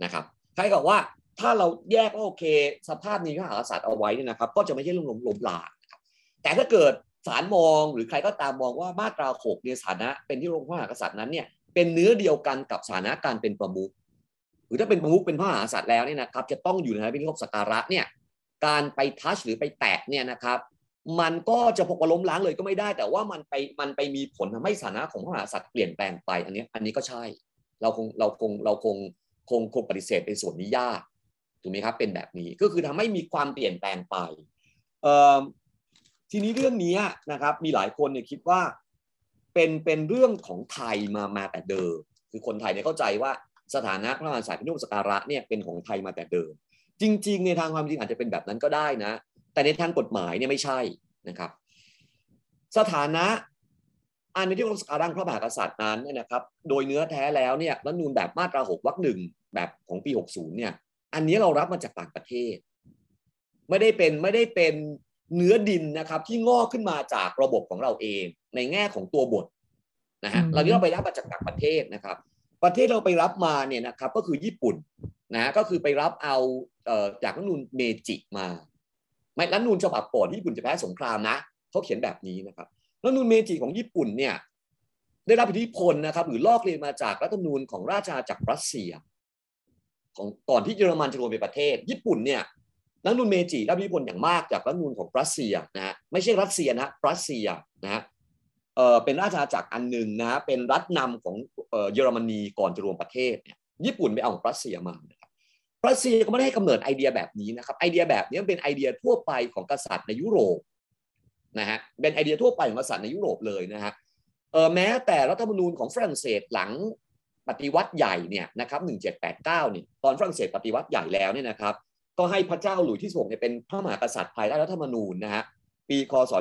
นะครับใครกับว่าถ้าเราแยกว่าโอเค สภาพนี้พระมหากษัตริย์เอาไว้เนี่ยนะครับ ก็จะไม่ใช่เรื่องล้มล้มล้างนะครับแต่ถ้าเกิดศาลมองหรือใครก็ตามมองว่ามาตราหกเนี่ยสถานะเป็นที่รงพระมหากษัตริย์นั้นเนี่ย เป็นเนื้อเดียวกันกับสถานะการเป็นประมุขหรือถ้าเป็นประมุขเป็นพระมหากษัตริย์แล้วเนี่ยนะครับ จะต้องอยู่ในพิธีครบสักการะเนี่ยการไปทัชหรือไปแตะเนี่ยนะครับ มันก็จะพกว่าล้มล้างเลยก็ไม่ได้ แต่ว่ามันไปมันไปมีผลทำให้สถานะของพระมหากษัตริย์เปลี่ยนแปลงไปอันนี้อันนี้ก็ใช่ เราคงเราคงเราคงคงคงปฏิเสธในส่วนนี้ยากถูกไหมครับเป็นแบบนี้ก็คือทำให้มีความเปลี่ยนแปลงไปทีนี้เรื่องนี้นะครับมีหลายคนเนี่ยคิดว่า เป็นเป็นเรื่องของไทยมามาแต่เดิม คือคนไทยเนี่ยเข้าใจว่าสถานะพระมหากษัตริย์เป็นรูปสการะเนี่ยเป็นของไทยมาแต่เดิม จริง ๆ ในทางความจริงอาจจะเป็นแบบนั้นก็ได้นะ แต่ในทางกฎหมายเนี่ยไม่ใช่นะครับ สถานะอันในที่เราสการังพระมหากษัตริย์นั้นเนี่ยนะครับ โดยเนื้อแท้แล้วเนี่ยรัฐนูญแบบมาตราหกวรรคหนึ่งแบบของปี 60เนี่ยอันนี้เรารับมาจากต่างประเทศ ไม่ได้เป็นไม่ได้เป็น เนื้อดินนะครับที่งอกขึ้นมาจากระบบของเราเอง ในแง่ของตัวบทนะฮะเราที่เราไปรับมาจากต่างประเทศนะครับ ประเทศเราไปรับมาเนี่ยนะครับก็คือญี่ปุ่นนะก็คือไปรับเอาเอ่อจากรัฐนูนเมจิมาไม่รัฐนูนฉบับก่อนที่ญี่ปุ่นจะแพ้สงครามนะเขาเขียนแบบนี้นะครับรัฐนูญเมจิของญี่ปุ่นเนี่ยได้รับอิทธิพลนะครับหรือลอกเรียนมาจากรัฐธรรมนูญของราชอาณาจักรปรัสเซีย ของก่อนที่เยอรมันจะรวมเป็นประเทศ ญี่ปุ่นเนี่ย รัฐนูญเมจิได้รับอิทธิพลอย่างมากจากรัฐนูญของปรัสเซียนะฮะไม่ใช่รัสเซียนะปรัสเซียนะฮะเออเป็นราชอาณาจักรอันหนึ่งนะฮะเป็นรัฐนำของเยอรมนีก่อนจะรวมประเทศเนี่ยญี่ปุ่นไปเอาของปรัสเซียมานะครับปรัสเซียก็ไม่ได้ให้กำเนิดไอเดียแบบนี้นะครับไอเดียแบบนี้เป็นไอเดียทั่วไปของกษัตริย์ในยุโรปนะฮะเป็นไอเดียทั่วไปของกษัตริย์ในยุโรปเลยนะฮะเออแม้แต่รัฐธรรมนูญของฝรั่งเศสหลังปฏิวัติใหญ่เนี่ยนะครับ1789เนี่ยตอนฝรั่งเศสปฏิวัติใหญ่แล้วเนี่ยนะครับ ก็ให้พระเจ้าหลุยที่6เนี่ยเป็นพระมหากษัตริย์ภายใต้รัฐธรรมนูญนะฮะปีคศ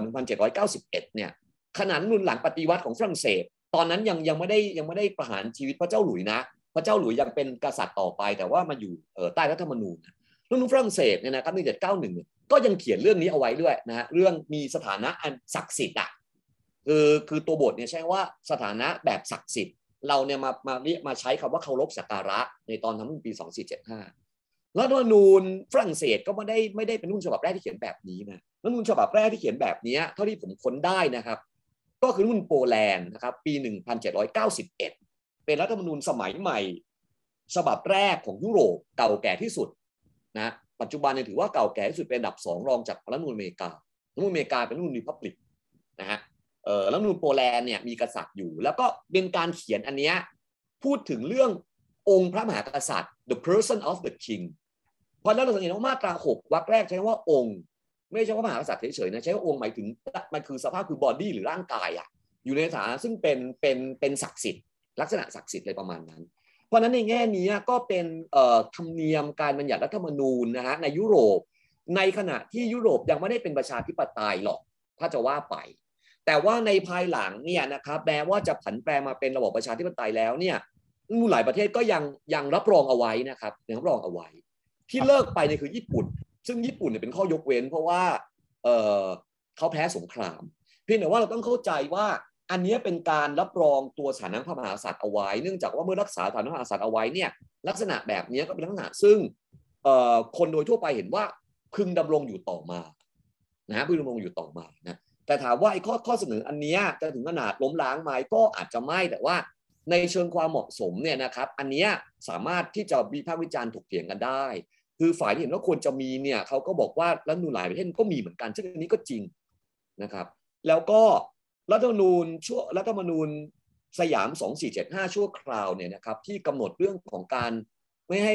1791เนี่ยขนาดนุนหลังปฏิวัติของฝรั่งเศส ตอนนั้นยังยังไม่ได้ยังไม่ได้ประหารชีวิตพระเจ้าหลุยนะ พระเจ้าหลุยยังเป็นกษัตริย์ต่อไป แต่ว่ามาอยู่ใต้รัฐธรรมนูญรัฐธรรมนูญฝรั่งเศสเนี่ยนะครับ1791 ก็ยังเขียนเรื่องนี้เอาไว้ด้วยนะฮะเรื่องมีสถานะอันศักดิ์สิทธิ์อะคือคือตัวบทเนี่ยใช้ว่าสถานะแบบศักดิ์สิทธิ์เราเนี่ยมามาเรียกมาใช้คำว่าเคารพสักการะในตอนทำปี 2475 รัฐธรรมนูญฝรั่งเศสก็ไม่ได้ไม่ได้เป็นรุ่นฉบับแรกที่เขียนแบบนี้นะรัฐธรรมนูญฉบับแรกที่เขียนแบบนี้เท่าที่ผมค้นได้นะครับ ก็คือรุ่นโปแลนด์นะครับปี 1791 เป็นรัฐธรรมนูญสมัยใหม่ ฉบับแรกของยุโรปเก่าแก่ที่สุดนะปัจจุบันเนี่ยถือว่าเก่าแก่ที่สุดเป็นอันดับสองรองจากรัฐธรรมนูญอเมริการัฐธรรมนูญอเมริกาเป็นรัฐธรรมนูญ republic นะฮะเออรัฐธรรมนูญโปแลนด์เนี่ยมีกษัตริย์อยู่ แล้วก็เป็นการเขียนอันเนี้ยพูดถึงเรื่ององค์พระมหากษัตริย์ the person of the king เพราะแล้วเราสังเกตว่ามาตราหกวรรคแรกใช้ว่าองค์ ไม่ใช่ว่ามหากษัตริย์เฉยๆนะใช้ว่าองค์หมายถึงมันคือสภาพคือ body หรือร่างกายอะอยู่ในฐานะซึ่งเป็นเป็นเป็นศักดิ์สิทธิ์ลักษณะศักดิ์สิทธิ์อะไรประมาณนั้น เพราะนั้นในแง่นี้ก็เป็นธรรมเนียมการบัญญัติรัฐธรรมนูญนะฮะในยุโรป ในขณะที่ยุโรปยังไม่ได้เป็นประชาธิปไตยหรอกถ้าจะว่าไป แต่ว่าในภายหลังเนี่ยนะครับแม้ว่าจะผันแปรมาเป็นระบบประชาธิปไตยแล้วเนี่ยหลายประเทศก็ยังยังรับรองเอาไว้นะครับยังรับรองเอาไว้ ที่เลิกไปเนี่ยคือญี่ปุ่น ซึ่งญี่ปุ่นเนี่ยเป็นข้อยกเว้น เพราะว่าเออเขาแพ้สงคราม เพียงแต่ว่าเราต้องเข้าใจว่าอันนี้เป็นการรับรองตัวสถานะพระมหากษัตริย์เอาไว้ เนื่องจากว่าเมื่อรักษาสถานะพระมหากษัตริย์เอาไว้เนี่ยลักษณะแบบนี้ก็เป็นลักษณะซึ่งคนโดยทั่วไปเห็นว่าพึงดำรงอยู่ต่อมานะฮะพึงดำรงอยู่ต่อมานะแต่ถามว่าไอ้ข้อข้อเสนออันนี้จะถึงขนาดล้มล้างไหมก็อาจจะไม่แต่ว่าในเชิงความเหมาะสมเนี่ยนะครับ อันนี้สามารถที่จะวิพากษ์วิจารณ์ถกเถียงกันได้ คือฝ่ายที่เห็นว่าควรจะมีเนี่ยเขาก็บอกว่ารัฐนูนหลายประเทศก็มีเหมือนกันซึ่งอันนี้ก็จริงนะครับ แล้วก็รัฐธรรมนูญชั่วรัฐธรรมนูญสยาม 2475 ชั่วคราวเนี่ยนะครับที่กำหนดเรื่องของการไม่ให้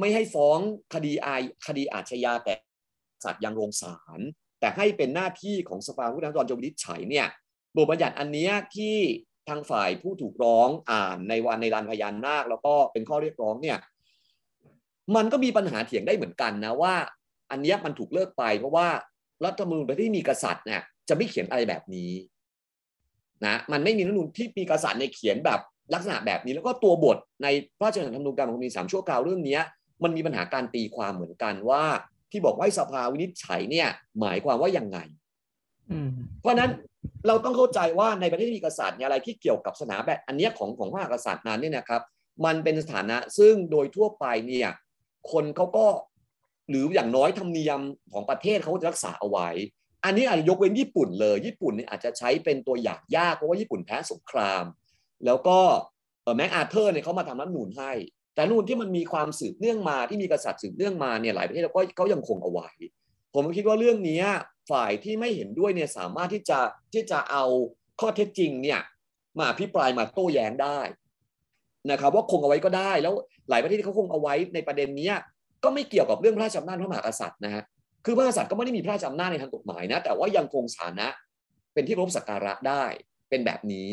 ไม่ให้ฟ้องคดีอาคดีอาชญาแต่สัตว์ยังโรงศาลแต่ให้เป็นหน้าที่ของสภาผู้แทนราษฎรจะวินิจฉัยเนี่ยบทบัญญัติอันนี้ที่ทางฝ่ายผู้ถูกร้องอ่านในวันในลานพยานนาค แล้วก็เป็นข้อเรียกร้องเนี่ย มันก็มีปัญหาเถียงได้เหมือนกันนะว่า อันนี้มันถูกเลิกไป เพราะว่ารัฐธรรมนูญประเทศที่มีกษัตริย์เนี่ยจะไม่เขียนอะไรแบบนี้นะมันไม่มีรัฐธรรมนูญที่มีกษัตริย์ในเขียนแบบลักษณะแบบนี้ แล้วก็ตัวบทในพระราชบัญญัติธรรมนูญการปกครองมีสามชั่วคราวเรื่องนี้มันมีปัญหาการตีความเหมือนกันว่า ที่บอกว่าสภาวินิจฉัยเนี่ย หมายความว่ายังไงเพราะนั้นเราต้องเข้าใจว่าในประเทศที่มีกษัตริย์เนี่ยอะไรที่เกี่ยวกับสถาแบบอันนี้ของของพระมหากษัตริย์นั้นเนี่ยนะครับ มันเป็นสถานะซึ่งโดยทั่วไปเนี่ย คนเขาก็หรืออย่างน้อยธรรมเนียมของประเทศเขาจะรักษาเอาไว้ อันนี้อาจจะยกเว้นญี่ปุ่นเลย ญี่ปุ่นเนี่ยอาจจะใช้เป็นตัวอย่างยากเพราะว่าญี่ปุ่นแพ้สงคราม แล้วก็แม็กอาเธอร์เนี่ยเขามาทำรัฐนูนให้ แต่นูนที่มันมีความสืบเนื่องมาที่มีกษัตริย์สืบเนื่องมาเนี่ยหลายประเทศก็เขายังคงเอาไว้ ผมคิดว่าเรื่องนี้ฝ่ายที่ไม่เห็นด้วยเนี่ยสามารถที่จะที่จะเอาข้อเท็จจริงเนี่ยมาพิปรายมาโต้แย้งได้ นะครับว่าคงเอาไว้ก็ได้แล้วหลายประเทศที่เขาคงเอาไว้ในประเด็นนี้ก็ไม่เกี่ยวกับเรื่องพระราชอำนาจพระมหากษัตริย์นะฮะคือพระมหากษัตริย์ก็ไม่ได้มีพระราชอำนาจในทางกฎหมายนะแต่ว่ายังคงฐานะ เป็นที่รบสักการะได้เป็นแบบนี้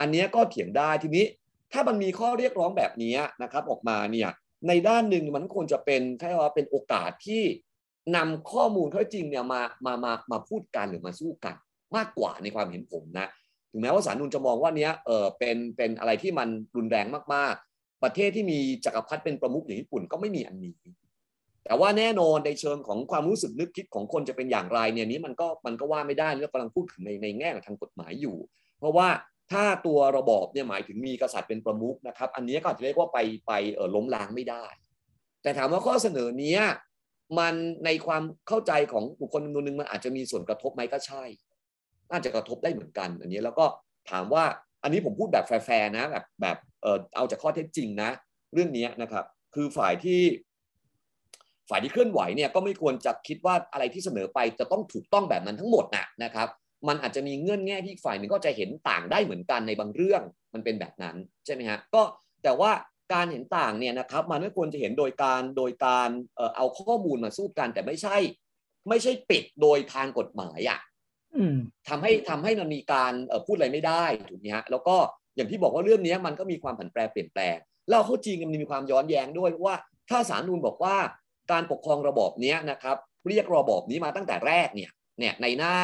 อันนี้ก็เถียงได้ทีนี้ถ้ามันมีข้อเรียกร้องแบบนี้นะครับออกมาเนี่ยในด้านหนึ่งมันควรจะเป็นแค่ว่าเป็นโอกาสที่นำข้อมูลข้อจริงเนี่ยมามามามาพูดกันหรือมาสู้กัน มากกว่าในความเห็นผมนะ ถึงแม้ว่าสารนุนจะมองว่าเนี้ยเออเป็นเป็นอะไรที่มันรุนแรงมากๆ ประเทศที่มีจักรพรรดิเป็นประมุขอย่างญี่ปุ่นก็ไม่มีอันนี้ แต่ว่าแน่นอนในเชิงของความรู้สึกนึกคิดของคนจะเป็นอย่างไรเนี่ยนี้มันก็มันก็ว่าไม่ได้เรากำลังพูดถึงในในแง่ของทางกฎหมายอยู่ เพราะว่าถ้าตัวระบอบเนี่ยหมายถึงมีกษัตริย์เป็นประมุขนะครับ อันนี้ก็อาจจะเรียกว่าไปไปเออล้มล้างไม่ได้ แต่ถามว่าข้อเสนอเนี้ยมันในความเข้าใจของบุคคลจำนวนหนึ่งมันอาจจะมีส่วนกระทบไหมก็ใช่ น่าจะกระทบได้เหมือนกัน อันนี้แล้วก็ถามว่าอันนี้ผมพูดแบบแฟร์ๆนะแบบแบบเออเอาจากข้อเท็จจริงนะ เรื่องนี้นะครับ คือฝ่ายที่ ฝ่ายที่เคลื่อนไหวเนี่ยก็ไม่ควรจะคิดว่าอะไรที่เสนอไปจะต้องถูกต้องแบบนั้นทั้งหมดนะนะครับ มันอาจจะมีเงื่อนแง่ที่ฝ่ายหนึ่งก็จะเห็นต่างได้เหมือนกันในบางเรื่องมันเป็นแบบนั้นใช่ไหมฮะก็แต่ว่าการเห็นต่างเนี่ยนะครับ มันไม่ควรจะเห็นโดยการโดยการเออเอาข้อมูลมาสู้กันแต่ไม่ใช่ ไม่ใช่ปิดโดยทางกฎหมายอะ ทำให้ทำให้มันมีการเพูดอะไรไม่ได้ถูกไหมฮะแล้วก็อย่างที่บอกว่าเรื่องนี้มันก็มีความผันแปรเปลี่ยนแปลงแล้วเข้าจริงมันมีความย้อนแย้งด้วยว่าถ้าสารนูนบอกว่าการปกครองระบอบนี้นะครับ เรียกระบอบนี้มาตั้งแต่แรกเนี่ยเนี่ยในหน้า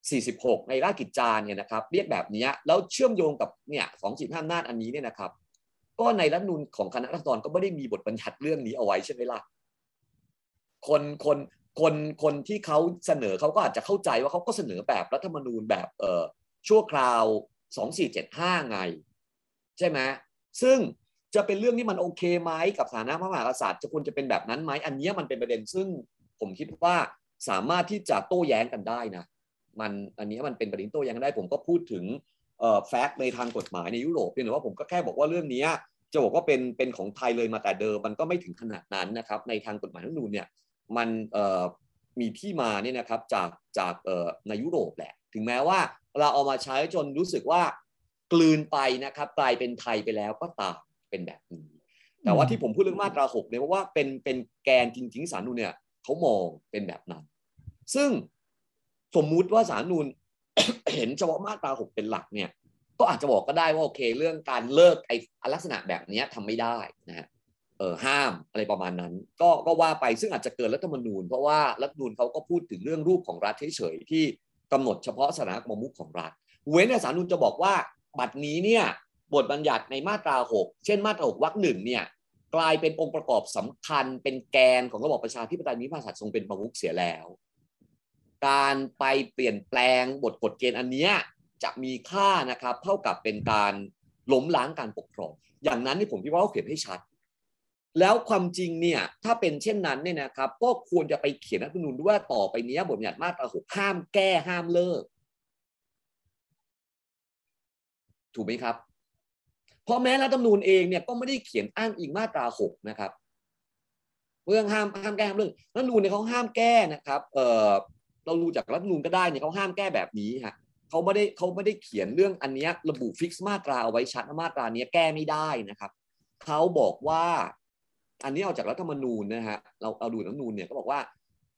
46 ในราชกิจจาเนี่ยนะครับ เรียกแบบนี้แล้วเชื่อมโยงกับเนี่ยสองสิบห้านาจอันนี้เนี่ยนะครับ ก็ในรัฐนูญของคณะรัฐมนตรีก็ไม่ได้มีบทบัญญัติเรื่องนี้เอาไว้ใช่ไหมล่ะคนคน คนคนที่เขาเสนอเขาก็อาจจะเข้าใจว่าเขาก็เสนอแบบรัฐธรรมนูญแบบเอ่อชั่วคราว 2475 ไง ใช่ไหมซึ่งจะเป็นเรื่องที่มันโอเคไหมกับฐานะพระมหากษัตริย์จะควรจะเป็นแบบนั้นไหมอันนี้มันเป็นประเด็นซึ่งผมคิดว่าสามารถที่จะโต้แย้งกันได้นะมันอันนี้มันเป็นประเด็นโต้แย้งได้ ผมก็พูดถึงเอ่อแฟกต์ในทางกฎหมายในยุโรปเพียงแต่ว่าผมก็แค่บอกว่าเรื่องนี้จะบอกว่าเป็นเป็นของไทยเลยมาแต่เดิมมันก็ไม่ถึงขนาดนั้นนะครับในทางกฎหมายรัฐธรรมนูญเนี่ย มันเอ่อมีที่มาเนี่ยนะครับจากจากเอ่อในยุโรปแหละ ถึงแม้ว่าเราเอามาใช้จนรู้สึกว่ากลืนไปนะครับกลายเป็นไทยไปแล้วก็ตามเป็นแบบนี้ แต่ว่าที่ผมพูดเรื่องมาตราหกเนี่ยเพราะว่าเป็นเป็นแกนจริงๆสารนูนเนี่ยเขามองเป็นแบบนั้น ซึ่งสมมุติว่าสารนูนเห็นเฉพาะมาตราหกเป็นหลักเนี่ยก็อาจจะบอกก็ได้ว่าโอเค เรื่องการเลิกไอ้ลักษณะแบบนี้ทำไม่ได้นะฮะเออ ห้ามอะไรประมาณนั้น ก็ก็ว่าไปซึ่งอาจจะเกินรัฐธรรมนูญ เพราะว่ารัฐธรรมนูญเขาก็พูดถึงเรื่องรูปของรัฐเฉยๆที่กำหนดเฉพาะสถานะประมุขของรัฐ เว้นแต่สารนูนจะบอกว่าบัตรนี้เนี่ยบทบัญญัติในมาตรา 6 เช่นมาตรา 6วรรคหนึ่งเนี่ยกลายเป็นองค์ประกอบสำคัญ เป็นแกนของระบอบประชาธิปไตยมีพระมหากษัตริย์ทรงเป็นประมุขเสียแล้ว การไปเปลี่ยนแปลงบทกฎเกณฑ์อันเนี้ยจะมีค่านะครับเท่ากับเป็นการล้มล้างการปกครอง อย่างนั้นนี่ผมคิดว่าเขาเขียนให้ชัด แล้วความจริงเนี่ยถ้าเป็นเช่นนั้นเนี่ยนะครับ ก็ควรจะไปเขียนรัฐธรรมนูญด้วยว่าต่อไปนี้บทบัญญัติมาตราหกห้ามแก้ห้ามเลิก ถูกไหมครับ เพราะแม้รัฐธรรมนูญเองเนี่ยก็ไม่ได้เขียนอ้างอิงมาตราหกนะครับเรื่องห้ามห้ามแก้ห้ามเรื่องรัฐธรรมนูญเนี่ยเขาห้ามแก้นะครับ เออเราดูจากรัฐธรรมนูญก็ได้เนี่ยเขาห้ามแก้แบบนี้ฮะเขาไม่ได้เขาไม่ได้เขียนเรื่องอันนี้ระบุฟิกซ์มาตราเอาไว้ชัดมาตราเนี้ยแก้ไม่ได้นะครับเขาบอกว่า อันนี้เอาจากรัฐธรรมนูญนะฮะเราเอาดูรัฐธรรมนูญเนี่ยเขาบอกว่า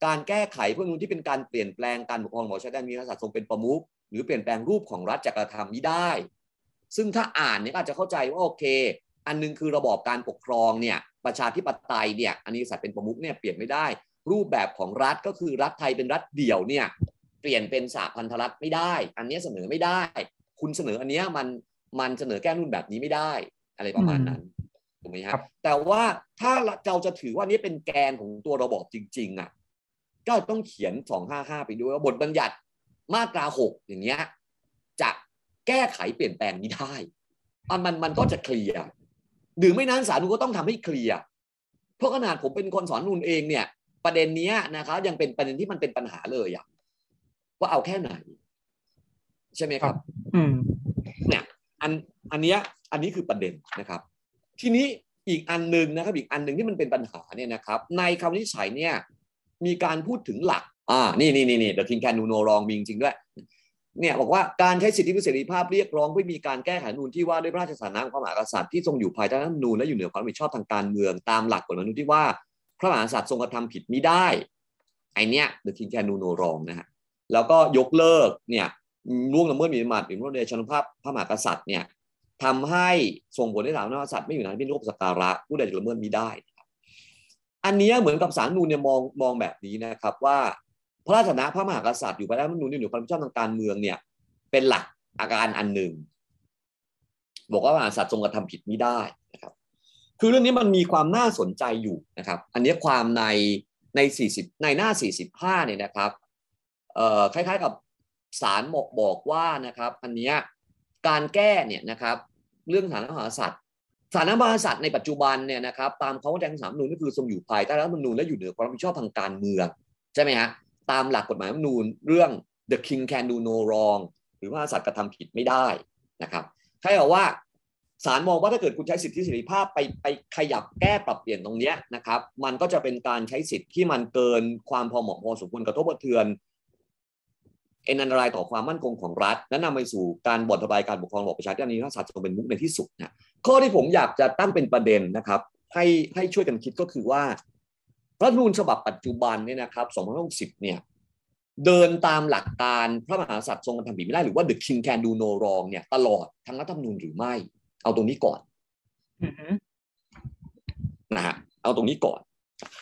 การแก้ไขเพื่อนูนที่เป็นการเปลี่ยนแปลงการปกครองของชาติมีกษัตริย์ทรงเป็นประมุขหรือเปลี่ยนแปลงรูปของรัฐจักรธรรมนี้ได้ ซึ่งถ้าอ่านเนี่ยอาจจะเข้าใจว่าโอเค อันนึงคือระบอบการปกครองเนี่ยประชาธิปไตยเนี่ยอันนี้กษัตริย์เป็นประมุขเนี่ยเปลี่ยนไม่ได้ รูปแบบของรัฐก็คือรัฐไทยเป็นรัฐเดี่ยวเนี่ยเปลี่ยนเป็นสาพันธรัฐไม่ได้ อันนี้เสนอไม่ได้ คุณเสนออันเนี้ยมันมันเสนอแก้รุ่นแบบนี้ไม่ได้ อะไรประมาณนั้น ถูกไหมฮะครับแต่ว่าถ้าเราจะถือว่านี้เป็นแกนของตัวระบอบจริง ๆ อะ ก็ต้องเขียน 255 ไปด้วยว่าบทบัญญัติมาตรา 6 อย่างเงี้ยจะแก้ไขเปลี่ยนแปลงนี้ได้อันมันมันก็จะเคลียร์หรือไม่นั้นศาลนูนก็ต้องทำให้เคลียร์เพราะขนาดผมเป็นคนสอนนูนเองเนี่ย ประเด็นเนี้ยนะครับยังเป็นประเด็นที่มันเป็นปัญหาเลยอะว่าเอาแค่ไหน ใช่ไหมครับ อืมเนี่ยอันอันเนี้ยอันนี้คือประเด็นนะครับ ทีนี้อีกอันหนึ่งนะครับอีกอันหนึ่งที่มันเป็นปัญหาเนี่ยนะครับในคำวินิจฉัยเนี่ยมีการพูดถึงหลักอ่านี่นี่นี่นี่ The King can do no wrong มีจริงด้วยเนี่ยบอกว่าการใช้สิทธิเสรีภาพเรียกร้องเพื่อมีการแก้ไขรัฐธรรมนูญที่ว่าด้วยพระราชสถานะของพระมหากษัตริย์ที่ทรงอยู่ภายใต้รัฐธรรมนูญและอยู่เหนือความรับผิดชอบทางการเมืองตามหลักกฎหมายที่ว่า พระมหากษัตริย์ทรงกระทำผิดมิได้ไอเนี้ย The King can do no wrong นะฮะแล้วก็ยกเลิกเนี่ยล่วงละเมิดหมิ่นประมาทหรือละเมิดชนภาพพระมหากษัตริย์เนี่ย ทำให้ส่งผลให้สถานะพระมหากษัตริย์ไม่อยู่ในที่เคารพสักการะผู้ใดจะละเมิดมิได้อันนี้เหมือนกับสารนูนเนี่ยมองมองแบบนี้นะครับว่า พระราชนะพระมหากษัตริย์อยู่ภายใต้รัฐมนูญที่อยู่ความรับผิดชอบทางการเมืองเนี่ย เป็นหลักอาการอันหนึ่ง บอกว่ามหากษัตริย์ทรงกระทำผิดมิได้นะครับ คือเรื่องนี้มันมีความน่าสนใจอยู่นะครับ อันนี้ความในใน 40 ในหน้า 45เนี่ยนะครับเอ่อคล้าย ๆกับสารบอกบอกว่านะครับ อันเนี้ย การแก้เนี่ยนะครับเรื่องฐานพระมหากษัตริย์ฐานพระมหากษัตริย์ในปัจจุบันเนี่ยนะครับตามเขาแดงสามนูนก็คือทรงอยู่ภายใต้รัฐธรรมนูญและอยู่เหนือความรับผิดชอบทางการเมืองใช่ไหมฮะตามหลักกฎหมายรัฐธรรมนูญเรื่อง the king can do no wrong หรือว่าสัตว์กระทำผิดไม่ได้นะครับใครบอกว่าศาลมองว่าถ้าเกิดคุณใช้สิทธิเสรีภาพไปไปขยับแก้ปรับเปลี่ยนตรงนี้นะครับ มันก็จะเป็นการใช้สิทธิ์ที่มันเกินความพอเหมาะพอสมควรกระทบกระเทือน เอ็นอันตรายต่อความมั่นคงของรัฐ และนำไปสู่การบ่อนทบายการปกครองระบอบประชาธิปไตยนี้ถ้าศาลจะเป็นมุกในที่สุดนะข้อที่ผมอยากจะตั้งเป็นประเด็นนะครับให้ให้ช่วยกันคิดก็คือว่า รัฐนูญฉบับปัจจุบันเนี่ยนะครับ2560เนี่ยเดินตามหลักการพระมหากษัตริย์ทรงกระทำผิดไม่ได้หรือว่า the king can do no wrong เนี่ยตลอดทั้งรัฐธรรมนูญหรือไม่ เอาตรงนี้ก่อนนะฮะเอาตรงนี้ก่อน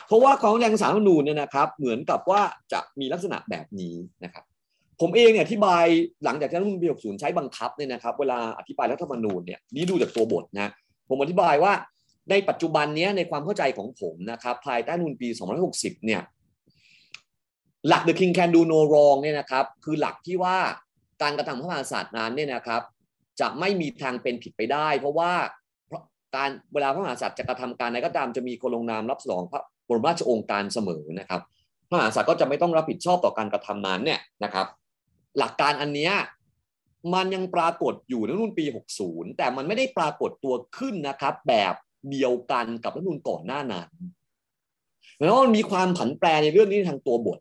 เพราะว่าของแรงสารรัฐธรรมนูญเนี่ยนะครับ เหมือนกับว่าจะมีลักษณะแบบนี้นะครับ ผมเองเนี่ยอธิบายหลังจากที่รัฐธรรมนูญปี60 ใช้บังคับเนี่ยนะครับ เวลาอธิบายรัฐธรรมนูญเนี่ยนี่ดูจากตัวบทนะผมอธิบายว่าในปัจจุบันนี้ในความเข้าใจของผมนะครับภายใต้นูนปี 260 เนี่ยหลัก the king can do no wrong เนี่ยนะครับคือหลักที่ว่าการกระทำพระมหากษัตริย์นั้นเนี่ยนะครับ จะไม่มีทางเป็นผิดไปได้ เพราะว่าการเวลาพระมหากษัตริย์จะกระทำการใดก็ตามจะมีคนลงนามรับสนองพระบรมราชโองการเสมอนะครับ พระมหากษัตริย์ก็จะไม่ต้องรับผิดชอบต่อการกระทำนั้นเนี่ยนะครับ หลักการอันนี้มันยังปรากฏอยู่ในรุ่นปี 60 แต่มันไม่ได้ปรากฏตัวขึ้นนะครับ แบบเดียวกันกับรัฐนูนก่อนหน้านั้นแล้วมันมีความผันแปรในเรื่องนี้ทางตัวบท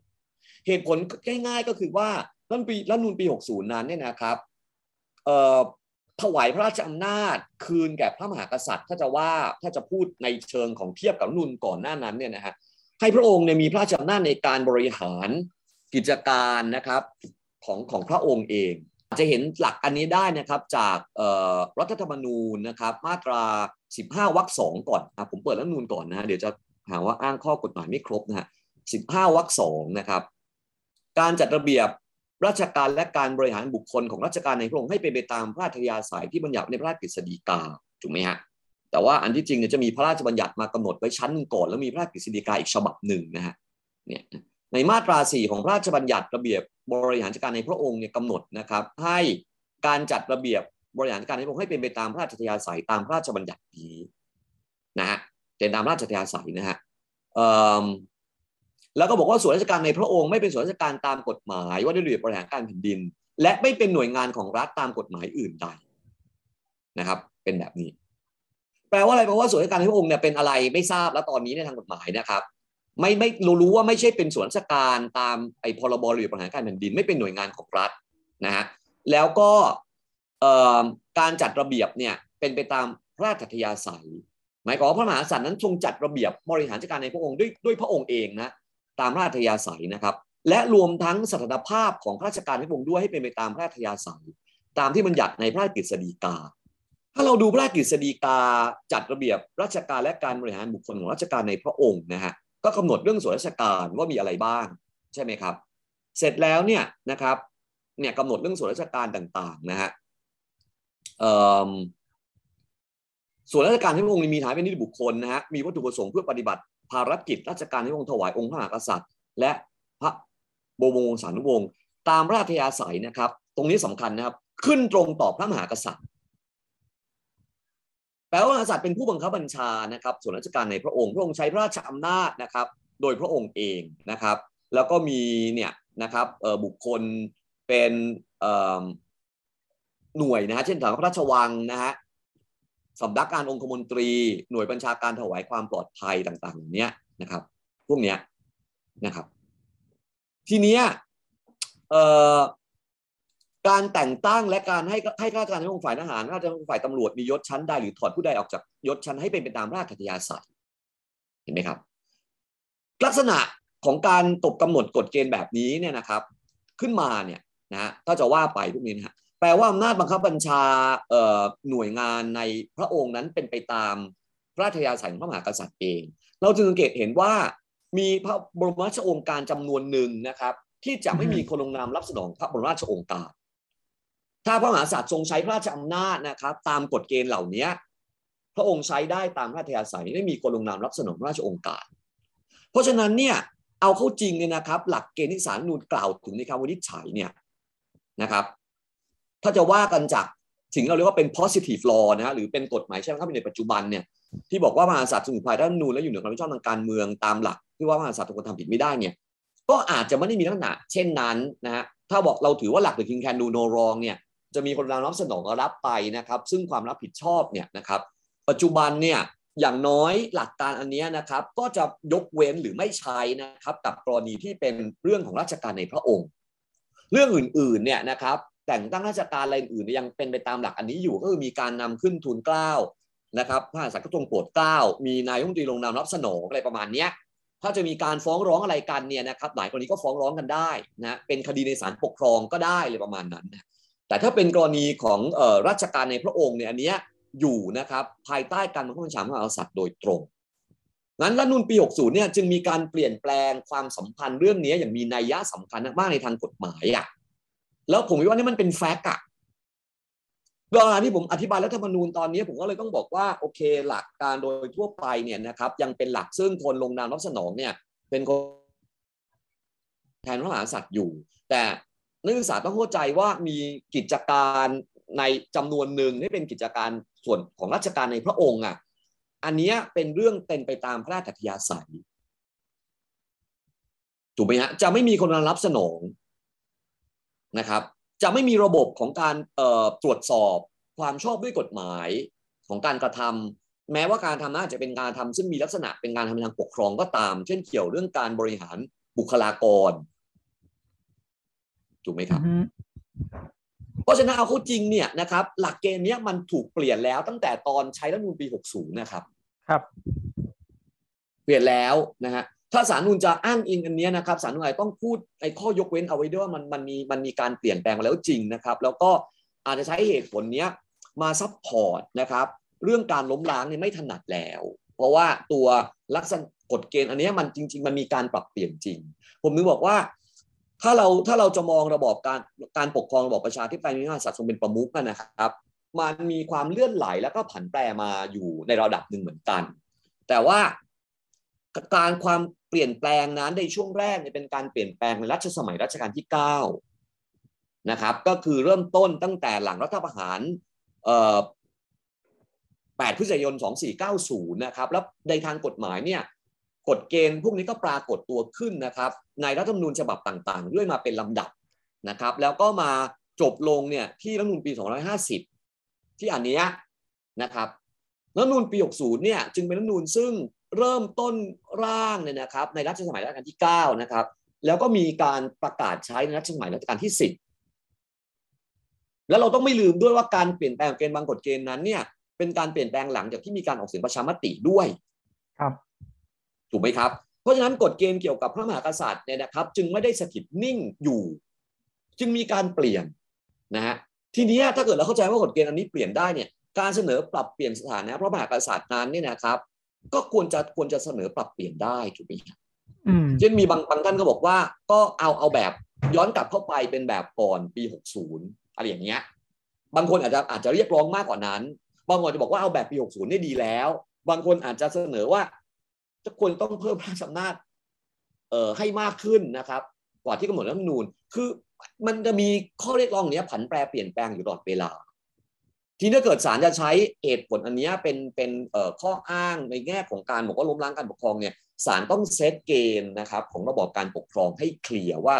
เหตุผลง่าย ๆ ก็คือว่ารัฐปีรัฐนูนปี 60 นั้นเนี่ยนะครับถวายพระราชอำนาจคืนแก่พระมหากษัตริย์ ถ้าจะว่าถ้าจะพูดในเชิงของเทียบกับรัฐนูนก่อนหน้านั้นเนี่ยนะฮะให้พระองค์เนี่ยมีพระราชอำนาจในการบริหารกิจการนะครับ ของของพระองค์เอง จะเห็นหลักอันนี้ได้นะครับจากรัฐธรรมนูญนะครับมาตรา 15วรรคสองก่อนอผมเปิดรัฐธรรมนูญก่อนนะเดี๋ยวจะหาว่าอ้างข้อกฎหมายไม่ครบนะฮะ15วรรคสองนะครับ การจัดระเบียบราชการและการบริหารบุคคลของราชการในพระองค์ให้เป็นไปตามพระราชยาสายที่บัญญัติในพระราชกฤษฎีกาถูกไหมฮะแต่ว่าอันที่จริงเนี่ยจะมีพระราชบัญญัติมากำหนดไว้ชั้นหนึ่งก่อนแล้วมีพระราชกฤษฎีกาอีกฉบับหนึ่งนะฮะเนี่ย ในมาตราสี่ของพระราชบัญญัติระเบียบบริหารจัดการในพระองค์เนี่ยกำหนดนะครับ ให้การจัดระเบียบบริหารการในพระองค์ให้เป็นไปตามพระราชยาสายตามพระราชบัญญัตินี้นะฮะเป็นตามพระราชยาสายนะฮะแล้วก็บอกว่าส่วนราชการในพระองค์ไม่เป็นส่วนราชการตามกฎหมายว่าด้วยระเบียบบริหารการแผ่นดิน และไม่เป็นหน่วยงานของรัฐตามกฎหมายอื่นใดนะครับ เป็นแบบนี้ แปลว่าอะไรแปลว่าส่วนราชการในพระองค์เนี่ยเป็นอะไรไม่ทราบแล้วตอนนี้ในทางกฎหมายนะครับ ไม่ไม่เรารู้ว่าไม่ใช่เป็นส่วนราชการตามไอ้พรบหระเบียบบริหารการแผ่นดินไม่เป็นหน่วยงานของรัฐนะฮะแล้วก็การจัดระเบียบเนี่ยเป็นไปตามพระราชธยาศัย หมายความว่าพระมหากษัตริย์นั้นทรงจัดระเบียบบริหารจัดการในพระองค์ด้วยด้วยพระองค์เองนะตามพระราชธยาศัยนะครับ และรวมทั้งสถานภาพของราชการในพระองค์ด้วยให้เป็นไปตามพระราชธยาศัย ตามที่บัญญัติในพระราชกฤษฎีกา ถ้าเราดูพระราชกฤษฎีกาจัดระเบียบราชการและการบริหารบุคคลของราชการในพระองค์นะฮะ ก็กำหนดเรื่องส่วนราชการว่ามีอะไรบ้างใช่ไหมครับ เสร็จแล้วเนี่ยนะครับเนี่ยกำหนดเรื่องส่วนราชการต่างๆนะฮะส่วนราชการที่พระองค์มีฐานเป็นนิติบุคคลนะฮะมีวัตถุประสงค์เพื่อปฏิบัติภารกิจราชการที่พระองค์ถวายองค์พระมหากษัตริย์ และพระบรมวงศานุวงศ์ตามราชยาศัยนะครับ ตรงนี้สำคัญนะครับ ขึ้นตรงต่อพระมหากษัตริย์ แปลว่ากษัตริย์เป็นผู้บังคับบัญชานะครับ ส่วนราชการในพระองค์พระองค์ใช้พระราชอำนาจนะครับ โดยพระองค์เองนะครับ แล้วก็มีเนี่ยนะครับบุคคลเป็นหน่วยนะฮะเช่นสำนักพระราชวังนะฮะสำนักการองคมนตรี หน่วยบัญชาการถวายความปลอดภัยต่างๆเนี้ยนะครับ พวกเนี้ยนะครับ ทีเนี้ย การแต่งตั้งและการให้ให้ข้าราชการในองค์ฝ่ายทหารข้าราชการฝ่ายตำรวจมียศชั้นใดหรือถอดผู้ใดออกจากยศชั้นให้เป็นไปตามราชกิจยาศัยเห็นไหมครับ ลักษณะของการตกกำหนดกฎเกณฑ์แบบนี้เนี่ยนะครับ ขึ้นมาเนี่ยนะถ้าจะว่าไปพวกนี้นะแปลว่าอำนาจบังคับบัญชาหน่วยงานในพระองค์นั้นเป็นไปตามพระราชยาศัยของพระมหากษัตริย์เอง เราจึงสังเกตเห็นว่ามีพระบรมราชโองการจำนวนหนึ่งนะครับ ที่จะไม่มีคนลงนามรับสนองพระบรมราชโองการ ถ้าพระมหากษัตริย์ทรงใช้พระราชอำนาจนะครับ ตามกฎเกณฑ์เหล่านี้พระองค์ใช้ได้ตามพระราชยาศัยไม่มีคนลงนามรับสนองพระราชองการ เพราะฉะนั้นเนี่ยเอาเข้าจริงเนี่ยนะครับ หลักเกณฑ์ที่ศาลนูนกล่าวถึงในคำวินิจฉัยเนี่ยนะครับ ถ้าจะว่ากันจากสิ่งที่เราเรียกว่าเป็น positive law นะหรือเป็นกฎหมายใช้บังคับในปัจจุบันเนี่ยที่บอกว่ามหากษัตริย์สมุนภายรัฐธรรมนูญและอยู่เหนือความรับผิดชอบทางการเมืองตามหลัก ที่ว่ามหากษัตริย์ทุกคนทำผิดไม่ได้เนี่ยก็อาจจะไม่ได้มีลักษณะเช่นนั้นนะฮะถ้าบอกเราถือว่าหลัก the king can do no wrong เนี่ย จะมีคนรับสนองรับไปนะครับ ซึ่งความรับผิดชอบเนี่ยนะครับ ปัจจุบันเนี่ยอย่างน้อยหลักการอันนี้นะครับ ก็จะยกเว้นหรือไม่ใช้นะครับ กับกรณีที่เป็นเรื่องของราชการในพระองค์ เรื่องอื่นๆเนี่ยนะครับ แต่งตั้งราชการอะไรอื่นยังเป็นไปตามหลักอันนี้อยู่ก็คือมีการนำขึ้นทุนเกล้านะครับพระมหากษัตริย์ก็ทรงโปรดเกล้ามีนายกรัฐมนตรีลงนามรับสนองอะไรประมาณนี้ถ้าจะมีการฟ้องร้องอะไรกันเนี่ยนะครับหลายกรณีก็ฟ้องร้องกันได้นะเป็นคดีในศาลปกครองก็ได้เลยประมาณนั้นนะ แต่ถ้าเป็นกรณีของออราชการในพระองค์เนี่ยอันเนี้ยอยู่นะครับภายใต้การบังคับบัญชาพระมหากษัตริย์โดยตรงงั้นรัฐนูลปี 60 เนี่ยจึงมีการเปลี่ยนแปลงความสัมพันธ์เรื่องนี้อย่างมีนัยยะสำคัญมากในทางกฎหมายอะแล้วผมว่านี่มันเป็นแฟกต์อะเวลาที่ผมอธิบายรัฐธรรมนูญตอนนี้ ผมก็เลยต้องบอกว่าโอเคหลักการโดยทั่วไปเนี่ยนะครับ ยังเป็นหลักซึ่งคนลงนามรับสนองเนี่ย เป็นคนแทนพระมหากษัตริย์อยู่ แต่ นักศึกษาต้องเข้าใจว่ามีกิจการในจำนวนหนึ่งที่เป็นกิจการส่วนของราชการในพระองค์อะอันนี้เป็นเรื่องเป็นไปตามพระราชอัธยาศัยถูกไหมฮะจะไม่มีคนรับสนองนะครับ จะไม่มีระบบของการตรวจสอบความชอบด้วยกฎหมายของการกระทำแม้ว่าการทำน่าจะเป็นการทำซึ่งมีลักษณะเป็นการทำทางปกครองก็ตาม เช่นเกี่ยวเรื่องการบริหารบุคลากร ถูกไหมครับ เพราะฉะนั้นเอาเข้าจริงเนี่ยนะครับ หลักเกณฑ์นี้มันถูกเปลี่ยนแล้วตั้งแต่ตอนใช้รัฐธรรมนูญปี 60 นะครับ ครับ เปลี่ยนแล้วนะฮะถ้าศาลรัฐธรรมนูญจะอ้างอิงอันนี้นะครับศาลรัฐธรรมนูญอาจต้องพูดไอ้ข้อยกเว้นเอาไว้ด้วยว่ามันมันมีมันมีการเปลี่ยนแปลงมาแล้วจริงนะครับ แล้วก็อาจจะใช้เหตุผลเนี้ยมา support นะครับ เรื่องการล้มล้างเนี่ยไม่ถนัดแล้ว เพราะว่าตัวลักษณะกฎเกณฑ์อันนี้มันจริง ๆ มันมีการปรับเปลี่ยนจริง ผมนึกบอกว่า ถ้าเราถ้าเราจะมองระบอบการการปกครองระบอบประชาธิปไตยมีพระมหากษัตริย์ทรงเป็นประมุขนะครับ มันมีความเลื่อนไหลแล้วก็ผันแปรมาอยู่ในระดับหนึ่งเหมือนกัน แต่ว่าการความเปลี่ยนแปลงนั้นในช่วงแรกเนี่ยเป็นการเปลี่ยนแปลงในรัชสมัยรัชกาลที่ 9 นะครับ ก็คือเริ่มต้นตั้งแต่หลังรัฐประหาร8พฤศจิกายน 2490 นะครับ แล้วในทางกฎหมายเนี่ย กฎเกณฑ์พวกนี้ก็ปรากฏตัวขึ้นนะครับ ในรัฐธรรมนูญฉบับต่างๆ ด้วยมาเป็นลำดับนะครับ แล้วก็มาจบลงเนี่ยที่รัฐธรรมนูญปี 250 ที่อันนี้นะครับรัฐธรรมนูญปี 60 เนี่ยจึงเป็นรัฐธรรมนูญซึ่งเริ่มต้นร่างเนี่ยนะครับ ในรัชสมัยรัชกาลที่ 9 นะครับ แล้วก็มีการประกาศใช้ในรัชสมัยรัชกาลที่ 10 แล้วเราต้องไม่ลืมด้วยว่าการเปลี่ยนแปลงเกณฑ์บางกฎเกณฑ์นั้นเนี่ยเป็นการเปลี่ยนแปลงหลังจากที่มีการออกเสียงประชามติด้วย ครับ ถูกไหมครับ เพราะฉะนั้นกฎเกณฑ์เกี่ยวกับพระมหากษัตริย์เนี่ยนะครับ จึงไม่ได้สถิตนิ่งอยู่ จึงมีการเปลี่ยนนะฮะทีนี้ถ้าเกิดเราเข้าใจว่ากฎเกณฑ์อันนี้เปลี่ยนได้เนี่ยการเสนอปรับเปลี่ยนสถานะพระมหากษัตริย์นั้นเนี่ยนะครับ ก็ควรจะควรจะเสนอปรับเปลี่ยนได้ถูกไหมครับเช่นมีบางบางท่านก็บอกว่า ก็เอาเอาแบบย้อนกลับเข้าไปเป็นแบบก่อนปี 60 อะไรอย่างเงี้ย บางคนอาจจะอาจจะเรียกร้องมากกว่านั้น บางคนจะบอกว่าเอาแบบปี 60นี่ดีแล้ว บางคนอาจจะเสนอว่า จะควรต้องเพิ่มพระราชอำนาจเอ่อให้มากขึ้นนะครับ กว่าที่กำหนดรัฐธรรมนูญ คือมันจะมีข้อเรียกร้องเนี้ยผันแปรเปลี่ยนแปลงอยู่ตลอดเวลา ทีนี้เกิดศาลจะใช้เหตุผลอันนี้เป็นเป็นเอ่อข้ออ้างในแง่ของการบอกว่าล้มล้างการปกครองเนี่ยศาลต้องเซตเกณฑ์นะครับ ของระบอบการปกครองให้เคลียร์ว่า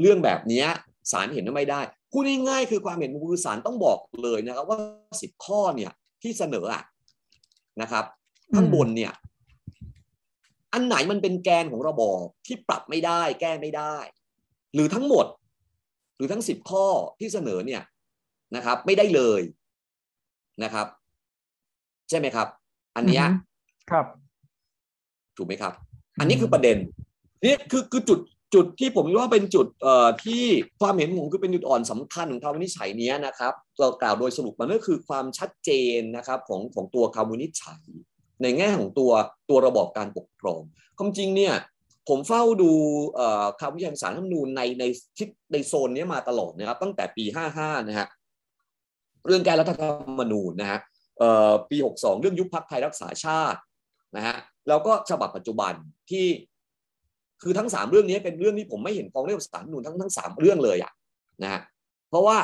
เรื่องแบบนี้ศาลเห็นว่าไม่ได้พูดง่ายๆคือความเห็นมือศาลต้องบอกเลยนะครับ ว่าสิบข้อเนี่ยที่เสนออะนะครับ ข้างบนเนี่ย อันไหนมันเป็นแกนของระบอบที่ปรับไม่ได้ แก้ไม่ได้ หรือทั้งหมด หรือทั้งสิบข้อที่เสนอเนี่ยนะครับ ไม่ได้เลยนะครับ ใช่ไหมครับ อันเนี้ยครับ ถูกไหมครับ อันนี้คือประเด็นนี่คือคือจุดจุดที่ผมว่าเป็นจุดเอ่อที่ความเห็นผมคือเป็นจุดอ่อนสำคัญของคำวินิจฉัยนี้นะครับเรากล่าวโดยสรุปมันก็คือความชัดเจนนะครับของของตัวคำวินิจฉัย ในแง่ของตัวตัวระบอบการปกครองความจริงเนี่ยผมเฝ้าดูคำวิจารณ์สารรัฐธรรมนูญในในทิศในโซนนี้มาตลอดนะครับ ตั้งแต่ปี 55 นะฮะเรื่องแก้รัฐธรรมนูญนะฮะปี 62 เรื่องยุบพักไทยรักษาชาตินะฮะแล้วก็ฉบับปัจจุบันที่คือทั้งสามเรื่องนี้เป็นเรื่องที่ผมไม่เห็นกองเรียกสารนูนทั้งทั้งสามเรื่องเลยอะนะฮะเพราะว่า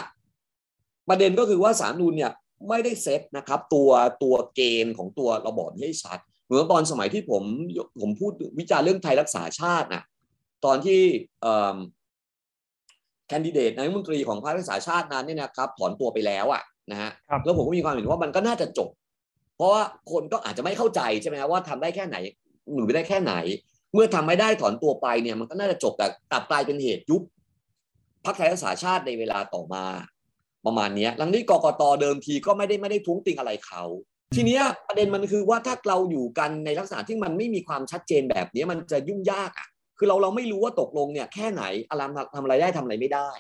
ประเด็นก็คือว่าสารนูนเนี่ย ไม่ได้เซตนะครับตัวตัวเกณฑ์ของตัวระบอบให้ชัดเหมือนตอนสมัยที่ผมผมพูดวิจารณ์เรื่องไทยรักษาชาตินะตอนที่แคนดิเดตนายกรัฐมนตรีของพรรครักษาชาตินั้นเนี่ยนะครับถอนตัวไปแล้วอะนะฮะแล้วผมก็มีความเห็นว่ามันก็น่าจะจบ เพราะว่าคนก็อาจจะไม่เข้าใจใช่ไหมว่าทำได้แค่ไหนหรือไม่ได้แค่ไหน เมื่อทำไม่ได้ถอนตัวไปเนี่ยมันก็น่าจะจบแต่กลับกลายเป็นเหตุยุบพรรคไทยรักษาชาติในเวลาต่อมา ประมาณนี้หลังนี้กกตเดิมทีก็ไม่ได้ไม่ได้ท้วงติงอะไรเขาทีนี้ประเด็นมันคือว่าถ้าเราอยู่กันในลักษณะที่มันไม่มีความชัดเจนแบบนี้มันจะยุ่งยากอะคือเราเราไม่รู้ว่าตกลงเนี่ยแค่ไหนอารามทำอะไรได้ทำอะไรไม่ได้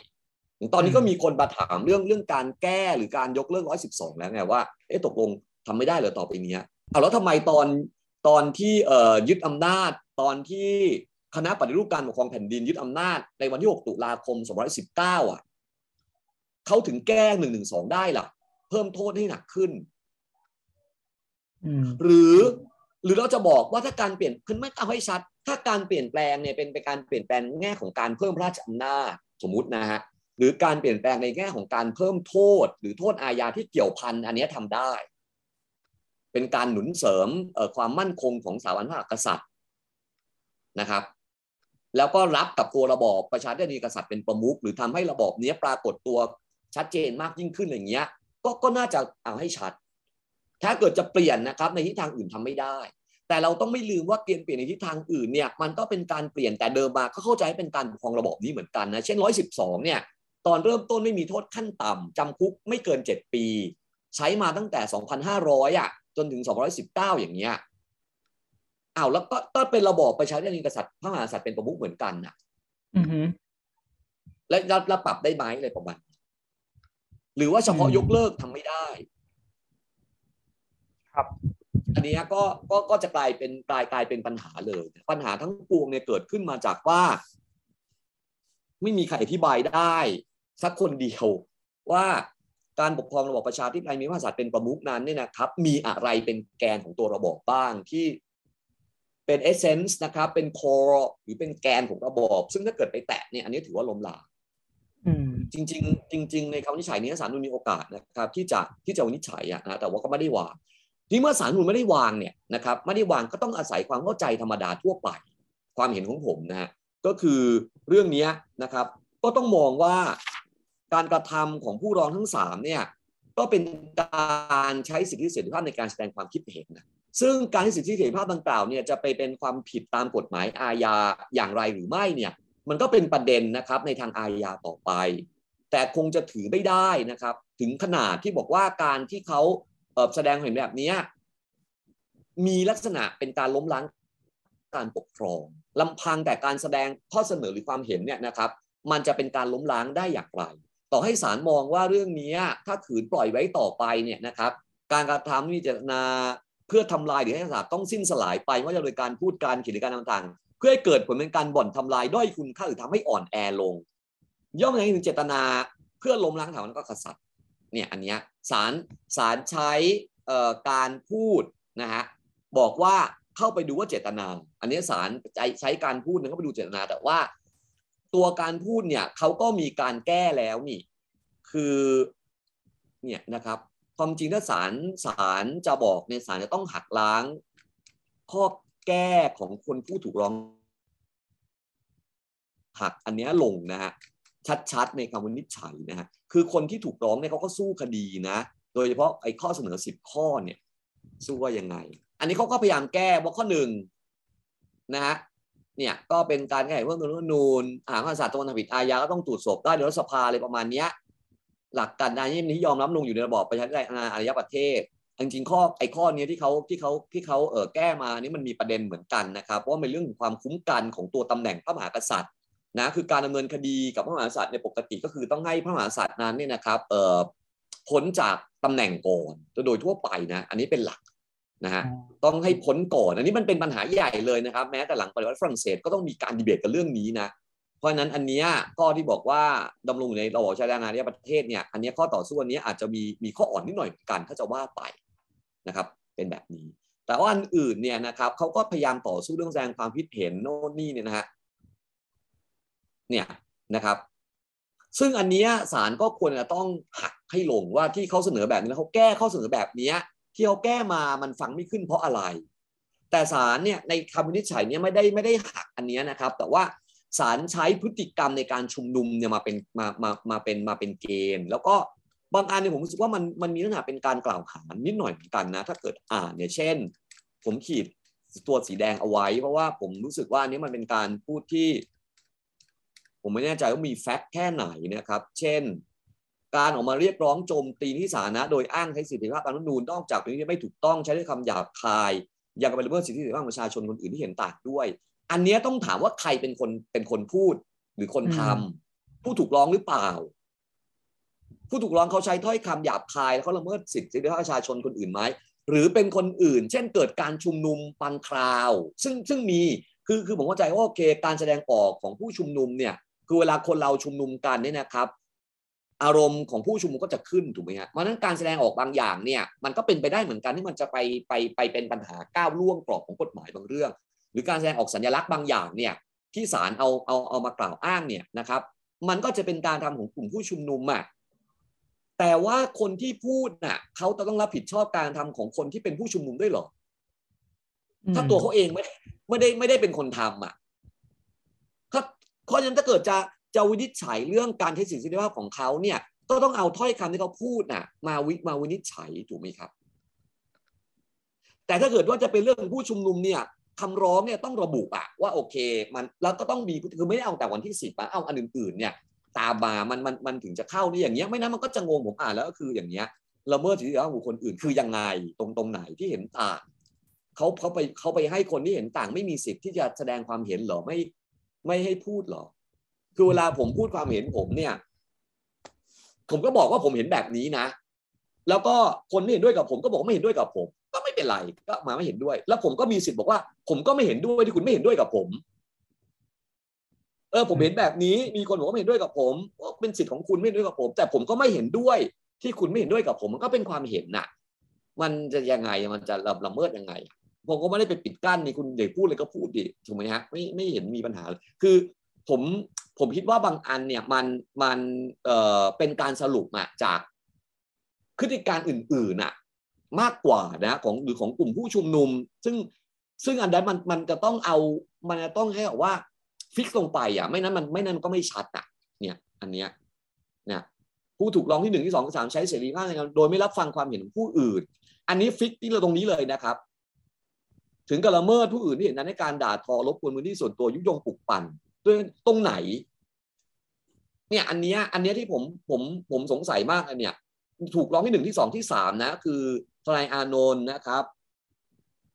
ตอนนี้ก็มีคนมาถามเรื่องเรื่องการแก้หรือการยกเลิกร้อยสิบสองแล้วไงว่าเอ๊ะตกลงทำไม่ได้เหรอต่อไปนี้เอาแล้วทำไมตอนตอนที่เอ่อยึดอำนาจตอนที่คณะปฏิรูปการปกครองแผ่นดินยึดอำนาจในวันที่ 6 ตุลาคม 2519 อะ เขาถึงแก้หนึ่งหนึ่งสองได้ล่ะ เพิ่มโทษให้หนักขึ้นหรือหรือเราจะบอกว่าถ้าการเปลี่ยนคือไม่เอาให้ชัด ถ้าการเปลี่ยนแปลงเนี่ยเป็นไปการเปลี่ยนแปลงแง่ของการเพิ่มราชอำนาจสมมุตินะฮะหรือการเปลี่ยนแปลงในแง่ของการเพิ่มโทษ หรือโทษอาญาที่เกี่ยวพันอันนี้ทำได้ เป็นการหนุนเสริมความมั่นคงของสถาบันพระมหากษัตริย์นะครับ แล้วก็รับกับตัวระบอบประชาธิปไตยกษัตริย์เป็นประมุขหรือทำให้ระบอบนี้ปรากฏตัว ชัดเจนมากยิ่งขึ้นอย่างเงี้ยก็ก็น่าจะเอาให้ชัด ถ้าเกิดจะเปลี่ยนนะครับในทิศทางอื่นทำไม่ได้ แต่เราต้องไม่ลืมว่าเปลี่ยนเปลี่ยนในทิศทางอื่นเนี่ยมันก็เป็นการเปลี่ยนแต่เดิมมาก็เข้าใจเป็นการปกครองระบอบนี้เหมือนกันนะเช่นร้อยสิบสองเนี่ยตอนเริ่มต้นไม่มีโทษขั้นต่ำจำคุกไม่เกินเจ็ดปี ใช้มาตั้งแต่สองพันห้าร้อยอะจนถึงสองร้อยสิบเก้าอย่างเงี้ยอ้าวแล้วก็ก็เป็นระบอบประชาธิปไตยกษัตริย์พระมหากษัตริย์เป็นประมุขเหมือนกันนะอือฮึและรับปรับได้ไหมอะไรประมาณ หรือว่าเฉพาะยกเลิกทำไม่ได้ ครับ อันนี้ก็ก็ก็จะกลายเป็นกลายกลายเป็นปัญหาเลย ปัญหาทั้งปวงเนี่ยเกิดขึ้นมาจากว่า ไม่มีใครอธิบายได้ สักคนเดียวว่าการปกครองระบอบประชาธิปไตยมีพระมหากษัตริย์เป็นประมุขนั้นเนี่ยนะครับ มีอะไรเป็นแกนของตัวระบอบบ้างที่เป็นเอเซนส์นะครับ เป็นคอหรือเป็นแกนของระบอบ ซึ่งถ้าเกิดไปแตะเนี่ยอันนี้ถือว่าล้มหลาง จริง ๆ จริง ๆ ในคำวินิจฉัยนี้ศาลนุนมีโอกาสนะครับที่จะที่จะวินิจฉัยอะนะแต่ว่าก็ไม่ได้วางที่เมื่อศาลนุนไม่ได้วางเนี่ยนะครับไม่ได้วางก็ต้องอาศัยความเข้าใจธรรมดาทั่วไป ความเห็นของผมนะฮะก็คือเรื่องนี้นะครับ ก็ต้องมองว่าการกระทำของผู้ร้องทั้งสามเนี่ยก็เป็นการใช้สิทธิเสรีภาพในการแสดงความคิดเห็นนะซึ่งการใช้สิทธิเสรีภาพดังกล่าวเนี่ยจะไปเป็นความผิดตามกฎหมายอาญาอย่างไรหรือไม่เนี่ยมันก็เป็นประเด็นนะครับในทางอาญาต่อไป แต่คงจะถือไม่ได้นะครับ ถึงขนาดที่บอกว่าการที่เขาแสดงเห็นแบบนี้มีลักษณะเป็นการล้มล้างการปกครองลำพังแต่การแสดงข้อเสนอหรือความเห็นเนี่ยนะครับ มันจะเป็นการล้มล้างได้อย่างไร ต่อให้ศาลมองว่าเรื่องนี้ถ้าขืนปล่อยไว้ต่อไปเนี่ยนะครับ การกระทำมีเจตนาเพื่อทำลายหรือให้ศาสตร์ต้องสิ้นสลายไปว่าจะโดยการพูดการเขียนการต่างๆ เพื่อให้เกิดผลเป็นการบ่อนทำลายด้อยคุณค่าหรือทำให้อ่อนแอลง ย่อมยังถึงเจตนาเพื่อล้มล้างถาวรก็กษัตริย์เนี่ยอันเนี้ยศาลศาลใช้การพูดนะฮะบอกว่าเข้าไปดูว่าเจตนา อันนี้ศาลใช้ใช้การพูดนะเข้าไปดูเจตนา แต่ว่าตัวการพูดเนี่ยเขาก็มีการแก้แล้วนี่คือเนี่ยนะครับความจริงถ้าศาลศาลจะบอกในศาลจะต้องหักล้างข้อแก้ของคนผู้ถูกร้อง หักอันนี้ลงนะฮะ ชัดๆ ในคำวินิจฉัยนะฮะคือคนที่ถูกร้องเนี่ยเขาก็สู้คดีนะ โดยเฉพาะไอ้ข้อเสนอสิบข้อเนี่ยสู้ว่ายังไง อันนี้เขาก็พยายามแก้ว่าข้อหนึ่งนะฮะเนี่ยก็เป็นการแก้เพิ่มเติมนูนหางข้าศาสตร์ตะวันผิดอาญาก็ต้องตรวจสอบได้โดยรัฐสภาอะไรประมาณเนี้ยหลักการนี้นี้ยอมรับลงอยู่ในระบอบประชาธิปไตยอารยประเทศจริงๆข้อไอ้ข้อนี้ที่เขาที่เขาที่เขาเออแก้มานี่มันมีประเด็นเหมือนกันนะครับเพราะเป็นเรื่องของความคุ้มกันของตัวตำแหน่งพระมหากษัตริย์ นะคือการดำเนินคดีกับพระมหากษัตริย์ในปกติก็คือต้องให้พระมหากษัตริย์นั้นเนี่ยนะครับเอ่อพ้นจากตำแหน่งก่อนโดยทั่วไปนะอันนี้เป็นหลักนะฮะต้องให้พ้นก่อนอันนี้มันเป็นปัญหาใหญ่เลยนะครับ แม้แต่หลังปฏิวัติฝรั่งเศสก็ต้องมีการดีเบตกันเรื่องนี้นะเพราะฉะนั้นอันนี้ข้อที่บอกว่าดำรงอยู่ในระบอบชาตินานีประเทศเนี่ยอันนี้ข้อต่อสู้อันนี้อาจจะมีมีข้ออ่อนนิดหน่อยกันถ้าจะว่าไปนะครับ เป็นแบบนี้ แต่ว่าอันอื่นเนี่ยนะครับเขาก็พยายามต่อสู้เรื่องแสดงความคิดเห็นโน่นนี่เนี่ยนะฮะ เนี่ยนะครับ ซึ่งอันนี้ศาลก็ควรจะต้องหักให้ลงว่าที่เขาเสนอแบบนี้แล้วเขาแก้ข้อเสนอแบบนี้ที่เขาแก้มามันฟังไม่ขึ้นเพราะอะไร แต่ศาลเนี่ยในคำวินิจฉัยเนี่ยไม่ได้ไม่ได้หักอันนี้นะครับ แต่ว่าศาลใช้พฤติกรรมในการชุมนุมเนี่ยมาเป็นมามามาเป็นมาเป็นเกณฑ์ แล้วก็บางอันเนี่ยผมรู้สึกว่ามันมันมีลักษณะเป็นการกล่าวหานิดหน่อยเหมือนกันนะ ถ้าเกิดอ่านเนี่ยเช่น ผมขีดตัวสีแดงเอาไว้ เพราะว่าผมรู้สึกว่าอันนี้มันเป็นการพูดที่ ผมไม่แน่ใจว่ามีแฟกต์แค่ไหนนะครับ เช่น การออกมาเรียกร้องโจมตีที่สาธารณะโดยอ้างใช้สิทธิภาพการรัฐธรรมนูญนอกจากเป็นที่ไม่ถูกต้องใช้ด้วยคำหยาบคาย ยังไปละเมิดสิทธิเสรีภาพของประชาชนคนอื่นที่เห็นต่างด้วย อันเนี้ยต้องถามว่าใครเป็นคนเป็นคนพูดหรือคนทำผู้ถูกร้องหรือเปล่า ผู้ถูกร้องเขาใช้ถ้อยคำหยาบคาย แล้วเขาละเมิดสิทธิเสรีภาพประชาชนคนอื่นไหมหรือเป็นคนอื่น เช่นเกิดการชุมนุมปันคราว ซึ่งซึ่งมีคือคือผมเข้าใจว่าโอเค การแสดงออกของผู้ชุมนุมเนี่ย คือเวลาคนเราชุมนุมกันเนี่ยนะครับ อารมณ์ของผู้ชุมนุมก็จะขึ้นถูกไหมฮะเพราะฉะนั้นการแสดงออกบางอย่างเนี่ย มันก็เป็นไปได้เหมือนกันที่มันจะไปไปไปเป็นปัญหาก้าวล่วงกรอบของกฎหมายบางเรื่อง หรือการแสดงออกสัญลักษณ์บางอย่างเนี่ยที่ศาลเอาเอาเอามากล่าวอ้างเนี่ยนะครับ มันก็จะเป็นการทำของกลุ่มผู้ชุมนุมอะแต่ว่าคนที่พูดน่ะเขาจะต้องรับผิดชอบการทำของคนที่เป็นผู้ชุมนุมด้วยหรอถ้าตัวเขาเองไม่ไม่ได้ไม่ได้เป็นคนทำอะถ้า เพราะฉะนั้นถ้าเกิดจะจะวินิจฉัยเรื่องการใช้สิทธิเสรีภาพของเขาเนี่ยก็ต้องเอาถ้อยคำที่เขาพูดน่ะมาวิมาวินิจฉัยถูกไหมครับ แต่ถ้าเกิดว่าจะเป็นเรื่องผู้ชุมนุมเนี่ยคำร้องเนี่ยต้องระบุอะว่าโอเคมันแล้วก็ต้องมีคือไม่ได้เอาแต่วันที่สิบอะเอาอันอื่นๆเนี่ยตามมามันมันมันถึงจะเข้านี่อย่างเงี้ยไม่นั้นมันก็จะงงผมอ่านแล้วก็คืออย่างเงี้ยละเมิดสิทธิเสรีภาพของบุคคลอื่นคือยังไงตรงตรงไหนที่เห็นต่างเขาเขาไปเขาไปให้คนที่เห็นต่างไม่มีสิทธิ์ที่จะแสดงความเห็นหรอไม่ ไม่ให้พูดหรอกคือเวลาผมพูดความเห็นผมเนี่ย ผมก็บอกว่าผมเห็นแบบนี้นะ แล้วก็คนไม่เห็นด้วยกับผมก็บอกไม่เห็นด้วยกับผม ก็ไม่เป็นไรก็มาไม่เห็นด้วย แล้วผมก็มีสิทธิ์บอกว่า ผมก็ไม่เห็นด้วยที่คุณไม่เห็นด้วยกับผม เออผมเห็นแบบนี้มีคนบอกว่าไม่เห็นด้วยกับผมเป็นสิทธิ์ของคุณไม่เห็นด้วยกับผม แต่ผมก็ไม่เห็นด้วยที่คุณไม่เห็นด้วยกับผม มันก็เป็นความเห็นน่ะ มันจะยังไงมันจะละละเมิดยังไง ผมก็ไม่ได้ไปปิดกั้นนี่คุณเดี๋ยวพูดเลยก็พูดดิถูกไหมฮะไม่ไม่เห็นมีปัญหาเลยคือผมผมคิดว่าบางอันเนี่ยมันมันเอ่อเป็นการสรุปอะจากพฤติการอื่นๆอะมากกว่านะของหรือของกลุ่มผู้ชุมนุม ซึ่งซึ่งอันนั้นมันมันจะต้องเอามันจะต้องให้ว่าฟิกลงไปอะไม่นั้นมันไม่นั้นมันก็ไม่ชัดอะเนี่ยอันเนี้ยเนี่ยผู้ถูกร้องที่หนึ่งที่สองที่สามใช้เสรีภาพในการโดยไม่รับฟังความเห็นของผู้อื่น อันนี้ฟิกที่เราตรงนี้เลยนะครับ ถึงกับละเมิดผู้อื่นที่เห็นนั้นในการด่าทอรบกวนพื้นที่ส่วนตัวยุยงปลุกปั่นด้วยตรงไหน เนี่ยอันเนี้ยอันเนี้ยที่ผมผมผมสงสัยมากอันเนี้ยถูกร้องที่หนึ่งที่สองที่สามนะ คือทนายอานนท์นะครับ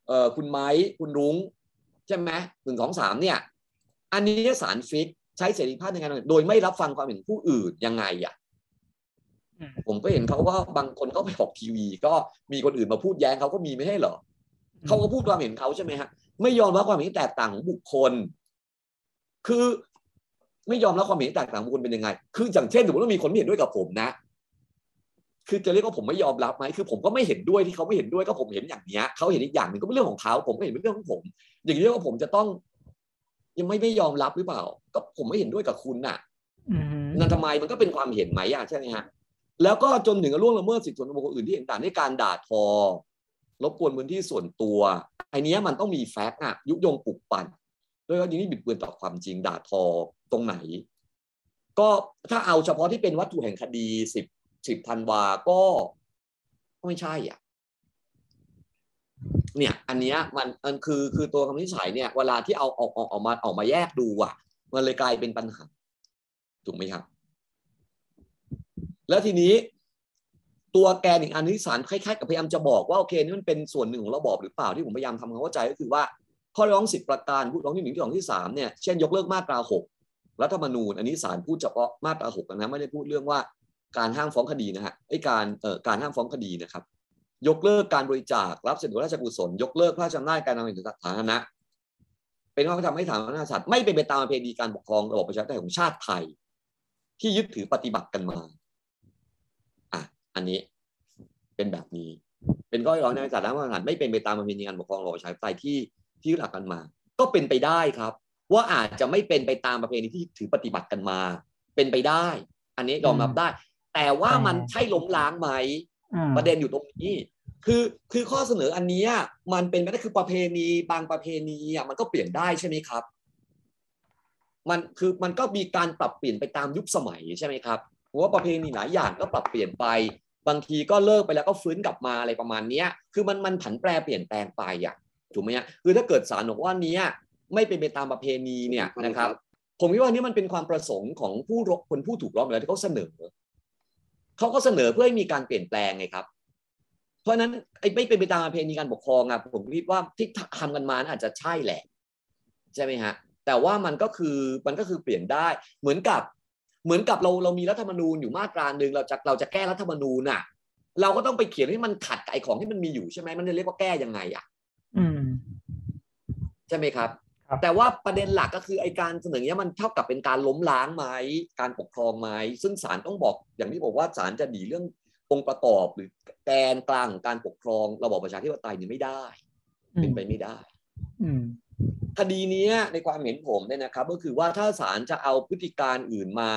เอ่อคุณไม้คุณรุ้ง ใช่ไหมหนึ่งสองสามเนี่ย อันนี้สารฟิกใช้เสรีภาพในการโดยไม่รับฟังความเห็นผู้อื่นยังไงอะผมก็เห็นเขาว่าบางคนก็ไปออกทีวี ก็มีคนอื่นมาพูดแย้งเขาก็มีไม่ให้เหรอ เขาก็พูดความเห็นเขาใช่ไหมฮะไม่ยอมรับความเห็นแตกต่างของบุคคล คือไม่ยอมรับความเห็นแตกต่างของบุคคลเป็นยังไง คืออย่างเช่นสมมติว่ามีคนไม่เห็นด้วยกับผมนะ คือจะเรียกว่าผมไม่ยอมรับไหมคือผมก็ไม่เห็นด้วยที่เขาไม่เห็นด้วยก็ผมเห็นอย่างเนี้ยเขาเห็นอีกอย่างหนึ่งก็เป็นเรื่องของเขาผมก็เห็นเป็นเรื่องของผม อย่างนี้ว่าผมจะต้อง ยังไม่ไม่ยอมรับหรือเปล่า ก็ผมไม่เห็นด้วยกับคุณน่ะนั่นทำไมมันก็เป็นความเห็นไหมอะใช่ไหมฮะแล้วก็จนถึงล่วงละเมิดสิทธิส่วนบุคคลอื่นที่เห็นต่างในการด่าทอ รบกวนพื้นที่ส่วนตัวไอ้นี้มันต้องมีแฟกต์อะยุยงปลุกปั่นด้วยว่าทีนี้บิดเบือนต่อความจริงด่าทอตรงไหน ก็ถ้าเอาเฉพาะที่เป็นวัตถุแห่งคดีสิบสิบธันวาก็ไม่ใช่อะเนี่ย อันเนี้ยมันมันคือคือตัวคำนิจฉัยเนี่ย เวลาที่เอาออกออกออกมาออกมาแยกดูอะ มันเลยกลายเป็นปัญหา ถูกไหมครับ แล้วทีนี้ ตัวแกนอีกอันที่สารคล้ายๆกับพยายามจะบอกว่าโอเคนี่มันเป็นส่วนหนึ่งของระบอบหรือเปล่าที่ผมพยายามทำความเข้าใจก็คือว่าข้อร้องสิบประการพูดร้องที่หนึ่งที่สองที่สามเนี่ยเช่นยกเลิกมาตราหกรัฐธรรมนูญอันนี้ศาลพูดเฉพาะมาตราหกนะไม่ได้พูดเรื่องว่าการห้ามฟ้องคดีนะฮะไอ้การเอ่อการห้ามฟ้องคดีนะครับ ยกเลิกการบริจาครับเสด็จราชกุศลยกเลิกพระราชอำนาจการนำเงินสาธารณะเป็นข้อทำให้ฐานพระมหากษัตริย์ไม่เป็นไปตามประเพณีการปกครองระบบประชาธิปไตยของชาติไทย ที่ยึดถือปฏิบัติกันมา อะอันนี้เป็นแบบนี้ เป็นข้อร้องในศาลรัฐมหากษัตริย์ไม่เป็นไปตามประเพณีการปกครองระบบประชาธิปไตยที่ที่หลักกันมา ก็เป็นไปได้ครับ ว่าอาจจะไม่เป็นไปตามประเพณีที่ถือปฏิบัติกันมา เป็นไปได้ อันนี้ยอมรับได้ แต่ว่ามันใช่ล้มล้างไหมอืมประเด็นอยู่ตรงนี้ คือคือข้อเสนออันเนี้ยมันเป็นไม่ได้คือประเพณีบางประเพณีอะมันก็เปลี่ยนได้ใช่ไหมครับ มันคือมันก็มีการปรับเปลี่ยนไปตามยุคสมัยใช่ไหมครับเพราะว่าประเพณีหลายอย่างก็ปรับเปลี่ยนไป บางทีก็เลิกไปแล้วก็ฟื้นกลับมาอะไรประมาณเนี้ยคือมันมันผันแปรเปลี่ยนแปลงไปอะถูกไหมฮะคือถ้าเกิดศาลบอกว่าเนี้ยไม่เป็นไปตามประเพณีเนี่ยนะครับ ผมคิดว่านี่มันเป็นความประสงค์ของผู้ร้องคนผู้ถูกร้องแล้วที่เขาเสนอเขาก็เสนอเพื่อให้มีการเปลี่ยนแปลงไงครับ เพราะฉะนั้นไอ้ไม่เป็นไปตามประเพณีการปกครองอะผมคิดว่าที่ทำกันมาน่าอาจจะใช่แหละ ใช่ไหมฮะแต่ว่ามันก็คือมันก็คือเปลี่ยนได้เหมือนกับ เหมือนกับเราเรามีรัฐธรรมนูญอยู่มาตราหนึ่งเราจะเราจะแก้รัฐธรรมนูญน่ะ เราก็ต้องไปเขียนให้มันขัดกับไอ้ของที่มันมีอยู่ใช่ไหมมันจะเรียกว่าแก้ยังไงอะอืมใช่ไหมครับครับ แต่ว่าประเด็นหลักก็คือไอการเสนอเนี้ยมันเท่ากับเป็นการล้มล้างไหมการปกครองไหมซึ่งศาลต้องบอกอย่างที่บอกว่าศาลจะหนีเรื่ององค์ประกอบหรือแกนกลางของการปกครองระบอบประชาธิปไตยนี่ไม่ได้ เป็นไปไม่ได้ อืม คดีนี้ในความเห็นผมเนี่ยนะครับ ก็คือว่าถ้าศาลจะเอาพฤติการอื่นมา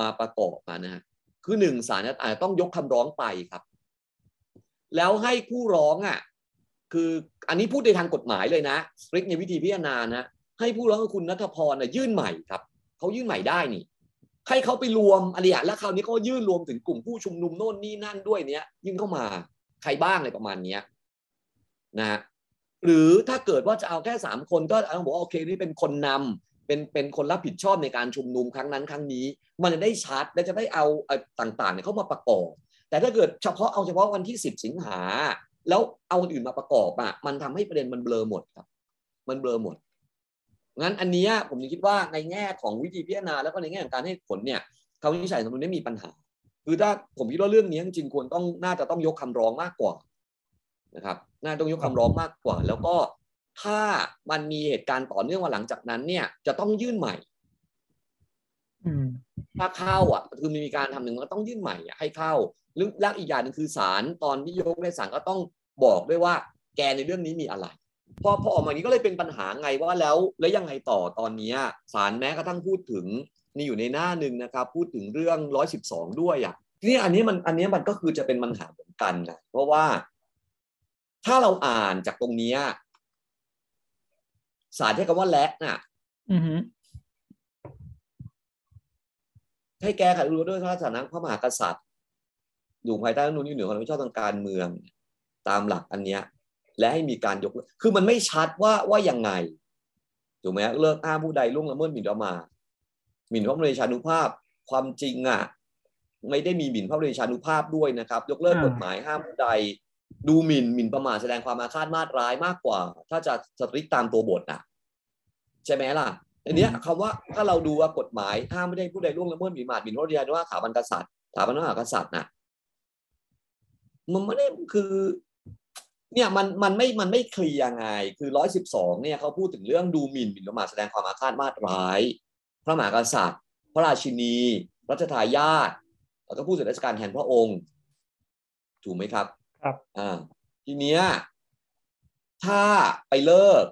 มาประกอบมานะฮะคือหนึ่งศาลอาจจะต้องยกคำร้องไปครับ แล้วให้ผู้ร้องอะคืออันนี้พูดในทางกฎหมายเลยนะสตริกในวิธีพิจารณานะให้ผู้ร้องคือคุณนัทพรน่ะยื่นใหม่ครับเขายื่นใหม่ได้นี่ให้เขาไปรวมอะไรอย่างแล้วคราวนี้เขายื่นรวมถึงกลุ่มผู้ชุมนุมโน่นนี่นั่นด้วยเนี้ยยื่นเข้ามาใครบ้างอะไรประมาณเนี้ยนะฮะ หรือถ้าเกิดว่าจะเอาแค่สามคนก็เอาบอกว่าโอเคนี่เป็นคนนำเป็นเป็นคนรับผิดชอบในการชุมนุมครั้งนั้นครั้งนี้ มันจะได้ชัดและจะได้เอาต่างๆเนี่ยเข้ามาประกอบ แต่ถ้าเกิดเฉพาะเอาเฉพาะวันที่สิบสิงหา แล้วเอาอื่นมาประกอบอะมันทำให้ประเด็นมันเบลอหมดครับ มันเบลอหมดงั้นอันนี้ผมคิดว่าในแง่ของวิธีพิจารณาแล้วก็ในแง่ของการให้ผลเนี่ยคำวินิจฉัยสำนวนนี้มีปัญหา คือถ้าผมคิดว่าเรื่องนี้จริงๆควรต้องน่าจะต้องยกคำร้องมากกว่า นะครับน่าต้องยกคำร้องมากกว่า แล้วก็ถ้ามันมีเหตุการณ์ต่อเนื่องมาหลังจากนั้น เนี่ย จะต้องยื่นใหม่อืมถ้าเข้าอะคือมีการทำหนึ่งก็ต้องยื่นใหม่อะให้เข้าหรือแลกอีกอย่างหนึงคือศาลตอนที่ยกในศาลก็ต้องบอกด้วยว่า แกในเรื่องนี้มีอะไรพอพอออกมาอย่างนี้ก็เลยเป็นปัญหาไงว่าแล้วแล้วยังไงต่อตอนเนี้ยศาลแม้กระทั่งพูดถึงนี่อยู่ในหน้าหนึ่งนะครับ พูดถึงเรื่องร้อยสิบสองด้วยอะทีนี่อันนี้มันอันนี้มันก็คือจะเป็นปัญหาเหมือนกันนะเพราะว่า ถ้าเราอ่านจากตรงเนี้ยศาลใช้คำว่าและน่ะอือฮึให้แก้ไขรู้ด้วยพระราชสถานะพระมหากษัตริย์ อยู่ภายใต้รัฐธรรมนูญที่เหนือความรับผิดชอบทางการเมือง ตามหลักอันเนี้ย และให้มีการยกเลิกคือมันไม่ชัดว่าว่ายังไงถูกไหมเลิกอ้างผู้ใดล่วงละเมิดหมิ่นประมาทหมิ่นพระบรมเดชานุภาพความจริงอะ ไม่ได้มีหมิ่นพระบรมเดชานุภาพด้วยนะครับ ยกเลิกกฎหมายห้ามผู้ใด ดูหมิ่นหมิ่นประมาทแสดงความอาฆาตมาตร้ายมากกว่า ถ้าจะสตริกตามตัวบทอะใช่ไหมล่ะอันเนี้ยคำว่าถ้าเราดูว่ากฎหมายห้ามไม่ได้ผู้ใดล่วงละเมิดหมิ่นประมาทหมิ่นพระบรมเดชานุภาพสถาบันกษัตริย์สถาบันพระมหากษัตริย์น่ะมันไม่ได้คือ เนี่ยมันมันไม่มันไม่เคลียร์ไงคือร้อยสิบสองเนี่ยเขาพูดถึงเรื่องดูหมิ่นหมิ่นประมาทแสดงความอาฆาตมาตร้าย พระมหากษัตริย์ พระราชินี รัชทายาทแล้วก็ผู้เสด็จราชการแทนพระองค์ ถูกไหมครับ ครับอ่าทีเนี้ยถ้าไปเลิก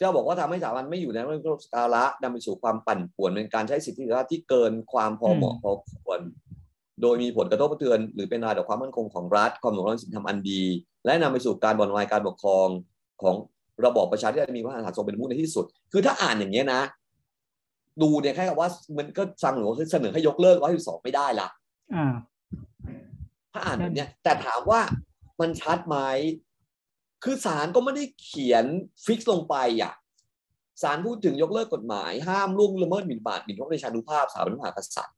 ก็บอกว่าทำให้สถาบันไม่อยู่ในระบบสกาละนำไปสู่ความปั่นป่วนเป็นการใช้สิทธิเสรีภาพที่เกินความพอเหมาะพอควรโดยมีผลกระทบกระเทือน หรือเป็นรายต่อความมั่นคงของรัฐ ความหลงรักสินธรรมอันดี และนำไปสู่การบ่อนวายการปกครองของระบอบประชาธิปไตยมีพระมหากษัตริย์ทรงเป็นผู้ในที่สุด คือถ้าอ่านอย่างเงี้ยนะ ดูเนี่ยแค่กับว่ามันก็ฟังหรือว่าเสนอให้ยกเลิกร้อยสิบสองไม่ได้ละอ่า ถ้าอ่านแบบเนี้ยแต่ถามว่ามันชัดไหมคือศาลก็ไม่ได้เขียนฟิกซ์ลงไปอะศาลพูดถึงยกเลิกกฎหมาย ห้ามล่วงละเมิดหมิ่นประมาทหมิ่นพระบรมเดชานุภาพสถาบันพระมหากษัตริย์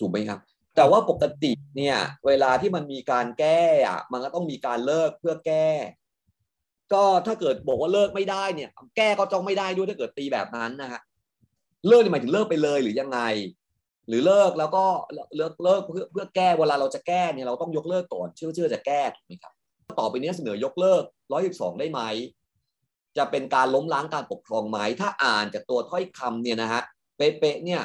ถูกไหมครับ แต่ว่าปกติเนี่ย เวลาที่มันมีการแก้อะมันก็ต้องมีการเลิกเพื่อแก้ ก็ถ้าเกิดบอกว่าเลิกไม่ได้เนี่ย แก้ก็จ้องไม่ได้ด้วยถ้าเกิดตีแบบนั้นนะฮะเลิกนี่หมายถึงเลิกไปเลยหรือยังไง หรือเลิกแล้วก็เลิกเลิกเพื่อเพื่อแก้เวลาเราจะแก้เนี่ยเราต้องยกเลิกก่อนเชื่อเชื่อจะแก้ถูกไหมครับต่อไปนี้เสนอยกเลิกร้อยสิบสองได้ไหมจะเป็นการล้มล้างการปกครองไหมถ้าอ่านจากตัวถ้อยคำเนี่ยนะฮะเป๊ะเนี่ย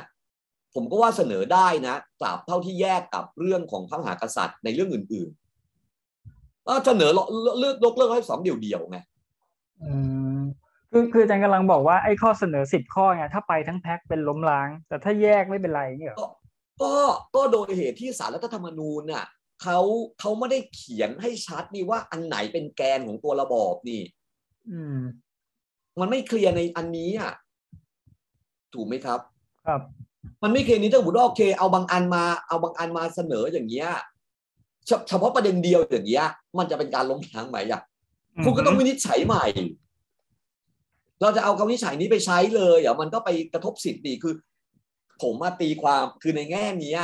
ผมก็ว่าเสนอได้นะตราบเท่าที่แยกกับเรื่องของพระมหากษัตริย์ในเรื่องอื่นๆก็เสนอเลือกยกเลิกร้อยสองเดี่ยวๆไง คือคืออาจารย์กำลังบอกว่าไอ้ข้อเสนอสิบข้อเนี่ยถ้าไปทั้งแพ็คเป็นล้มล้าง แต่ถ้าแยกไม่เป็นไรเนี่ยเหรอก็ก็ก็โดยเหตุที่สารรัฐธรรมนูญน่ะเขาเขาไม่ได้เขียนให้ชัดนี่ว่าอันไหนเป็นแกนของตัวระบอบนี่ อืม มันไม่เคลียร์ในอันนี้อะถูกไหมครับ ครับ มันไม่เคลียร์นี้ถ้าสมมติว่าโอเคเอาบางอันมาเอาบางอันมาเสนออย่างเงี้ยเฉเฉพาะประเด็นเดียวอย่างเงี้ย มันจะเป็นการล้มล้างไหมอะคุณก็ต้องวินิจฉัยใหม่ เราจะเอาคำวินิจฉัยนี้ไปใช้เลยอะมันก็ไปกระทบสิทธิ์ดีคือ ผมมาตีความคือในแง่นี้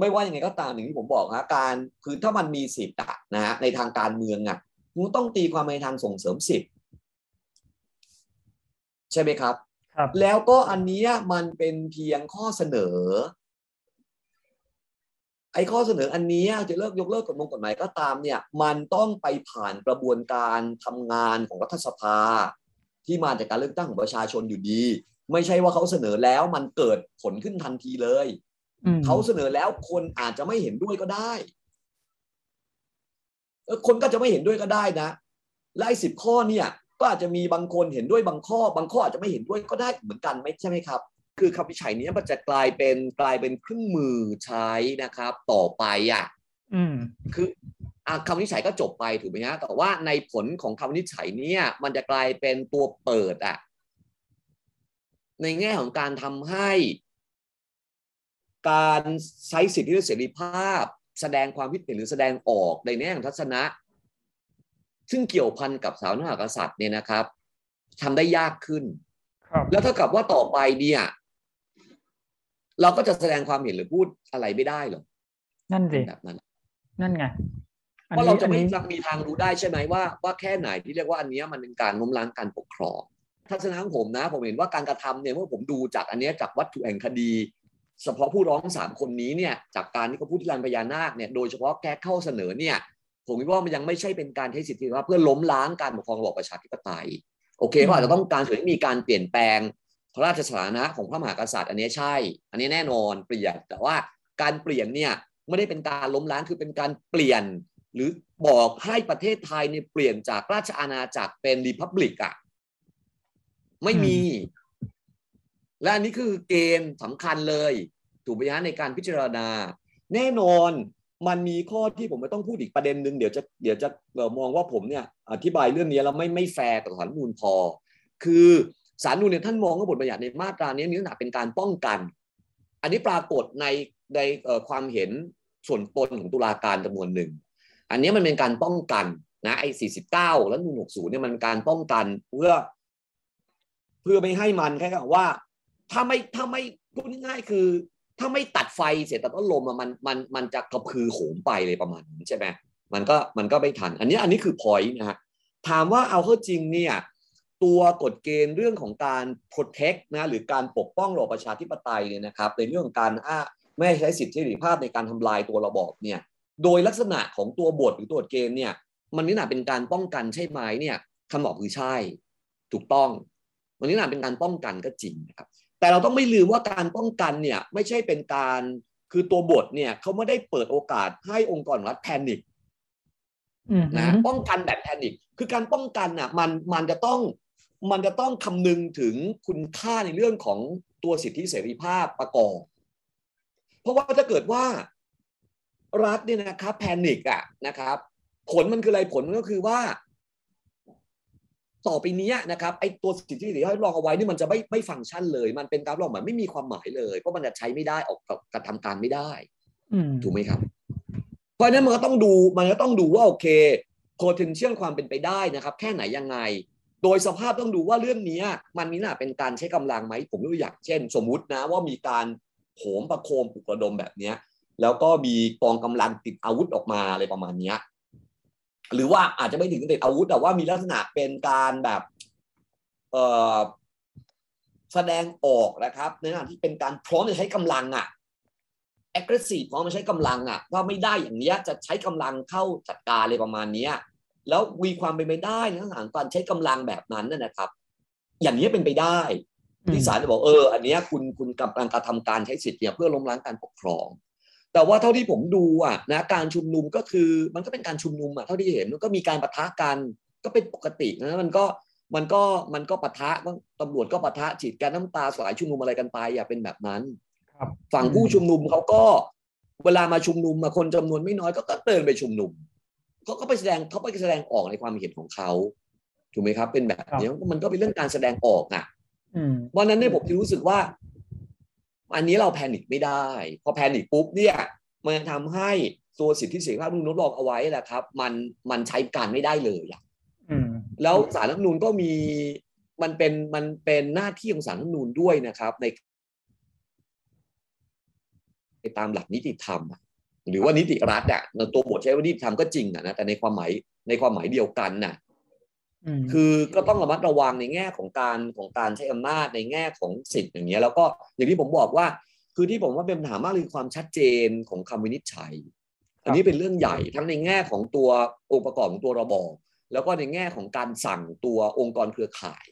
ไม่ว่ายังไงก็ตามอย่างที่ผมบอกฮะการคือถ้ามันมีสิทธิ์อะนะฮะในทางการเมืองอะคุณต้องตีความในทางส่งเสริมสิทธิ์ใช่ไหมครับครับ แล้วก็อันเนี้ยมันเป็นเพียงข้อเสนอ ไอ้ข้อเสนออันเนี้ยจะเลิกยกเลิกกฎหมายกฎหมายก็ตามเนี่ย มันต้องไปผ่านกระบวนการทำงานของรัฐสภา ที่มาจากการเลือกตั้งของประชาชนอยู่ดี ไม่ใช่ว่าเขาเสนอแล้วมันเกิดผลขึ้นทันทีเลยอืมเขาเสนอแล้วคนอาจจะไม่เห็นด้วยก็ได้เออคนก็จะไม่เห็นด้วยก็ได้นะและไอ้สิบข้อเนี่ย ก็อาจจะมีบางคนเห็นด้วยบางข้อ บางข้ออาจจะไม่เห็นด้วยก็ได้เหมือนกันไม่ใช่ไหมครับ คือคำวินิจฉัยนี้มันจะกลายเป็นกลายเป็นเครื่องมือใช้นะครับ ต่อไปอะอืมคืออะ คำวินิจฉัยก็จบไปถูกไหมฮะแต่ว่าในผลของคำวินิจฉัยเนี่ยมันจะกลายเป็นตัวเปิดอะในแง่ของการทำให้การใช้สิทธิและเสรีภาพ แสดงความคิดเห็นหรือแสดงออกในแง่ของทัศนะ ซึ่งเกี่ยวพันกับสถาบันพระมหากษัตริย์เนี่ยนะครับทำได้ยากขึ้นครับแล้วเท่ากับว่าต่อไปเนี่ย เราก็จะแสดงความเห็นหรือพูดอะไรไม่ได้หรอกนั่นสิแบบนั้น นั่นไง อันว่านี้เราจะอันไม่นี้มีทางรู้ได้ใช่ไหมว่าว่าแค่ไหนที่เรียกว่าอันเนี้ยมันเป็นการล้มล้างการปกครองทัศนะของผมนะ ผมเห็นว่าการกระทำเนี่ยเมื่อผมดูจากอันเนี้ยจากวัตถุแห่งคดี เฉพาะผู้ร้องสามคนนี้เนี่ยจากการที่เขาพูดที่ลานพญานาคเนี่ยโดยเฉพาะแก้เข้าเสนอเนี่ยผมคิดว่ามันยังไม่ใช่เป็นการใช้สิทธิว่าเพื่อล้มล้างการปกครองระบอบประชาธิปไตยโอเคเขาอาจจะต้องการส่วนที่มีการเปลี่ยนแปลงพระราชสถานะของพระมหากษัตริย์ อันนี้ใช่ อันนี้แน่นอนเปลี่ยนแต่ว่าการเปลี่ยนเนี่ยไม่ได้เป็นการล้มล้างคือเป็นการเปลี่ยน หรือบอกให้ประเทศไทยเนี่ยเปลี่ยนจากราชอาณาจักรเป็นรีพับลิกอะไม่มี และอันนี้คือเกณฑ์สำคัญเลย ถูกไหมฮะในการพิจารณา แน่นอนมันมีข้อที่ผมไม่ต้องพูดอีกประเด็นหนึ่งเดี๋ยวจะเดี๋ยวจะเอ่อมองว่าผมเนี่ย อธิบายเรื่องนี้แล้วไม่ไม่แฟร์กับสารนูนพอ คือสารนูนเนี่ยท่านมองว่าบทบัญญัติในมาตรานี้เนื้อหาเป็นการป้องกัน อันนี้ปรากฏในในเอ่อความเห็นส่วนตนของตุลาการจำนวนหนึ่ง อันนี้มันเป็นการป้องกันนะไอ้สี่สิบเก้าแล้วนูนหกศูนย์เนี่ยมันเป็นการป้องกันเพื่อ เพื่อไม่ให้มันแค่ว่า ถ้าไม่ถ้าไม่พูดง่ายๆคือ ถ้าไม่ตัดไฟเสร็จตัดต้นลมอะมันมันมันจะกระพือโหมไปเลยประมาณนี้ใช่ไหมมันก็มันก็ไม่ทัน อันนี้อันนี้คือพอยต์นะฮะถามว่าเอาเข้าจริงเนี่ยตัวกฎเกณฑ์เรื่องของการ protect นะหรือการปกป้องระบอบประชาธิปไตยเนี่ยนะครับในเรื่องของการอ้าไม่ใช้สิทธิเสรีภาพในการทำลายตัวระบอบเนี่ย โดยลักษณะของตัวบทหรือตัวกฎเกณฑ์เนี่ย มันนี่นาเป็นการป้องกันใช่ไหมเนี่ยคำตอบคือใช่ ถูกต้อง มันนี่นาเป็นการป้องกันก็จริงนะครับ แต่เราต้องไม่ลืมว่าการป้องกันเนี่ยไม่ใช่เป็นการคือตัวบทเนี่ยเขาไม่ได้เปิดโอกาสให้องค์กรรัฐแพนิคอืมนะป้องกันแบบแพนิคคือการป้องกันน่ะมันมันจะต้องมันจะต้องคำนึงถึงคุณค่าในเรื่องของตัวสิทธิเสรีภาพประกอบ เพราะว่าถ้าเกิดว่า รัฐเนี่ยนะครับแพนิคอะนะครับ ผลมันคืออะไรผลมันก็คือว่า ต่อไปเนี้ยนะครับไอ้ตัวสิทธิเสรีภาพที่รองเอาไว้นี่มันจะไม่ไม่ฟังก์ชันเลย มันเป็นการรองหมายไม่มีความหมายเลย เพราะมันจะใช้ไม่ได้ออกกับกระทำการไม่ได้อืมถูกไหมครับ เพราะฉะนั้นมันก็ต้องดูมันก็ต้องดูว่าโอเค potential ความเป็นไปได้นะครับ แค่ไหนยังไง โดยสภาพต้องดูว่าเรื่องเนี้ยมันมีหน้าเป็นการใช้กำลังไหมผมยกตัวอย่างเช่น สมมุตินะว่ามีการโหมประโคมปลุกระดมแบบเนี้ย แล้วก็มีกองกำลังติดอาวุธออกมาอะไรประมาณเนี้ยหรือว่าอาจจะไม่ถึงติดอาวุธแต่ว่ามีลักษณะเป็นการแบบเออแสดงออกนะครับ ในขณะที่เป็นการพร้อมจะใช้กำลังอะ aggressive พร้อมจะใช้กำลังอะว่าไม่ได้อย่างเนี้ยจะใช้กำลังเข้าจัดการอะไรประมาณเนี้ยแล้วมีความเป็นไปได้ในลักษณะของการใช้กำลังแบบนั้นน่ะนะครับ อย่างนี้เป็นไปได้ที่ศาลจะบอกเออ อันนี้คุณคุณกำลังกระทำการใช้สิทธิ์เนี่ยเพื่อล้มล้างการปกครอง แต่ว่าเท่าที่ผมดูอะนะการชุมนุมก็คือมันก็เป็นการชุมนุมอะเท่าที่เห็นมันก็มีการปะทะกันก็เป็นปกตินะมันก็มันก็มันก็ปะทะตำรวจก็ปะทะฉีดแก๊สน้ำตาสลายชุมนุมอะไรกันไปอย่าเป็นแบบนั้นครับฝั่งผู้ชุมนุมเขาก็เวลามาชุมนุมมาคนจำนวนไม่น้อยก็ก็เดินไปชุมนุมเขาก็ไปแสดงเขาไปแสดงออกในความเห็นของเขาถูกไหมครับ เป็นแบบนี้มันก็เป็นเรื่องการแสดงออกอะอืมวันนั้นเนี่ยผมจะรู้สึกว่า อันนี้เราแพนิคไม่ได้ พอแพนิคปุ๊บเนี่ยมันทำให้ตัวสิทธิเสรีภาพนุ่นรองเอาไว้แหละครับ มันมันใช้การไม่ได้เลยอะอืมแล้วสารรัฐธรรมนูญก็มีมันเป็นมันเป็นหน้าที่ของสารรัฐธรรมนูญด้วยนะครับในในตามหลักนิติธรรมอะหรือว่านิติรัฐอะตัวบทใช้ว่านิติธรรมก็จริงอะนะแต่ในความหมายในความหมายเดียวกันน่ะอืม คือก็ต้องระมัดระวังในแง่ของการของการใช้อำนาจในแง่ของสิทธิ์อย่างเงี้ยแล้วก็อย่างที่ผมบอกว่า คือที่ผมว่าเป็นปัญหามากคือความชัดเจนของคำวินิจฉัย อันนี้เป็นเรื่องใหญ่ทั้งในแง่ของตัวองค์ประกอบของตัวระบอบแล้วก็ในแง่ของการสั่งตัวองค์กรเครือข่าย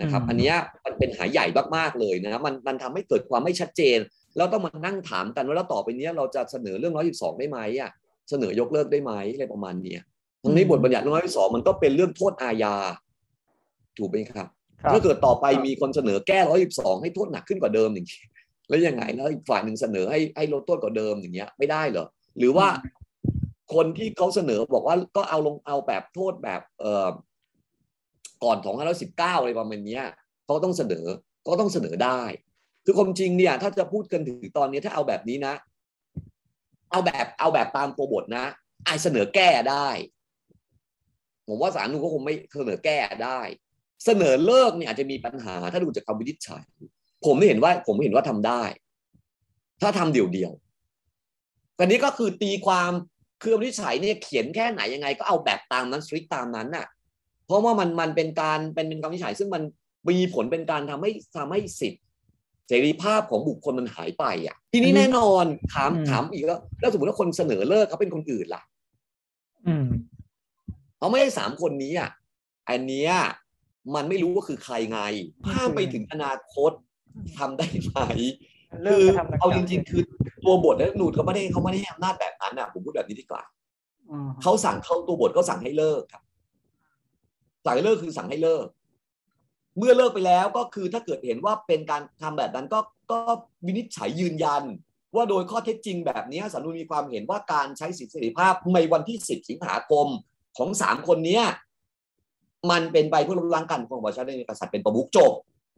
นะครับ อันเนี้ยมันเป็นหายใหญ่มากๆเลยนะมันมันทำให้เกิดความไม่ชัดเจน แล้วต้องมานั่งถามกันว่าแล้วต่อไปเนี้ยเราจะเสนอเรื่อง 112 ได้ไหมอะเสนอยกเลิกได้ไหมอะไรประมาณเนี้ย ทั้งนี้บทบัญญัติ112มันก็เป็นเรื่องโทษอาญา ถูกไหมครับครับถ้าเกิดต่อไปมีคนเสนอแก้112ให้โทษหนักขึ้นกว่าเดิมอย่างนี้แล้วยังไงแล้วอีกฝ่ายหนึ่งเสนอให้ให้ลดโทษกว่าเดิมอย่างเงี้ยไม่ได้เหรอหรือว่าคนที่เขาเสนอบอกว่าก็เอาลงเอาแบบโทษแบบเอ่อก่อน2519อะไรประมาณเนี้ยเขาต้องเสนอก็ต้องเสนอได้ คือความจริงเนี่ย ถ้าจะพูดกันถึงตอนนี้ถ้าเอาแบบนี้นะ เอาแบบเอาแบบตามตัวบทนะไอเสนอแก้ได้ ผมว่าศาลนูก็คงไม่เสนอแก้ได้ เสนอเลิกเนี่ยอาจจะมีปัญหาถ้าดูจากคำวินิจฉัย ผมไม่เห็นว่า ผมไม่เห็นว่าทำได้ ถ้าทำเดี่ยวๆแต่นี้ก็คือตีความคือวินิจฉัยเนี่ยเขียนแค่ไหนยังไง ก็เอาแบบตามนั้นสตริกตามนั้นน่ะ เพราะว่ามันมันเป็นการเป็นเป็นคำวินิจฉัย ซึ่งมันมีผลเป็นการทำให้ทำให้สิทธิเสรีภาพของบุคคลมันหายไปอะ ทีนี้แน่นอนถามถามอีกแล้วแล้วสมมติว่าคนเสนอเลิกเขาเป็นคนอื่นล่ะอืม เขาไม่ใช่สามคนนี้อะอันเนี้ยมันไม่รู้ว่าคือใครไงถ้ามไปถึงอนาคตทำได้ไหมเลิคืกอกระทำดังกล่าวเอาจริง ๆ คือตัวบทและนูนเขาไม่ได้เขาไม่ได้ให้อำนาจแบบนั้นอะผมพูดแบบนี้ดีกว่าอืมเขาสั่งเขาตัวบทเขาสั่งให้เลิกครับ สั่งให้เลิกคือสั่งให้เลิก เมื่อเลิกไปแล้วก็คือถ้าเกิดเห็นว่าเป็นการทำแบบนั้นก็ก็วินิจฉัยยืนยัน ว่าโดยข้อเท็จจริงแบบนี้สารนุนมีความเห็นว่าการใช้สิทธิเสรีภาพในวันที่ 10 สิงหาคม ของสามคนเนี้ยมันเป็นไปเพื่อล้มล้างการปกครองประชาธิปไตยในกษัตริย์เป็นประมุขจบ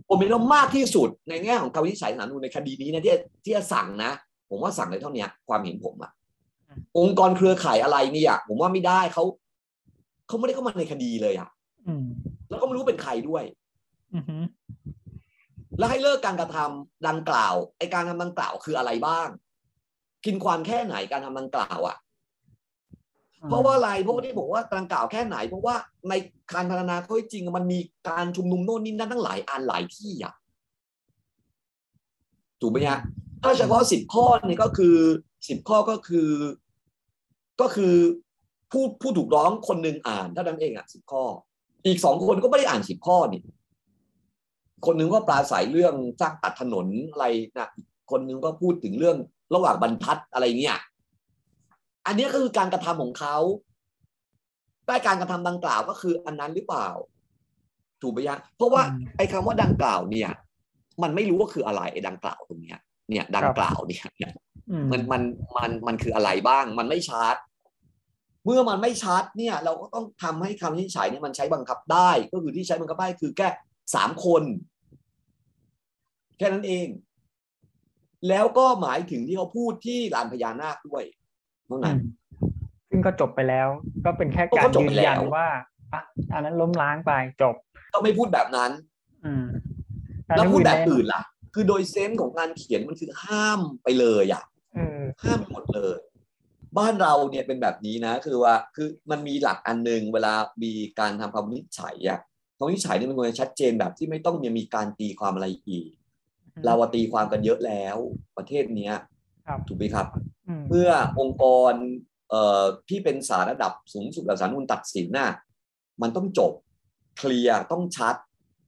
ผมเห็นว่ามากที่สุดในแง่ของคำวินิจฉัยสารนุนในคดีนี้นะที่ที่จะสั่งนะ ผมว่าสั่งได้เท่านี้ความเห็นผมอะองค์กรเครือข่ายอะไรเนี่ยผมว่าไม่ได้เขาเขาไม่ได้เข้ามาในคดีเลยอะอืมแล้วก็ไม่รู้เป็นใครด้วยอืมฮึแล้วให้เลิกการกระทำดังกล่าวไอการทำดังกล่าวคืออะไรบ้าง กินความแค่ไหนการทำดังกล่าวอะ เพราะว่าอะไรเพราะว่าที่บอกว่าดังกล่าวแค่ไหน เพราะว่าในการพัฒนาข้อเท็จจริงมันมีการชุมนุมโน่นนี่นั่นทั้งหลายอันหลายที่อะถูกไหมฮะถ้าเฉพาะสิบข้อนี่ก็คือสิบข้อก็คือ ก็คือผู้ผู้ถูกร้องคนหนึ่งอ่านเท่านั้นเองอะสิบข้อ อีกสองคนก็ไม่ได้อ่านสิบข้อนี่คนหนึ่งก็ปราศัยเรื่องสร้างตัดถนนอะไรนะอีกคนหนึ่งก็พูดถึงเรื่องระหว่างบรรทัดอะไรเงี้ย อันนี้ก็คือการกระทำของเขาได้การกระทำดังกล่าวก็คืออันนั้นหรือเปล่า ถูกไหมยะเพราะว่าไอ้คำว่าดังกล่าวเนี่ย มันไม่รู้ว่าคืออะไรไอ้ดังกล่าวตรงเนี้ย เนี่ยดังกล่าวเนี่ยอืมมันมันมันมันคืออะไรบ้าง มันไม่ชัดเมื่อมันไม่ชัดเนี่ย เราก็ต้องทำให้คำวินิจฉัยเนี่ยมันใช้บังคับได้ ก็คือที่ใช้บังคับได้คือแค่สามคน แค่นั้นเอง แล้วก็หมายถึงที่เขาพูดที่ลานพญานาคด้วยเท่าอืนั้นมซึ่งก็จบไปแล้ว ก็เป็นแค่ก็การจบยืไปนแล้วยันว่าอะอันนั้นล้มล้างไปจบ ก็ไม่พูดแบบนั้น อืมแล้วพูดแบบอื่นแล่ะ คือโดยเซนส์ของการเขียนมันคือห้ามไปเลยอะเออห้ามไปหมดเลย บ้านเราเนี่ยเป็นแบบนี้นะ คือว่าคือมันมีหลักอันหนึ่งเวลามีการทำคำวินิจฉัยอะคำวินิจฉัยเนี่ยมันควรจะชัดเจนแบบที่ไม่ต้องมีการตีความอะไรอีกเราอะตีความกันเยอะแล้ว ประเทศเนี้ยครับถูกไหมครับอืม เมื่อองค์กรเอ่อที่เป็นสารระดับสูงสุดแบบสารนุนตัดสินน่ะมันต้องจบเคลียร์ต้องชัด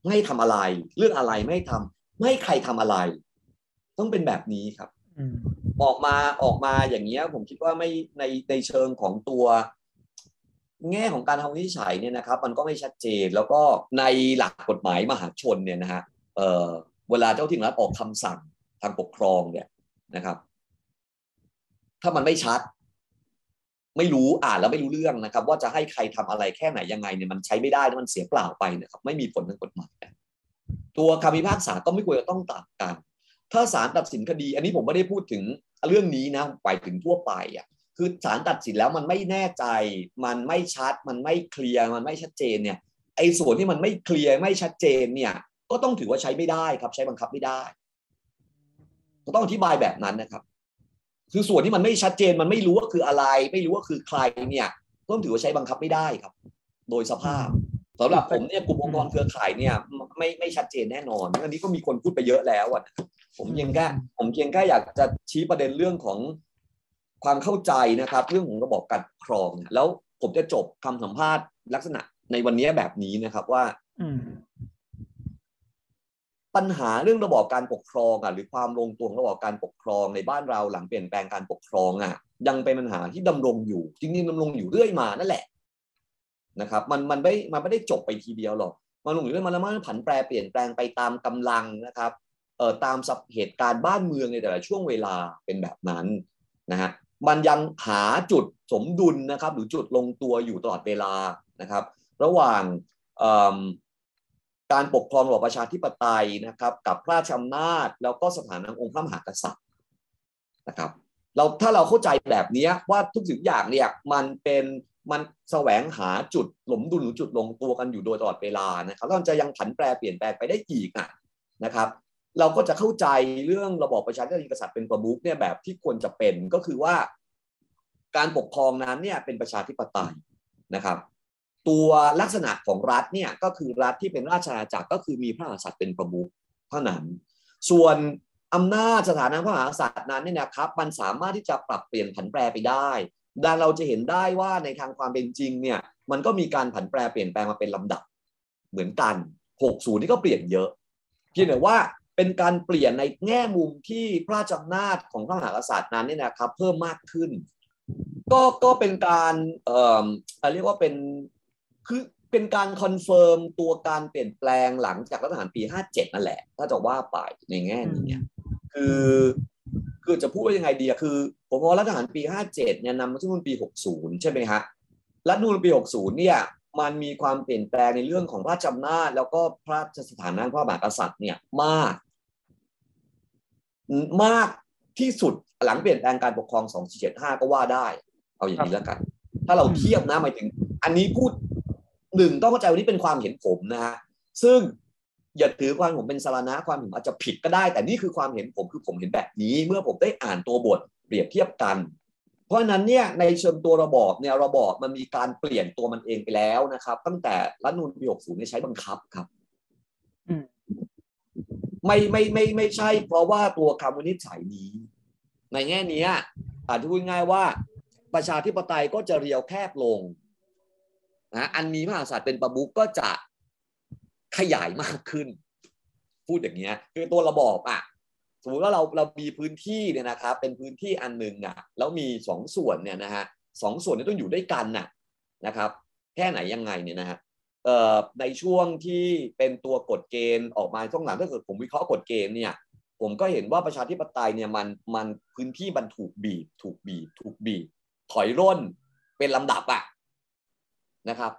ไม่ให้ทำอะไร เรื่องอะไรไม่ให้ทำไม่ให้ใครทำอะไร ต้องเป็นแบบนี้ครับอืมออกมาออกมาอย่างเงี้ย ผมคิดว่าไม่ในในเชิงของตัว แง่ของการทำวินิจฉัยเนี่ยนะครับ มันก็ไม่ชัดเจนแล้วก็ในหลักกฎหมายมหาชนเนี่ยนะฮะเอ่อเวลาเจ้าที่รัฐออกคำสั่งทางปกครองเนี่ยนะครับ ถ้ามันไม่ชัด ไม่รู้อ่านแล้วไม่รู้เรื่องนะครับ ว่าจะให้ใครทำอะไรแค่ไหนยังไงเนี่ยมันใช้ไม่ได้มันเสียเปล่าไปนะครับ ไม่มีผลทางกฎหมายตัวคำพิพากษาก็ไม่ควรจะต้องต่างกัน ถ้าศาลตัดสินคดี อันนี้ผมไม่ได้พูดถึงเรื่องนี้นะไปถึงทั่วไปอะคือศาลตัดสินแล้วมันไม่แน่ใจ มันไม่ชัด มันไม่เคลียร์ มันไม่ชัดเจนเนี่ย ไอ้ส่วนที่มันไม่เคลียร์ไม่ชัดเจนเนี่ย ก็ต้องถือว่าใช้ไม่ได้ครับ ใช้บังคับไม่ได้ ต้องอธิบายแบบนั้นนะครับ คือส่วนที่มันไม่ชัดเจนมันไม่รู้ว่าคืออะไร ไม่รู้ว่าคือใครเนี่ยต้องถือว่าใช้บังคับไม่ได้ครับ โดยสภาพสำหรับผมเนี่ยกลุ่มองค์กรเครือข่ายเนี่ยไม่ไม่ชัดเจนแน่นอนอันนี้ก็มีคนพูดไปเยอะแล้วอะผมเพียงแค่ผมเพียงแค่อยากจะชี้ประเด็นเรื่องของความเข้าใจนะครับ เรื่องของระบบการปกครองแล้วผมจะจบคำสัมภาษณ์ลักษณะในวันนี้แบบนี้นะครับว่า ปัญหาเรื่องระบอบการปกครองอะหรือความลงตัวระบอบการปกครองในบ้านเราหลังเปลี่ยนแปลงการปกครองอะยังเป็นปัญหาที่ดำรงอยู่จริงๆดำรงอยู่เรื่อยมานั่นแหละนะครับมันมันไม่มันไม่ได้จบไปทีเดียวหรอกมันลงอยู่เรื่อยมาแล้วมันผันแปรเปลี่ยนแปลงไปตามกำลังนะครับเอ่อตามสัเหตุการณ์บ้านเมืองในแต่ละช่วงเวลาเป็นแบบนั้นนะฮะมันยังหาจุดสมดุลนะครับ หรือจุดลงตัวอยู่ตลอดเวลานะครับ ระหว่าง การปกครองระบอบประชาธิปไตยนะครับ กับพระราชอำนาจ แล้วก็สถานะองค์พระมหากษัตริย์นะครับ เราถ้าเราเข้าใจแบบนี้ว่าทุกสิ่งอย่างเนี่ยมันเป็นมันแสวงหาจุดหลมดุลหรือจุดลงตัวกันอยู่โดยตลอดเวลานะครับแล้วมันจะยังผันแปรเปลี่ยนแปลงไปได้อีกอะนะครับ เราก็จะเข้าใจเรื่องระบอบประชาธิปไตยกษัตริย์เป็นประมุขเนี่ยแบบที่ควรจะเป็นก็คือว่า การปกครองนั้นเนี่ยเป็นประชาธิปไตยนะครับ ตัวลักษณะของรัฐเนี่ยก็คือรัฐที่เป็นราชอาณาจักรก็คือมีพระมหากษัตริย์เป็นประมุขเท่านั้น ส่วนอำนาจสถานะพระมหากษัตริย์นั้นเนี่ยนะครับ มันสามารถที่จะปรับเปลี่ยนผันแปรไปได้ดังเราจะเห็นได้ว่าในทางความเป็นจริงเนี่ยมันก็มีการผันแปรเปลี่ยนแปลงมาเป็นลำดับ เหมือนกัน 60 นี่ก็เปลี่ยนเยอะเพียงแต่ว่าเป็นการเปลี่ยนในแง่มุมที่พระราชอำนาจของพระมหากษัตริย์นั้นเนี่ยนะครับ เพิ่มมากขึ้น ก็ก็เป็นการเอ่อเรียกว่าเป็น คือเป็นการ confirm ตัวการเปลี่ยนแปลงหลังจากรัฐประหารปี 57 นั่นแหละ ถ้าจะว่าไปในแง่นี้คือคือจะพูดว่ายังไงดีอะคือ ผมว่ารัฐประหารปี 57 เนี่ยนำมาถึงปี 60 ใช่ไหมฮะรัฐนูนปี 60 เนี่ยมันมีความเปลี่ยนแปลงในเรื่องของพระจำนาจแล้วก็พระราชสถานะพระมหากษัตริย์เนี่ยมาก มากที่สุดหลังเปลี่ยนแปลงการปกครอง 2475 ก็ว่าได้ เอาอย่างนี้แล้วกัน ถ้าเราเทียบนะหมายถึง อันนี้พูด หนึ่งต้องเข้าใจว่านี้เป็นความเห็นผมนะฮะซึ่งอย่าถือความผมเป็นสารณะความผมอาจจะผิดก็ได้ แต่นี่คือความเห็นผมคือผมเห็นแบบนี้ เมื่อผมได้อ่านตัวบทเปรียบเทียบกัน เพราะฉะนั้นเนี่ยในเชิงตัวระบอบเนี่ยระบอบมันมีการเปลี่ยนตัวมันเองไปแล้วนะครับ ตั้งแต่รัฐนูลปี60เนี่ยใช้บังคับครับไม่ไม่ไม่ไม่ใช่ เพราะว่าตัวคำวินิจฉัยนี้ ในแง่นี้อาจจะพูดง่ายว่าประชาธิปไตยก็จะเรียวแคบลง นะอันมีพระมหากษัตริย์เป็นประมุขก็จะขยายมากขึ้น พูดอย่างเงี้ยคือตัวระบอบอะสมมติว่าเราเรามีพื้นที่เนี่ยนะครับ เป็นพื้นที่อันหนึ่งอะแล้วมีสองส่วนเนี่ยนะฮะสองส่วนนี้ต้องอยู่ด้วยกันน่ะนะครับ แค่ไหนยังไงเนี่ยนะฮะเอ่อในช่วงที่เป็นตัวกฎเกณฑ์ออกมาช่วงหลังถ้าเกิดผมวิเคราะห์กฎเกณฑ์เนี่ย ผมก็เห็นว่าประชาธิปไตยเนี่ยมันมันพื้นที่มันถูกบีบ ถูกบีบ ถูกบีบ ถอยร่นเป็นลำดับอะ นะครับ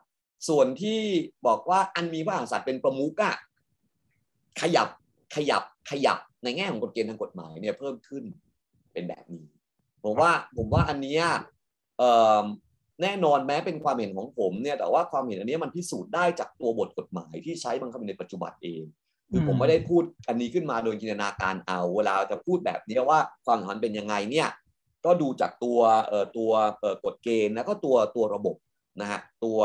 ส่วนที่บอกว่าอันมีพระมหากษัตริย์เป็นประมุขอะขยับขยับขยับในแง่ของกฎเกณฑ์ทางกฎหมายเนี่ยเพิ่มขึ้นเป็นแบบนี้ ผมว่าผมว่าอันนี้แน่นอนแม้เป็นความเห็นของผมเนี่ยแต่ว่าความเห็นอันนี้มันพิสูจน์ได้จากตัวบทกฎหมายที่ใช้บังคับในปัจจุบันเองคือผมไม่ได้พูดอันนี้ขึ้นมาโดยจินตนาการเอาเวลาจะพูดแบบนี้ว่าความสัมพันธ์เป็นยังไงเนี่ยก็ดูจากตัวเอ่อตัวเอ่อกฎเกณฑ์แล้วก็ตัวตัวระบบ นะฮะตัว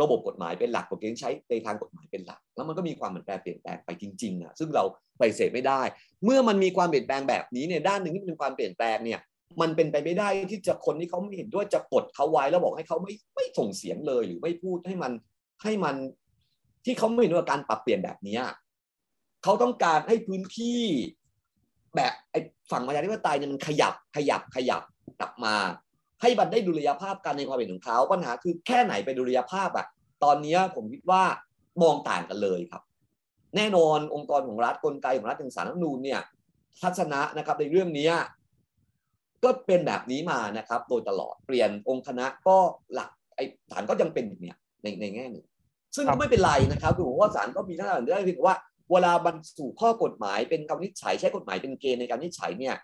ระบบกฎหมายเป็นหลักกฎเกณฑ์ใช้ในทางกฎหมายเป็นหลัก แล้วมันก็มีความเปลี่ยนแปลงเปลี่ยนแปลงไปจริงๆอะซึ่งเราไปเสพไม่ได้ เมื่อมันมีความเปลี่ยนแปลงแบบนี้เนี่ยด้านหนึ่งที่เป็นความเปลี่ยนแปลงเนี่ยมันเป็นไปไม่ได้ที่จะคนที่เขาไม่เห็นด้วยจะกดเขาไว้แล้วบอกให้เขาไม่ไม่ส่งเสียงเลย หรือไม่พูดให้มันให้มันที่เขาไม่เห็นด้วยการปรับเปลี่ยนแบบนี้เขาต้องการให้พื้นที่แบบไอ้ฝั่งประชาธิปไตยเนี่ยมันขยับขยับขยับกลับมา ให้บันได้ดุลยภาพกันในความเห็นของเขาปัญหาคือแค่ไหนเป็นดุลยภาพอะตอนนี้ผมคิดว่ามองต่างกันเลยครับ แน่นอนองค์กรของรัฐกลไกของรัฐอย่างสารรัฐนูนเนี่ยทัศนะนะครับในเรื่องนี้ก็เป็นแบบนี้มานะครับ โดยตลอดเปลี่ยนองค์คณะก็หลักไอ้ศาลก็ยังเป็นอย่างเนี้ยในในแง่หนึ่งซึ่งก็ไม่เป็นไรนะครับคือผมว่าศาลก็มีหน้าที่ได้เพียงว่าเวลาบรรสู่ข้อกฎหมายเป็นคำนิจฉัยใช้กฎหมายเป็นเกณฑ์ในการนิจฉัยเนี่ย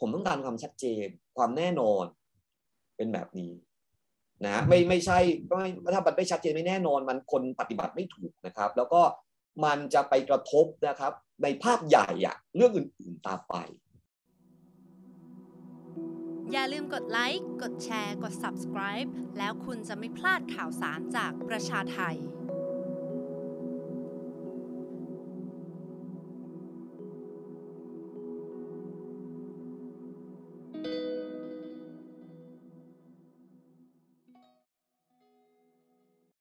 ผมต้องการความชัดเจนความแน่นอน เป็นแบบนี้นะไม่ไม่ใช่ไม่ถ้ามันไม่ชัดเจนไม่แน่นอนมันคนปฏิบัติไม่ถูกนะครับ แล้วก็มันจะไปกระทบนะครับ ในภาพใหญ่อะเรื่องอื่นๆตามไป อย่าลืมกดไลค์กดแชร์ กด subscribe แล้วคุณจะไม่พลาดข่าวสารจากประชาไทย